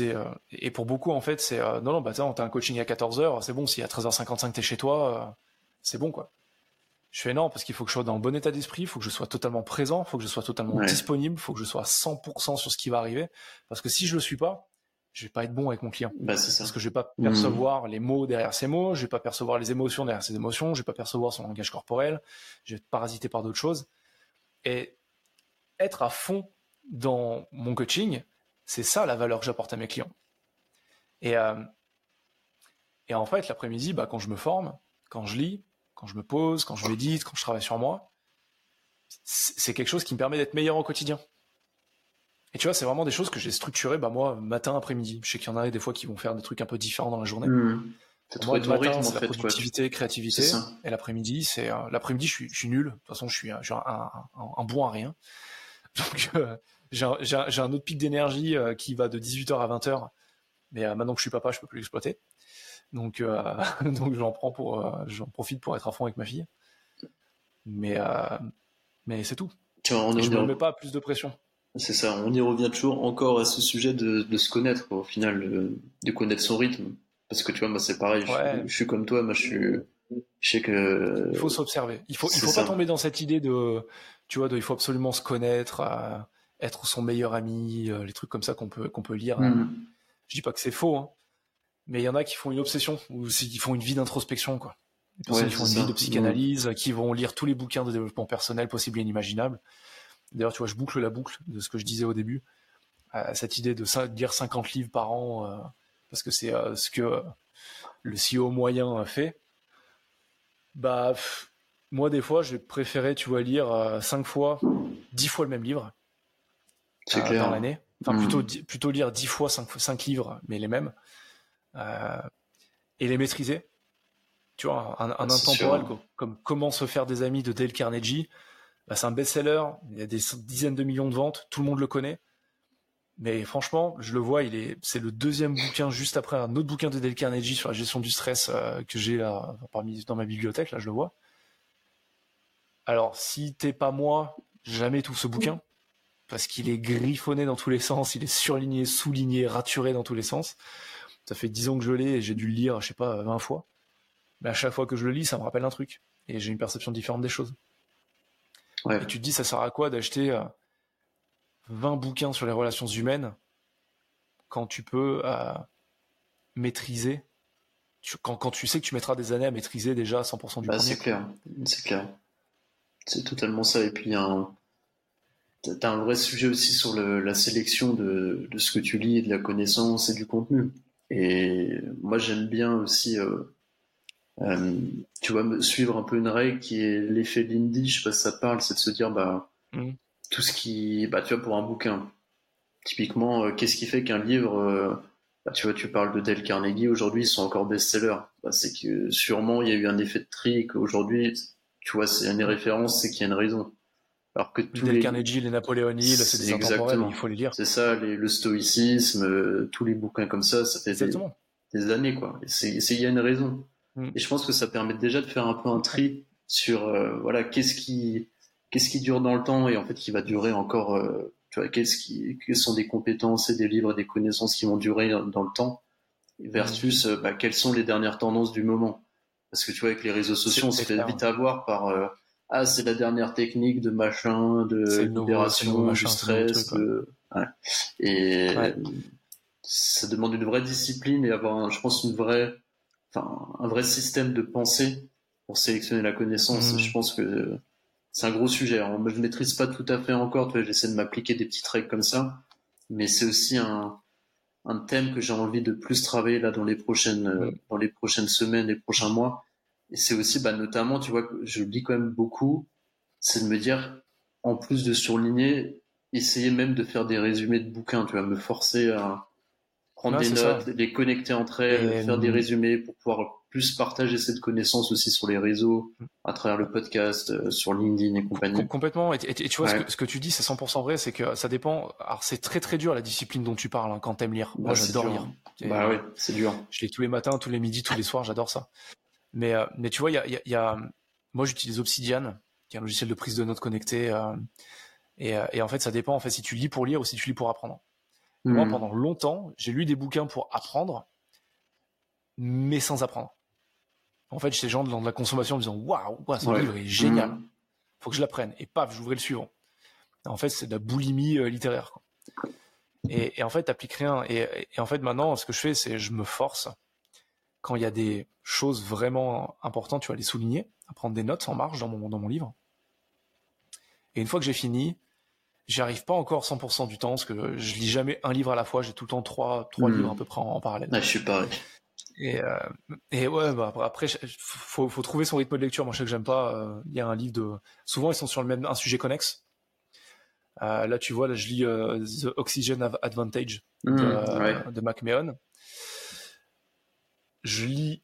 Euh, et pour beaucoup, en fait, c'est euh, non, non, bah t'as un coaching à 14h, c'est bon, si à 13h55 t'es chez toi, euh, c'est bon quoi. Je fais non, parce qu'il faut que je sois dans le bon état d'esprit, il faut que je sois totalement présent, il faut que je sois totalement disponible, il faut que je sois à 100% sur ce qui va arriver. Parce que si je le suis pas, je vais pas être bon avec mon client. Bah, ça. Parce que je vais pas percevoir les mots derrière ses mots, je vais pas percevoir les émotions derrière ses émotions, je vais pas percevoir son langage corporel, je vais être parasité par d'autres choses. Et être à fond dans mon coaching, c'est ça la valeur que j'apporte à mes clients. Et, euh, et en fait, l'après-midi, bah, quand je me forme, quand je lis, quand je me pose, quand je médite, quand je travaille sur moi, c'est quelque chose qui me permet d'être meilleur au quotidien. Et tu vois, c'est vraiment des choses que j'ai structurées, bah moi, matin, après-midi. Je sais qu'il y en a des fois qui vont faire des trucs un peu différents dans la journée. Mmh. Moi, le matin, c'est la productivité, créativité. Et l'après-midi, c'est euh, l'après-midi, je suis, je suis nul. De toute façon, je suis, je suis un, un, un, bon à rien. Donc, euh, j'ai un, autre pic d'énergie euh, qui va de 18h à 20h. Mais maintenant que je suis papa, je peux plus l'exploiter. Donc, donc j'en prends pour, j'en profite pour être à fond avec ma fille. Mais, mais c'est tout. On je ne mets pas plus de pression. C'est ça, on y revient toujours encore à ce sujet de, de se connaître, au final, de, connaître son rythme. Parce que tu vois, moi c'est pareil, je, suis comme toi, moi je suis. Je sais que. Il faut s'observer. Il faut, il faut pas tomber dans cette idée de. Tu vois, de, il faut absolument se connaître, être son meilleur ami, euh, les trucs comme ça qu'on peut, qu'on peut lire. Mm. Je dis pas que c'est faux, hein, mais il y en a qui font une obsession, ou qui font une vie d'introspection, quoi. Les personnes qui font une vie de psychanalyse, qui vont lire tous les bouquins de développement personnel possibles et inimaginables D'ailleurs, tu vois, je boucle la boucle de ce que je disais au début. Euh, cette idée de lire 50 livres par an, euh, parce que c'est euh, ce que le CEO moyen fait. Bah, moi, des fois, j'ai préféré, tu vois, lire 5 fois, 10 fois le même livre dans l'année. Enfin, hmm. plutôt, plutôt lire 10 fois 5, 5 livres, mais les mêmes. Et les maîtriser. Tu vois, un, un intemporel comme, Comment se faire des amis de Dale Carnegie, bah, c'est un best-seller, il y a des dizaines de millions de ventes, tout le monde le connaît. Mais franchement, je le vois, il est, c'est le deuxième bouquin juste après un autre bouquin de Dale Carnegie sur la gestion du stress euh, que j'ai parmi dans ma bibliothèque. Là, je le vois. Alors, si t'es pas moi, jamais tout ce bouquin parce qu'il est griffonné dans tous les sens, il est surligné, souligné, raturé dans tous les sens. Ça fait dix ans que je l'ai et j'ai dû le lire, je sais pas, 20 fois. Mais à chaque fois que je le lis, ça me rappelle un truc et j'ai une perception différente des choses. Et tu te dis, ça sert à quoi d'acheter euh, 20 bouquins sur les relations humaines quand tu peux euh, maîtriser, quand, tu sais que tu mettras des années à maîtriser déjà 100% du bah, C'est clair, c'est clair. C'est totalement ça. Et puis, un... tu as un vrai sujet aussi sur la sélection de, ce que tu lis, de la connaissance et du contenu. Et moi, j'aime bien aussi, euh, euh, tu vois, me suivre un peu une règle qui est l'effet Lindy, je sais pas si ça parle, c'est de se dire, bah, mmh tout ce qui, bah, tu vois, pour un bouquin, typiquement, euh, qu'est-ce qui fait qu'un livre, euh, bah, tu vois, tu parles de Dale Carnegie, aujourd'hui, ils sont encore best-sellers. Bah, c'est que sûrement, il y a eu un effet de tri qu'aujourd'hui, tu vois, c'est une référence, c'est qu'il y a une raison. Alors que tous Dale les... Carnegie, les Napoléon Hill, c'est des intemporels, il faut les lire. C'est ça, le stoïcisme, euh, tous les bouquins comme ça, ça fait des, années, quoi. Il y a une raison. Mm. Et je pense que ça permet déjà de faire un peu un tri sur, voilà, qu'est-ce qui, qu'est-ce qui dure dans le temps et en fait qui va durer encore euh, tu vois qu'est-ce qui quelles sont des compétences et des livres et des connaissances qui vont durer dans le temps versus euh, bah, quelles sont les dernières tendances du moment parce que tu vois avec les réseaux sociaux on se fait vite avoir par euh, ah c'est la dernière technique de machin de libération du stress ouais. et ça demande une vraie discipline et avoir je pense une vraie enfin un vrai système de pensée pour sélectionner la connaissance mmh. je pense que c'est un gros sujet. Alors, je ne maîtrise pas tout à fait encore, j'essaie de m'appliquer des petites règles comme ça, mais c'est aussi un, un thème que j'ai envie de plus travailler là dans les prochaines, euh, dans les prochaines semaines, les prochains mois. Et c'est aussi, bah, notamment, tu vois, je lis quand même beaucoup, c'est de me dire, en plus de surligner, essayer même de faire des résumés de bouquins, tu vois, me forcer à prendre des notes, les connecter entre elles, faire des résumés pour pouvoir plus partager cette connaissance aussi sur les réseaux, à travers le podcast, euh, sur LinkedIn et compagnie. complètement. Et, tu vois, ce, que, tu dis, c'est 100% vrai, c'est que ça dépend. Alors, c'est très très dur la discipline dont tu parles hein, quand t'aimes lire. Moi, bah, j'adore lire. Bah oui, c'est dur. Je lis tous les matins, tous les midis, tous les soirs, j'adore ça. Mais, euh, mais tu vois, il y a, y a, moi, j'utilise Obsidian, qui est un logiciel de prise de notes connecté. Euh, et, et, en fait, ça dépend en fait si tu lis pour lire ou si tu lis pour apprendre. Moi, hmm. pendant longtemps, j'ai lu des bouquins pour apprendre, mais sans apprendre. En fait, j'étais genre dans de la consommation en me disant waouh, ce livre est génial, mmh. faut que je l'apprenne. Et paf, j'ouvrais le suivant. En fait, c'est de la boulimie euh, littéraire. Et, en fait, t'appliques rien. Et, en fait, maintenant, ce que je fais, c'est je me force quand il y a des choses vraiment importantes, tu vas les souligner, à prendre des notes en marge dans mon, dans mon livre. Et une fois que j'ai fini, j'y arrive pas encore 100% du temps, parce que je lis jamais un livre à la fois, j'ai tout le temps trois, trois mmh. livres à peu près en, parallèle. je suis pareil. Et, euh, et ouais, bah, après, faut, faut trouver son rythme de lecture. Moi, je sais que j'aime pas. Euh, il y a un livre de. Souvent, ils sont sur le même un sujet connexe. Euh, là, tu vois, là, je lis euh, The Oxygen Advantage de, mmh, de McMahon. Je lis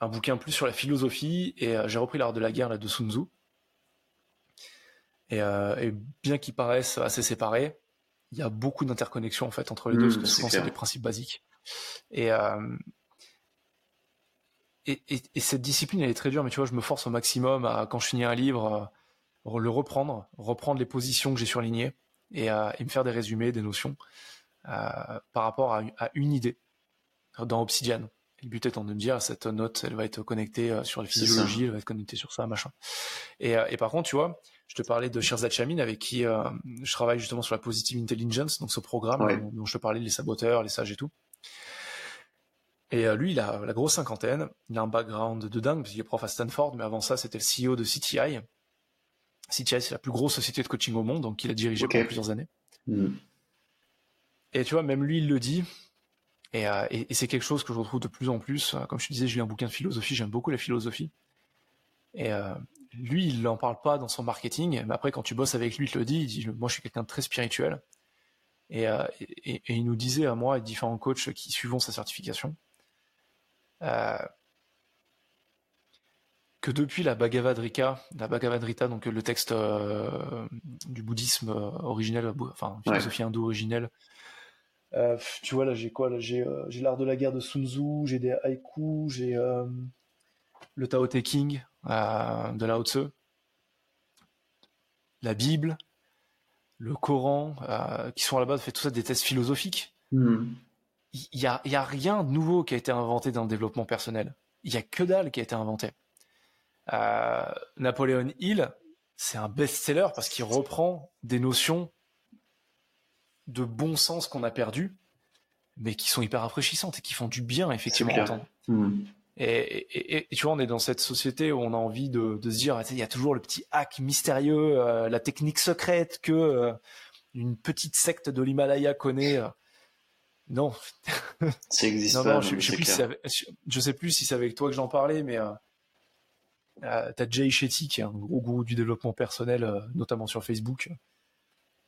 un bouquin plus sur la philosophie et j'ai repris l'art de la guerre là, de Sun Tzu. Et, et bien qu'ils paraissent assez séparés, il y a beaucoup d'interconnexions en fait entre les deux, mmh, parce que souvent c'est des principes basiques. Et, et, et, cette discipline, elle est très dure, mais tu vois, je me force au maximum à, quand je finis un livre, euh, le reprendre, reprendre les positions que j'ai surlignées et, euh, et, me faire des résumés, des notions euh, par rapport à, à, une idée dans Obsidian. Le but étant de me dire, cette note, elle va être connectée euh, sur la physiologie, elle va être connectée sur ça, machin. Et, euh, et par contre, tu vois, je te parlais de Shirzad Chamin avec qui je travaille justement sur la Positive Intelligence, donc ce programme dont, dont je te parlais, les saboteurs, les sages et tout. Et euh, lui, il a la grosse cinquantaine, il a un background de dingue, parce qu'il est prof à Stanford, mais avant ça, c'était le CEO de CTI. CTI, c'est la plus grosse société de coaching au monde, donc il a dirigé pendant plusieurs années. Hmm. Et tu vois, même lui, il le dit, euh, et, c'est quelque chose que je retrouve de plus en plus. Comme je te disais, j'ai lu un bouquin de philosophie, j'aime beaucoup la philosophie. Et euh, lui, il n'en parle pas dans son marketing, mais après, quand tu bosses avec lui, il te le dit, il dit, moi, je suis quelqu'un de très spirituel. Et, et, il nous disait à moi et différents coachs qui suivons sa certification, que depuis la Bhagavad Gita, la Bhagavad Gita, donc le texte du bouddhisme originel, enfin philosophie hindoue originelle, tu vois là j'ai quoi là j'ai l'art de la guerre de Sun Tzu, j'ai des haïkus, j'ai le Tao Te King de Lao Tzu, la Bible, le Coran, euh, qui sont à la base fait tout ça des tests philosophiques. Hmm. Il n'y a, y a, rien de nouveau qui a été inventé dans le développement personnel. Il y a que dalle qui a été inventé. Euh, Napoléon Hill, c'est un best-seller parce qu'il reprend des notions de bon sens qu'on a perdu, mais qui sont hyper rafraîchissantes et qui font du bien effectivement entendre. Hmm. Et, tu vois, on est dans cette société où on a envie de, se dire, il y a toujours le petit hack mystérieux, euh, la technique secrète que euh, une petite secte de l'Himalaya connaît. Euh. Non. Ça existe pas. je, je, sais plus si c'est avec toi que j'en parlais, mais t'as Jay Shetty qui est un gros gourou du développement personnel, notamment sur Facebook,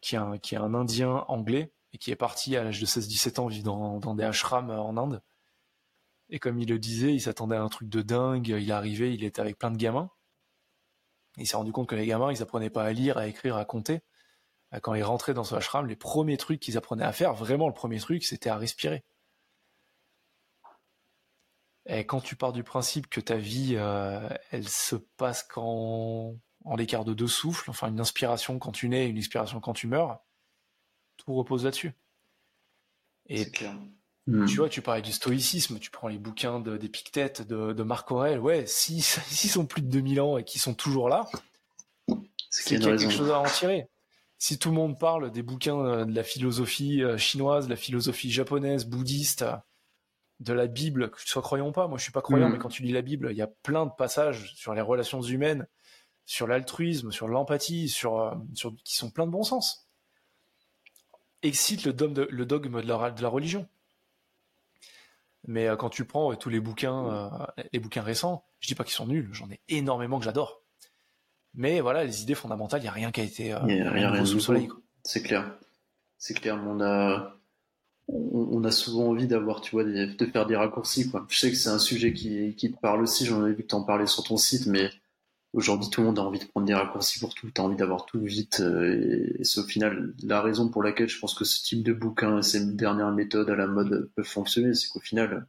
qui est, un, Indien anglais et qui est parti à l'âge de 16-17 ans vivre dans, des ashrams en Inde et comme il le disait, il s'attendait à un truc de dingue. Il est arrivé, il était avec plein de gamins. Il s'est rendu compte que les gamins, ils apprenaient pas à lire, à écrire, à compter. Quand il rentrait dans ce ashram, les premiers trucs qu'ils apprenaient à faire, vraiment le premier truc, c'était à respirer. Et quand tu pars du principe que ta vie, euh, elle se passe qu'en en l'écart de deux souffles, enfin une inspiration quand tu nais, une expiration quand tu meurs, tout repose là-dessus. Et clair. Hmm. Tu vois, tu parlais du stoïcisme, tu prends les bouquins d'Épictète, de, de, Marc Aurèle, ouais, s'ils si, sont plus de 2000 ans et qu'ils sont toujours là, c'est qu'il y a quelque chose à en tirer. Si tout le monde parle des bouquins euh, de la philosophie euh, chinoise, de la philosophie japonaise, bouddhiste, de la Bible, que tu sois croyant ou pas, moi je suis pas croyant, hmm. mais quand tu lis la Bible, il y a plein de passages sur les relations humaines, sur l'altruisme, sur l'empathie, sur, euh, sur, qui sont plein de bon sens. Excite le dogme le dogme de la, de la religion. Mais euh, quand tu prends tous les bouquins, euh, les bouquins récents, je dis pas qu'ils sont nuls, j'en ai énormément que j'adore. Mais voilà, les idées fondamentales, il n'y a rien qui a été euh, y a rien, sous le soleil. C'est clair. C'est clair, on a, on, a souvent envie d'avoir, tu vois, de faire des raccourcis, quoi. Je sais que c'est un sujet qui, qui te parle aussi, j'en ai vu que t'en parlais sur ton site, mais aujourd'hui, tout le monde a envie de prendre des raccourcis pour tout, t'as envie d'avoir tout vite, et, c'est au final la raison pour laquelle je pense que ce type de bouquin et ces dernières méthodes à la mode peuvent fonctionner, c'est qu'au final,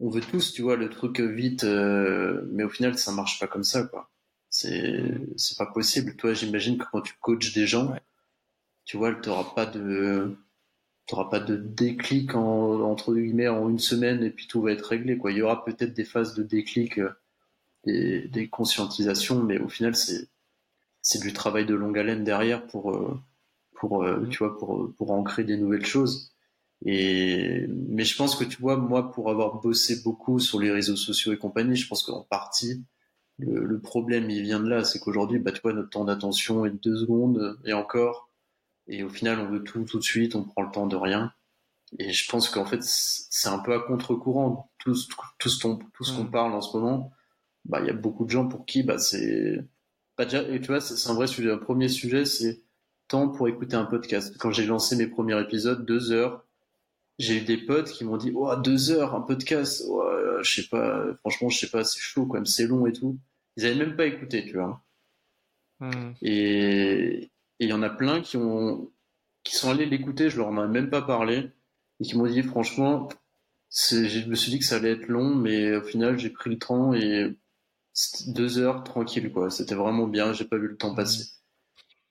on veut tous, tu vois, le truc vite, euh, mais au final, ça marche pas comme ça, quoi. C'est, c'est pas possible. Toi, j'imagine que quand tu coaches des gens, tu vois, t'auras pas de, t'auras pas de déclic en, entre guillemets en une semaine et puis tout va être réglé, quoi. Il y aura peut-être des phases de déclic, euh, des, des conscientisations, mais au final, c'est, c'est du travail de longue haleine derrière pour, euh, pour, mmh. tu vois, pour, pour ancrer des nouvelles choses. Et, mais je pense que tu vois, moi, pour avoir bossé beaucoup sur les réseaux sociaux et compagnie, je pense qu'en partie, le, problème, il vient de là. C'est qu'aujourd'hui, bah, tu vois, notre temps d'attention est de deux secondes et encore. Et au final, on veut tout tout de suite, on prend le temps de rien. Et je pense qu'en fait, c'est un peu à contre-courant. Tout, tout, ce qu'on mm. parle en ce moment, bah, il y a beaucoup de gens pour qui, bah, c'est, bah, déjà, et tu vois, c'est un vrai sujet. Un premier sujet, c'est temps pour écouter un podcast. Quand j'ai lancé mes premiers épisodes, deux heures, j'ai eu des potes qui m'ont dit oh deux heures un podcast je sais pas franchement je sais pas c'est chaud quand même c'est long et tout ils avaient même pas écouté tu vois hmm. et il y en a plein qui ont qui sont allés l'écouter je leur en ai même pas parlé et qui m'ont dit franchement je me suis dit que ça allait être long mais au final j'ai pris le train et deux heures tranquille quoi. C'était vraiment bien. J'ai pas vu le temps passer.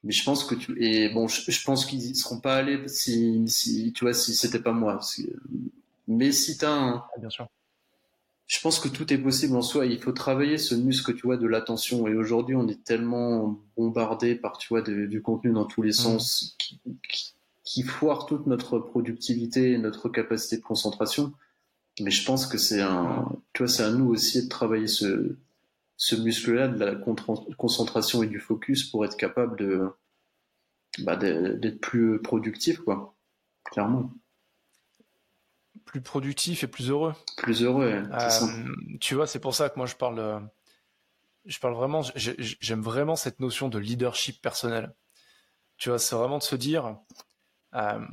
Mais je pense que tu et bon je, pense qu'ils seront pas allés si, si tu vois si c'était pas moi. Mais si t'as un ah, bien sûr. je pense que tout est possible en soi. Il faut travailler ce muscle tu vois de l'attention. Et aujourd'hui on est tellement bombardé par tu vois du contenu dans tous les mmh. sens qui, qui, foire toute notre productivité et notre capacité de concentration. Mais je pense que c'est un tu vois c'est à nous aussi de travailler ce ce muscle-là de la concentration et du focus pour être capable de bah, d'être plus productif, quoi. Clairement. Plus productif et plus heureux. Plus heureux. Euh, tu vois, c'est pour ça que moi je parle. Je parle vraiment. J'aime vraiment cette notion de leadership personnel. Tu vois, c'est vraiment de se dire. Euh,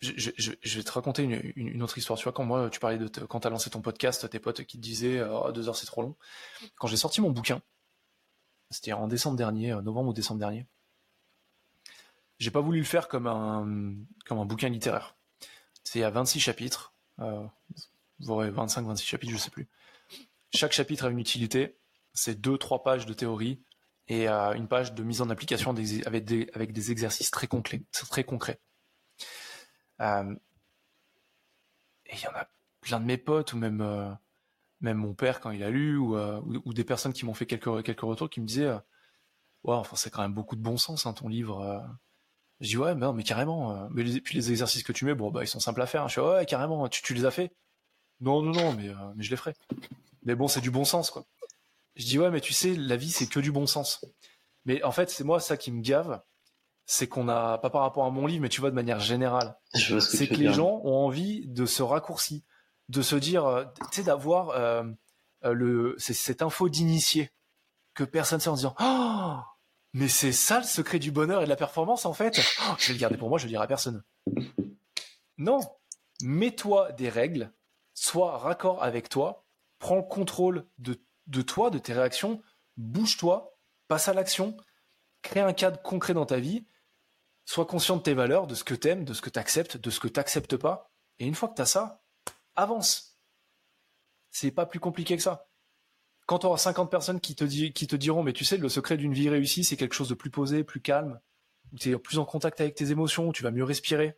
je, vais te raconter une, autre histoire. Tu vois, quand moi, tu parlais de quand tu as lancé ton podcast, tes potes qui te disaient oh, deux heures c'est trop long. Quand j'ai sorti mon bouquin, c'était en décembre dernier, euh, novembre ou décembre dernier, j'ai pas voulu le faire comme un, comme un bouquin littéraire. C'est à 26 chapitres, euh, vous aurez 25, 26 chapitres, je sais plus. Chaque chapitre a une utilité. C'est deux, trois pages de théorie et euh, une page de mise en application avec, des, avec des exercices très. Très concrets. Euh, et il y en a plein de mes potes, ou même, euh, même mon père quand il a lu, ou, ou, des personnes qui m'ont fait quelques, quelques retours qui me disaient enfin, c'est quand même beaucoup de bon sens, hein, ton livre. Je dis Ouais, mais, mais carrément. mais puis les exercices que tu mets, bon, bah, ils sont simples à faire. Je dis Ouais, carrément, tu, tu les as fait Non, non, non, mais, mais je les ferai. Mais bon, c'est du bon sens, quoi. Je dis ouais, mais tu sais, la vie c'est que du bon sens. Mais en fait, c'est moi ça qui me gave, c'est qu'on a pas par rapport à mon livre, mais tu vois de manière générale, c'est que, les gens ont envie de se raccourcir, de se dire, euh, tu sais, d'avoir euh, euh, le cette info d'initié que personne sait en disant, oh, mais c'est ça le secret du bonheur et de la performance en fait. Oh, je vais le garder pour moi, je le dirai à personne. Non, mets-toi des règles, sois raccord avec toi, prends le contrôle de de toi, de tes réactions, bouge-toi, passe à l'action, crée un cadre concret dans ta vie, sois conscient de tes valeurs, de ce que t'aimes, de ce que t'acceptes, de ce que t'acceptes pas, et une fois que tu as ça, avance. C'est pas plus compliqué que ça. Quand tu auras 50 personnes qui te, qui te diront, mais tu sais, le secret d'une vie réussie, c'est quelque chose de plus posé, plus calme, où tu es plus en contact avec tes émotions, où tu vas mieux respirer.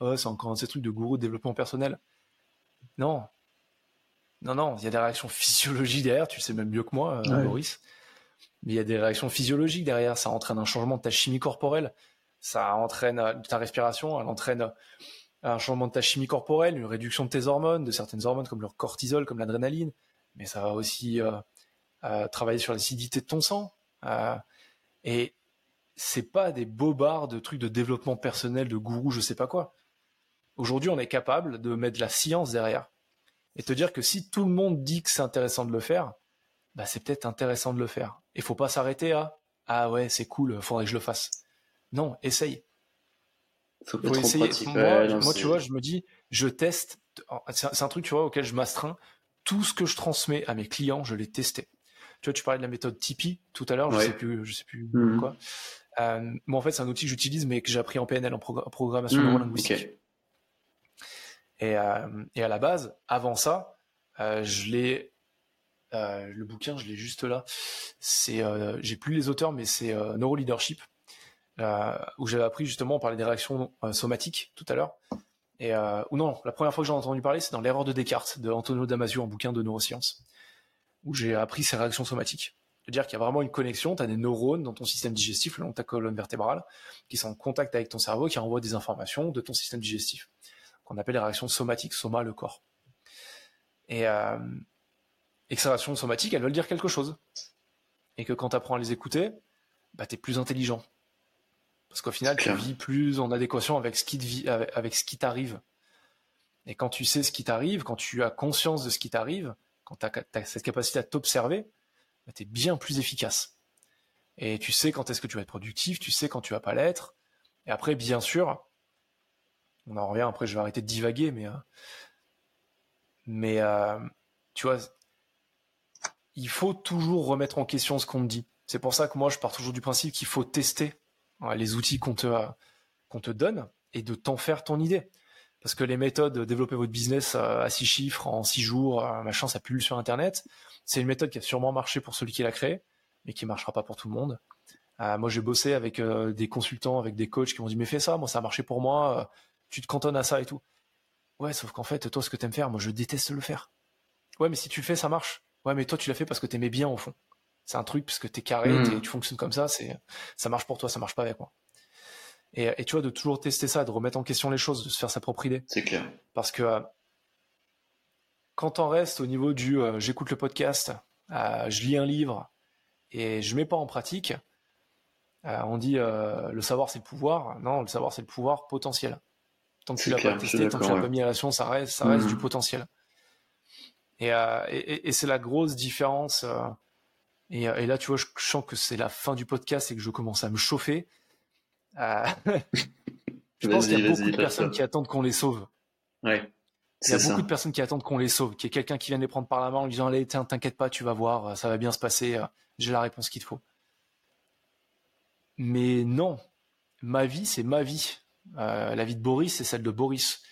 Oh, c'est encore un de ces trucs de gourou de développement personnel. Non, non, non, il y a des réactions physiologiques derrière, tu sais même mieux que moi, euh, Maurice. Mais il y a des réactions physiologiques derrière, ça entraîne un changement de ta chimie corporelle, ça entraîne euh, ta respiration, elle entraîne euh, un changement de ta chimie corporelle, une réduction de tes hormones, de certaines hormones comme le cortisol, comme l'adrénaline, mais ça va aussi travailler sur l'acidité de ton sang. et c'est pas des bobards de trucs de développement personnel, de gourou, je sais pas quoi. Aujourd'hui, on est capable de mettre de la science derrière et te dire que si tout le monde dit que c'est intéressant de le faire, bah c'est peut-être intéressant de le faire. Il faut pas s'arrêter à ah ouais c'est cool, faudrait que je le fasse. Non, essaye. Faut, faut essayer. Moi, tu vois, je me dis, je teste. C'est un truc, tu vois, auquel je m'astreins. Tout ce que je transmets à mes clients, je l'ai testé. Tu vois, tu parlais de la méthode Tipeee tout à l'heure, je sais plus, je sais plus mhm. quoi. Euh, moi, en fait, c'est un outil que j'utilise, mais que j'ai appris en PNL, en programmation mmh, neurolinguistique. Et, euh, et à la base, avant ça, euh, je l'ai le bouquin, je l'ai juste là. C'est, j'ai plus les auteurs, mais c'est Neuroleadership, où j'avais appris justement, on parlait des réactions somatiques tout à l'heure. Et ou non, la première fois que j'en ai entendu parler, c'est dans l'erreur de Descartes de Antonio Damasio, un bouquin de neurosciences, où j'ai appris ces réactions somatiques. C'est-à-dire qu'il y a vraiment une connexion, tu as des neurones dans ton système digestif, le long de ta colonne vertébrale, qui sont en contact avec ton cerveau, qui envoient des informations de ton système digestif qu'on appelle les réactions somatiques, soma le corps. Et, euh, et que ces réactions somatiques, elles veulent dire quelque chose. Et que quand tu apprends à les écouter, bah, tu es plus intelligent. Parce qu'au final, tu vis plus en adéquation avec ce qui avec, ce qui t'arrive. Et quand tu sais ce qui t'arrive, quand tu as conscience de ce qui t'arrive, quand tu as, cette capacité à t'observer, bah, tu es bien plus efficace. Et tu sais quand est-ce que tu vas être productif, tu sais quand tu vas pas l'être. Et après, bien sûr, on en revient. Après, je vais arrêter de divaguer, mais, euh, mais euh, tu vois, il faut toujours remettre en question ce qu'on te dit. C'est pour ça que moi, je pars toujours du principe qu'il faut tester les outils qu'on te, te donne et de t'en faire ton idée. Parce que les méthodes de développer votre business à six chiffres en six jours, machin, ça pulle sur Internet. C'est une méthode qui a sûrement marché pour celui qui l'a créé, mais qui marchera pas pour tout le monde. Euh, moi, j'ai bossé avec des consultants, avec des coachs qui m'ont dit mais fais ça, moi ça a marché pour moi tu te cantonnes à ça et tout. Ouais, sauf qu'en fait, toi, ce que t'aimes faire, moi, je déteste le faire. Ouais, mais si tu le fais, ça marche. Ouais, mais toi, tu l'as fait parce que t'aimais bien au fond. C'est un truc parce que t'es carré, hmm. tu fonctionnes comme ça, c'est, ça marche pour toi, ça marche pas avec moi. Et, tu vois, de toujours tester ça, de remettre en question les choses, de se faire sa propre idée. C'est clair. Parce que euh, quand on reste au niveau du euh, j'écoute le podcast, euh, je lis un livre et je mets pas en pratique, on dit le savoir c'est le pouvoir. Non, le savoir c'est le pouvoir potentiel. Tant que tu l'as pas testé, tant que tu l'as pas mis à l'action, ça reste, ça reste du mhm. potentiel. Et, et, c'est la grosse différence. Euh, et, et, là, tu vois, je, sens que c'est la fin du podcast et que je commence à me chauffer. Euh, Je pense qu'il y a beaucoup de personnes qui attendent qu'on les sauve. Ouais. Il y a beaucoup de personnes qui attendent qu'on les sauve, qu'il y ait quelqu'un qui vienne les prendre par la main en disant Allez, t'inquiète pas, tu vas voir, ça va bien se passer, j'ai la réponse qu'il te faut. Mais non, ma vie, c'est ma vie. Euh, la vie de Boris, c'est celle de Boris.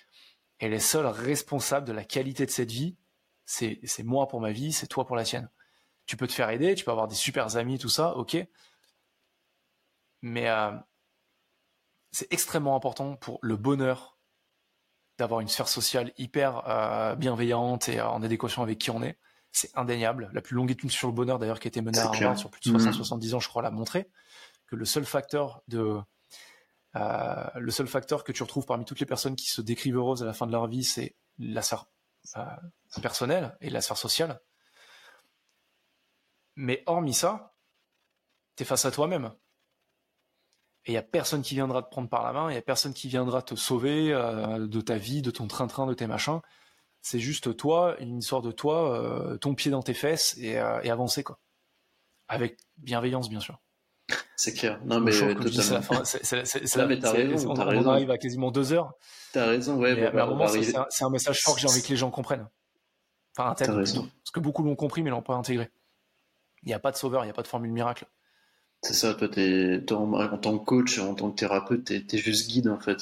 Et les seuls responsables de la qualité de cette vie, c'est moi pour ma vie, c'est toi pour la tienne. Tu peux te faire aider, tu peux avoir des super amis, tout ça, ok. Mais euh, c'est extrêmement important pour le bonheur d'avoir une sphère sociale hyper euh, bienveillante et en adéquation avec qui on est. C'est indéniable. La plus longue étude sur le bonheur, d'ailleurs, qui a été menée à Harvard sur plus de 60-70 mmh. ans, je crois, l'a montré, que le seul facteur de euh, le seul facteur que tu retrouves parmi toutes les personnes qui se décrivent heureuses à la fin de leur vie, c'est la sphère euh, personnelle et la sphère sociale. Mais hormis ça, tu es face à toi-même. Et il n'y a personne qui viendra te prendre par la main, il n'y a personne qui viendra te sauver euh, de ta vie, de ton train-train, de tes machins. C'est juste toi, une histoire de toi, ton pied dans tes fesses et, et avancer, quoi. Avec bienveillance, bien sûr. C'est clair. Non, mais. C'est la, mais t'as raison, on, raison. arrive à quasiment deux heures. T'as raison, ouais. Mais, à un moment, c'est un, message fort que j'ai envie que les gens comprennent. Enfin, un tel, parce que beaucoup l'ont compris, mais l'ont pas intégré. Il n'y a pas de sauveur, il n'y a pas de formule miracle. C'est ça, toi, es, en, en, tant que coach, en tant que thérapeute, tu es, juste guide, en fait.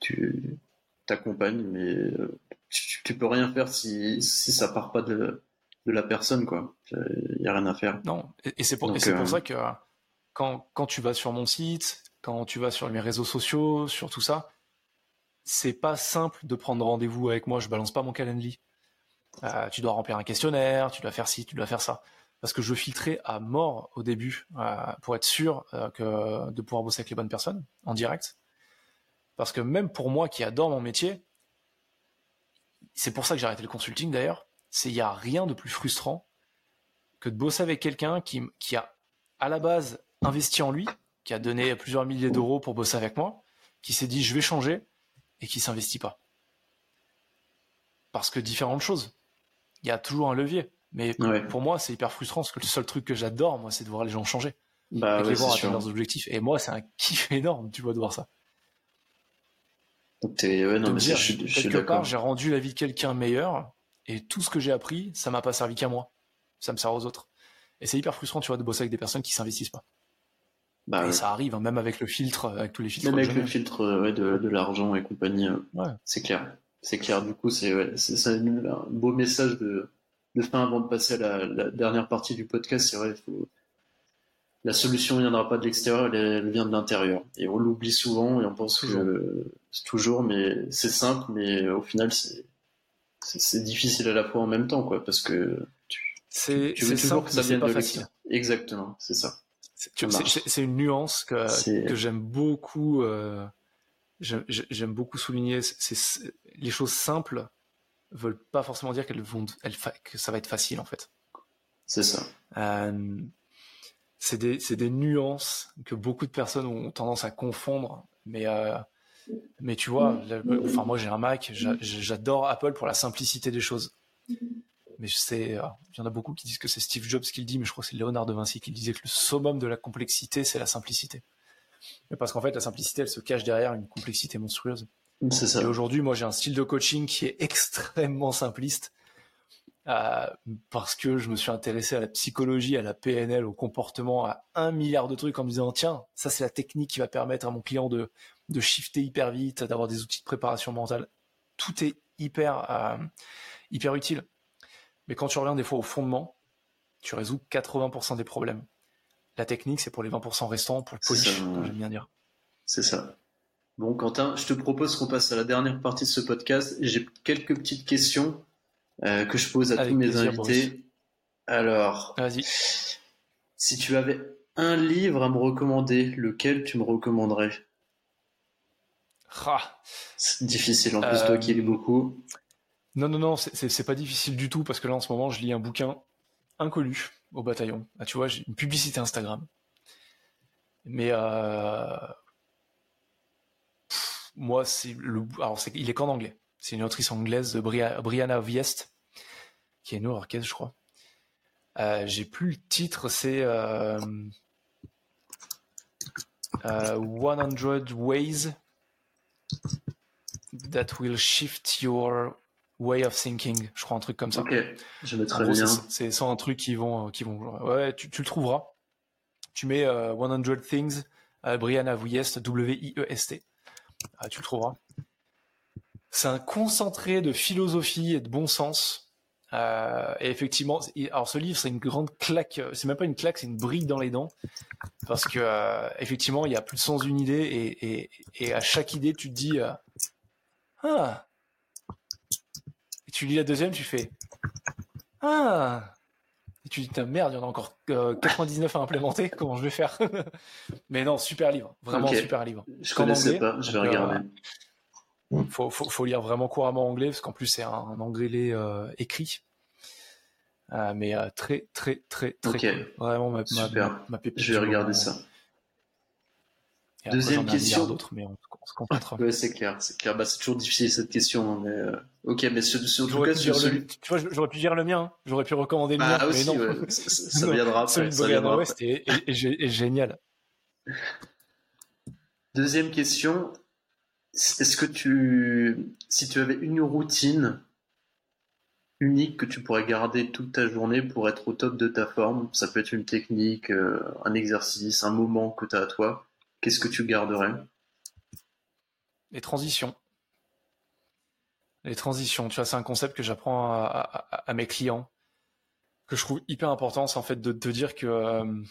Tu t'accompagnes, mais euh, tu, tu, peux rien faire si, si ça part pas de, de la personne, quoi. Il n'y a rien à faire. Non, et, c'est pour, euh, ça que quand, quand tu vas sur mon site, quand tu vas sur mes réseaux sociaux, sur tout ça, c'est pas simple de prendre rendez-vous avec moi. Je balance pas mon calendrier. Euh, tu dois remplir un questionnaire, tu dois faire ci, tu dois faire ça. Parce que je filtrais à mort au début euh, pour être sûr euh, de pouvoir bosser avec les bonnes personnes en direct. Parce que même pour moi qui adore mon métier, c'est pour ça que j'ai arrêté le consulting d'ailleurs, c'est il n'y a rien de plus frustrant que de bosser avec quelqu'un qui, qui a à la base investi en lui, qui a donné plusieurs milliers d'euros pour bosser avec moi, qui s'est dit je vais changer et qui s'investit pas. Parce que différentes choses. Il y a toujours un levier. Mais pour moi, c'est hyper frustrant parce que le seul truc que j'adore, moi, c'est de voir les gens changer. Bah, et les voir atteindre leurs objectifs. Et moi, c'est un kiff énorme, tu vois, de voir ça. Ouais, non, mais dire, je, quelque part, j'ai rendu la vie de quelqu'un meilleure et tout ce que j'ai appris, ça m'a pas servi qu'à moi. Ça me sert aux autres. Et c'est hyper frustrant, tu vois, de bosser avec des personnes qui s'investissent pas. Bah, et ça arrive, hein, même avec le filtre, avec tous les filtres. Même avec le filtre ouais, de, de l'argent et compagnie. Euh, ouais. C'est clair. C'est clair. Du coup, c'est un beau message de, de fin avant de passer à la, la dernière partie du podcast. C'est vrai, faut... la solution ne viendra pas de l'extérieur, elle, elle, vient de l'intérieur. Et on l'oublie souvent et on pense toujours. que c'est toujours, mais c'est simple, mais au final, c'est c'est difficile à la fois en même temps, quoi, parce que tu, tu veux toujours simple, que ça vienne de l'extérieur. Exactement, c'est ça. C'est une nuance que, que j'aime beaucoup. Euh, j'aime beaucoup souligner. les choses simples veulent pas forcément dire qu'elles vont, elles, que ça va être facile en fait. C'est ça. Euh, c'est des, des, nuances que beaucoup de personnes ont tendance à confondre, mais euh, mais tu vois, enfin moi j'ai un Mac, j'adore Apple pour la simplicité des choses mais sais, euh, il y en a beaucoup qui disent que c'est Steve Jobs qui le dit, mais je crois que c'est Léonard de Vinci qui disait que le summum de la complexité, c'est la simplicité. Mais parce qu'en fait, la simplicité, elle se cache derrière une complexité monstrueuse. C'est ça. Et aujourd'hui, moi, j'ai un style de coaching qui est extrêmement simpliste. Euh, parce que je me suis intéressé à la psychologie, à la PNL, au comportement, à un milliard de trucs en me disant tiens, ça c'est la technique qui va permettre à mon client de, de shifter hyper vite, d'avoir des outils de préparation mentale. Tout est hyper euh, hyper utile. Mais quand tu reviens des fois au fondement, tu résous 80% des problèmes. La technique, c'est pour les 20% restants, pour le polish, j'aime bien dire. C'est ça. Bon, Quentin, je te propose qu'on passe à la dernière partie de ce podcast. J'ai quelques petites questions euh, que je pose à tous mes invités. Alors, vas-y. Si tu avais un livre à me recommander, lequel tu me recommanderais? Ah. C'est difficile en plus, toi qui lis euh, beaucoup. Non, non, non, c'est pas difficile du tout parce que là en ce moment je lis un bouquin inconnu au bataillon. Ah, tu vois, j'ai une publicité Instagram. Mais euh... moi, c'est le. Alors, c'est il est qu'en anglais. C'est une autrice anglaise, Brianna Viest, qui est new-yorkaise, je crois. Euh, j'ai plus le titre, c'est euh... 100 euh, Ways that will shift your way of thinking. Je crois un truc comme ça. Ok, je mettrai le lien. C'est sans un truc qui vont, qui vont. Ouais, tu, tu le trouveras. Tu mets 100 Things à Brianna Wiest, W-I-E-S-T. Ah, tu le trouveras. C'est un concentré de philosophie et de bon sens. Euh, et effectivement, alors ce livre, c'est une grande claque. C'est même pas une claque, c'est une brique dans les dents, parce que euh, effectivement, il y a plus de sens d'une idée, et, à chaque idée, tu te dis euh, ah. Et tu lis la deuxième, tu fais ah. Et tu dis merde, il y en a encore 99 à implémenter. Comment je vais faire Mais non, super livre, vraiment super livre. Je connaissais pas, je vais regarder. Il faut, faut, faut, lire vraiment couramment anglais, parce qu'en plus c'est un, anglais euh, écrit. Euh, mais euh, très, très, très, très cool. Vraiment ma, Super. Ma, Je vais regarder ça. Deuxième question. mais on, se ouais, c'est clair, c'est clair. Bah, c'est toujours difficile cette question, hein, mais euh, ok, mais sur, sur tout cas, sur celui... tu vois, j'aurais pu dire le mien, hein. j'aurais pu recommander le ah, mien, aussi, mais non. Ouais. ça, ça, viendra après. Ça viendra West est, est, est, génial. Deuxième question, est-ce que tu, si tu avais une routine unique que tu pourrais garder toute ta journée pour être au top de ta forme, ça peut être une technique, euh, un exercice, un moment que tu as à toi, qu'est-ce que tu garderais? Les transitions. Les transitions, tu vois, c'est un concept que j'apprends à, mes clients, que je trouve hyper important, c'est en fait de te dire que euh,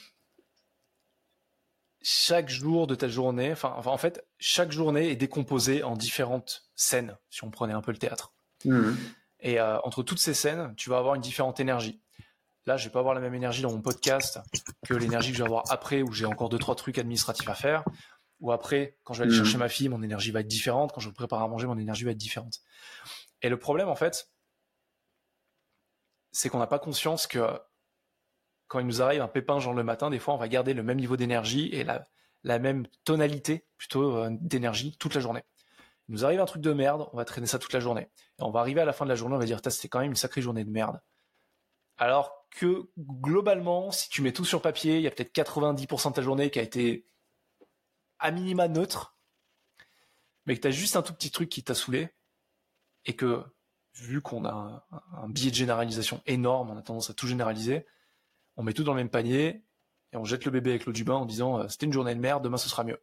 chaque jour de ta journée, enfin, en fait, chaque journée est décomposée en différentes scènes, si on prenait un peu le théâtre. Mmh. Et euh, entre toutes ces scènes, tu vas avoir une différente énergie. Là, je vais pas avoir la même énergie dans mon podcast que l'énergie que je vais avoir après, où j'ai encore deux trois trucs administratifs à faire. Ou après, quand je vais aller mmh. chercher ma fille, mon énergie va être différente. Quand je vais prépare à manger, mon énergie va être différente. Et le problème, en fait, c'est qu'on n'a pas conscience que quand il nous arrive un pépin genre le matin, des fois on va garder le même niveau d'énergie et la, la même tonalité plutôt euh, d'énergie toute la journée. Il nous arrive un truc de merde, on va traîner ça toute la journée. Et on va arriver à la fin de la journée, on va dire, c'était quand même une sacrée journée de merde. Alors que globalement, si tu mets tout sur papier, il y a peut-être 90% de ta journée qui a été à minima neutre, mais que tu as juste un tout petit truc qui t'a saoulé, et que vu qu'on a un, un biais de généralisation énorme, on a tendance à tout généraliser, on met tout dans le même panier et on jette le bébé avec l'eau du bain en disant euh, c'était une journée de merde, demain ce sera mieux.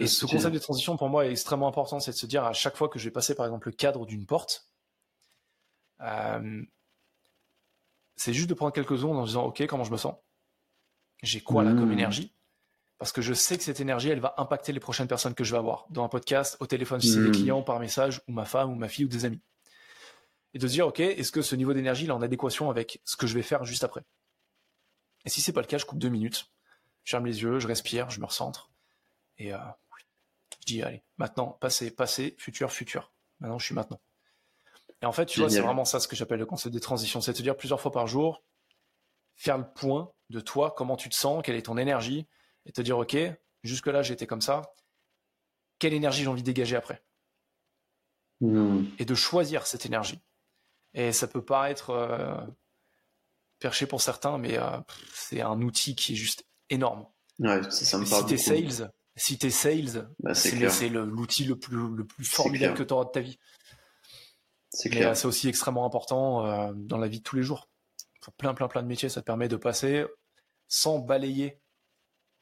et ce concept de transition pour moi est extrêmement important, c'est de se dire à chaque fois que je vais passer par exemple le cadre d'une porte, euh, c'est juste de prendre quelques secondes en disant ok comment je me sens, j'ai quoi là comme mmh. énergie, parce que je sais que cette énergie elle va impacter les prochaines personnes que je vais avoir dans un podcast, au téléphone si c'est des mmh. clients, par message ou ma femme ou ma fille ou des amis, et de se dire ok est-ce que ce niveau d'énergie est en adéquation avec ce que je vais faire juste après? Et si c'est pas le cas, je coupe deux minutes, je ferme les yeux, je respire, je me recentre. Et euh, je dis, allez, maintenant, passé, passé, futur, futur. Maintenant, je suis maintenant. Et en fait, tu vois, c'est vraiment ça ce que j'appelle le concept des transitions. C'est te dire plusieurs fois par jour, faire le point de toi, comment tu te sens, quelle est ton énergie, et te dire, OK, jusque-là, j'étais comme ça. Quelle énergie j'ai envie de dégager après hmm. Et de choisir cette énergie. Et ça peut paraître euh, perché pour certains, mais euh, c'est un outil qui est juste énorme. Ouais, ça, me parle si t'es sales, si t'es sales, bah, c'est l'outil le plus, le plus formidable que tu auras de ta vie. C'est clair. Euh, c'est aussi extrêmement important euh, dans la vie de tous les jours. Pour plein, plein, plein de métiers, ça te permet de passer sans balayer,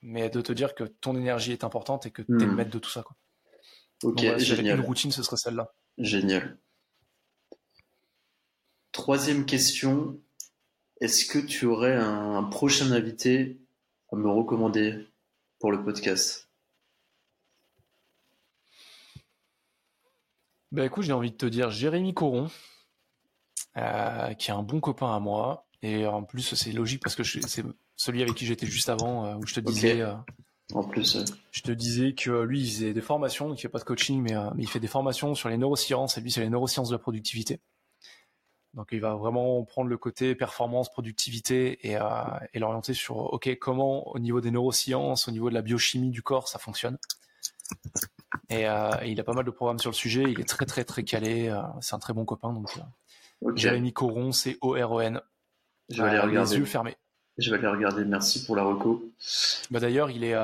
mais de te dire que ton énergie est importante et que tu es le hmm. maître de tout ça. Quoi. Ok, Donc, génial. Une routine, ce serait celle-là. Génial. Troisième question, est-ce que tu aurais un, prochain invité à me recommander pour le podcast? Ben écoute, j'ai envie de te dire Jérémy Coron, euh, qui est un bon copain à moi. Et en plus, c'est logique parce que c'est celui avec qui j'étais juste avant, euh, où je te disais. Euh, en plus, je te disais que lui, il faisait des formations, il fait pas de coaching, mais, mais il fait des formations sur les neurosciences, et lui, c'est les neurosciences de la productivité. Donc il va vraiment prendre le côté performance, productivité et, euh, et l'orienter sur ok comment au niveau des neurosciences, au niveau de la biochimie du corps ça fonctionne. Et, euh, il a pas mal de programmes sur le sujet. Il est très très très calé. Euh, c'est un très bon copain donc. Euh, Jérémy Coron, c'est O R O N. Je vais aller regarder. Les yeux fermés. Je vais aller regarder. Merci pour la reco. Bah d'ailleurs il est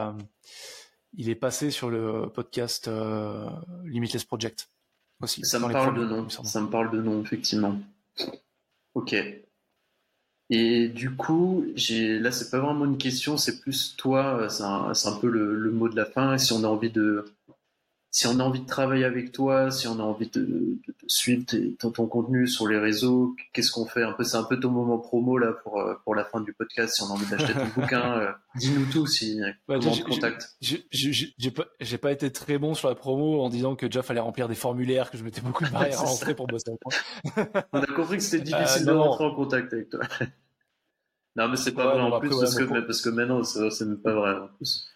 il est passé sur le podcast Limitless Project aussi. Ça me parle de nom. Ça me parle de nom, effectivement. Ok. Et du coup, j'ai là, c'est pas vraiment une question, c'est plus toi, c'est un, un, peu le, le, mot de la fin. Si on a envie de, si on a envie de travailler avec toi, si on a envie de, de, suivre ton, ton, contenu sur les réseaux, qu'est-ce qu'on fait? Un peu, c'est un peu ton moment promo là pour pour la fin du podcast. Si on a envie d'acheter ton bouquin, euh, dis-nous tout. Si ouais, comment on te contacte. J'ai pas, pas été très bon sur la promo en disant que déjà fallait remplir des formulaires, que je m'étais beaucoup barré à rentrer pour bosser on a compris que c'était difficile euh, de rentrer en contact avec toi. non, mais c'est pas vrai en plus parce, que, parce que maintenant c'est même pas vrai en plus.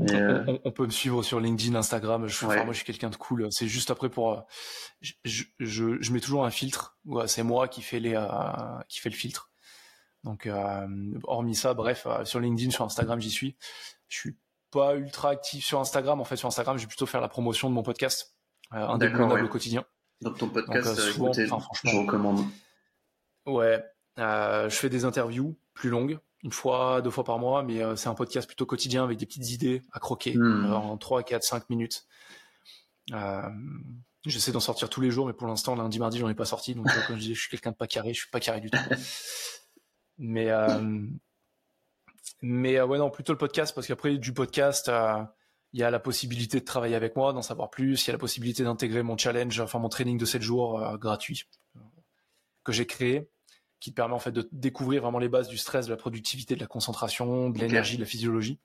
Euh, on, peut me suivre sur LinkedIn, Instagram. Je, moi, je suis quelqu'un de cool. C'est juste après pour. Euh, je, je, mets toujours un filtre. c'est moi qui fais les, euh, qui fait le filtre. Donc, hormis ça, bref, sur LinkedIn, sur Instagram, j'y suis. Je suis pas ultra actif sur Instagram. En fait, sur Instagram, je vais plutôt faire la promotion de mon podcast, indéboulonnable au quotidien. Donc ton podcast, souvent, je recommande. Ouais, je fais des interviews plus longues une fois, deux fois par mois, mais euh, c'est un podcast plutôt quotidien avec des petites idées à croquer hmm. euh, en 3, 4, 5 minutes. Euh, J'essaie d'en sortir tous les jours, mais pour l'instant, lundi, mardi, j'en ai pas sorti. Donc, comme je disais, je suis quelqu'un de pas carré, je suis pas carré du tout. mais, mais ouais, non, plutôt le podcast, parce qu'après, du podcast, il y a la possibilité de travailler avec moi, d'en savoir plus. Il y a la possibilité d'intégrer mon challenge, enfin mon training de 7 jours gratuit que j'ai créé qui te permet en fait de découvrir vraiment les bases du stress, de la productivité, de la concentration, de l'énergie, de la physiologie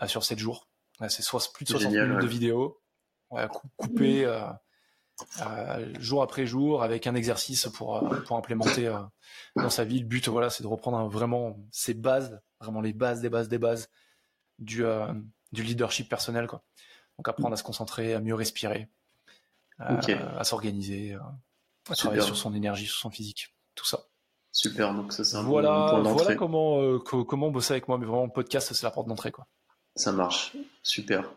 euh, sur 7 jours. c'est soit plus de 60 minutes de vidéo, coupé euh, euh, jour après jour avec un exercice pour, pour implémenter dans sa vie. Le but, voilà, c'est de reprendre vraiment ces bases, vraiment les bases des bases des bases du, du leadership personnel. Quoi. Donc apprendre à se concentrer, à mieux respirer, à s'organiser, à travailler sur son énergie, sur son physique, tout ça. Super, donc ça c'est un voilà, point d'entrée. Voilà comment, euh, comment bosser avec moi, mais vraiment podcast c'est la porte d'entrée quoi. Ça marche, super.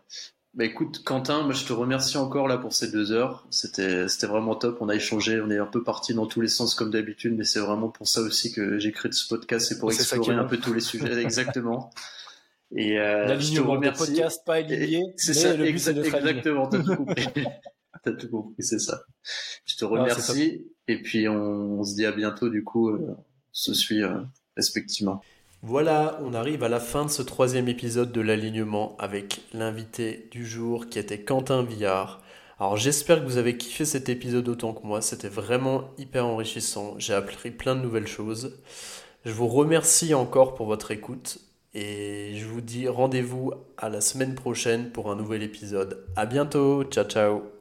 Bah écoute Quentin, moi je te remercie encore là pour ces deux heures. C'était vraiment top. On a échangé, on est un peu parti dans tous les sens comme d'habitude, mais c'est vraiment pour ça aussi que j'ai créé ce podcast, c'est pour explorer un peu tous les sujets exactement. Et euh, je te remercie. podcast pas aligné. C'est ça, le exactement. T'as tout compris. T'as tout compris, c'est ça. Je te remercie. Et puis on, se dit à bientôt du coup, euh, on se suit euh, respectivement. Voilà, on arrive à la fin de ce troisième épisode de l'alignement avec l'invité du jour qui était Quentin Villard. Alors j'espère que vous avez kiffé cet épisode autant que moi, c'était vraiment hyper enrichissant, j'ai appris plein de nouvelles choses. Je vous remercie encore pour votre écoute et je vous dis rendez-vous à la semaine prochaine pour un nouvel épisode. À bientôt, ciao ciao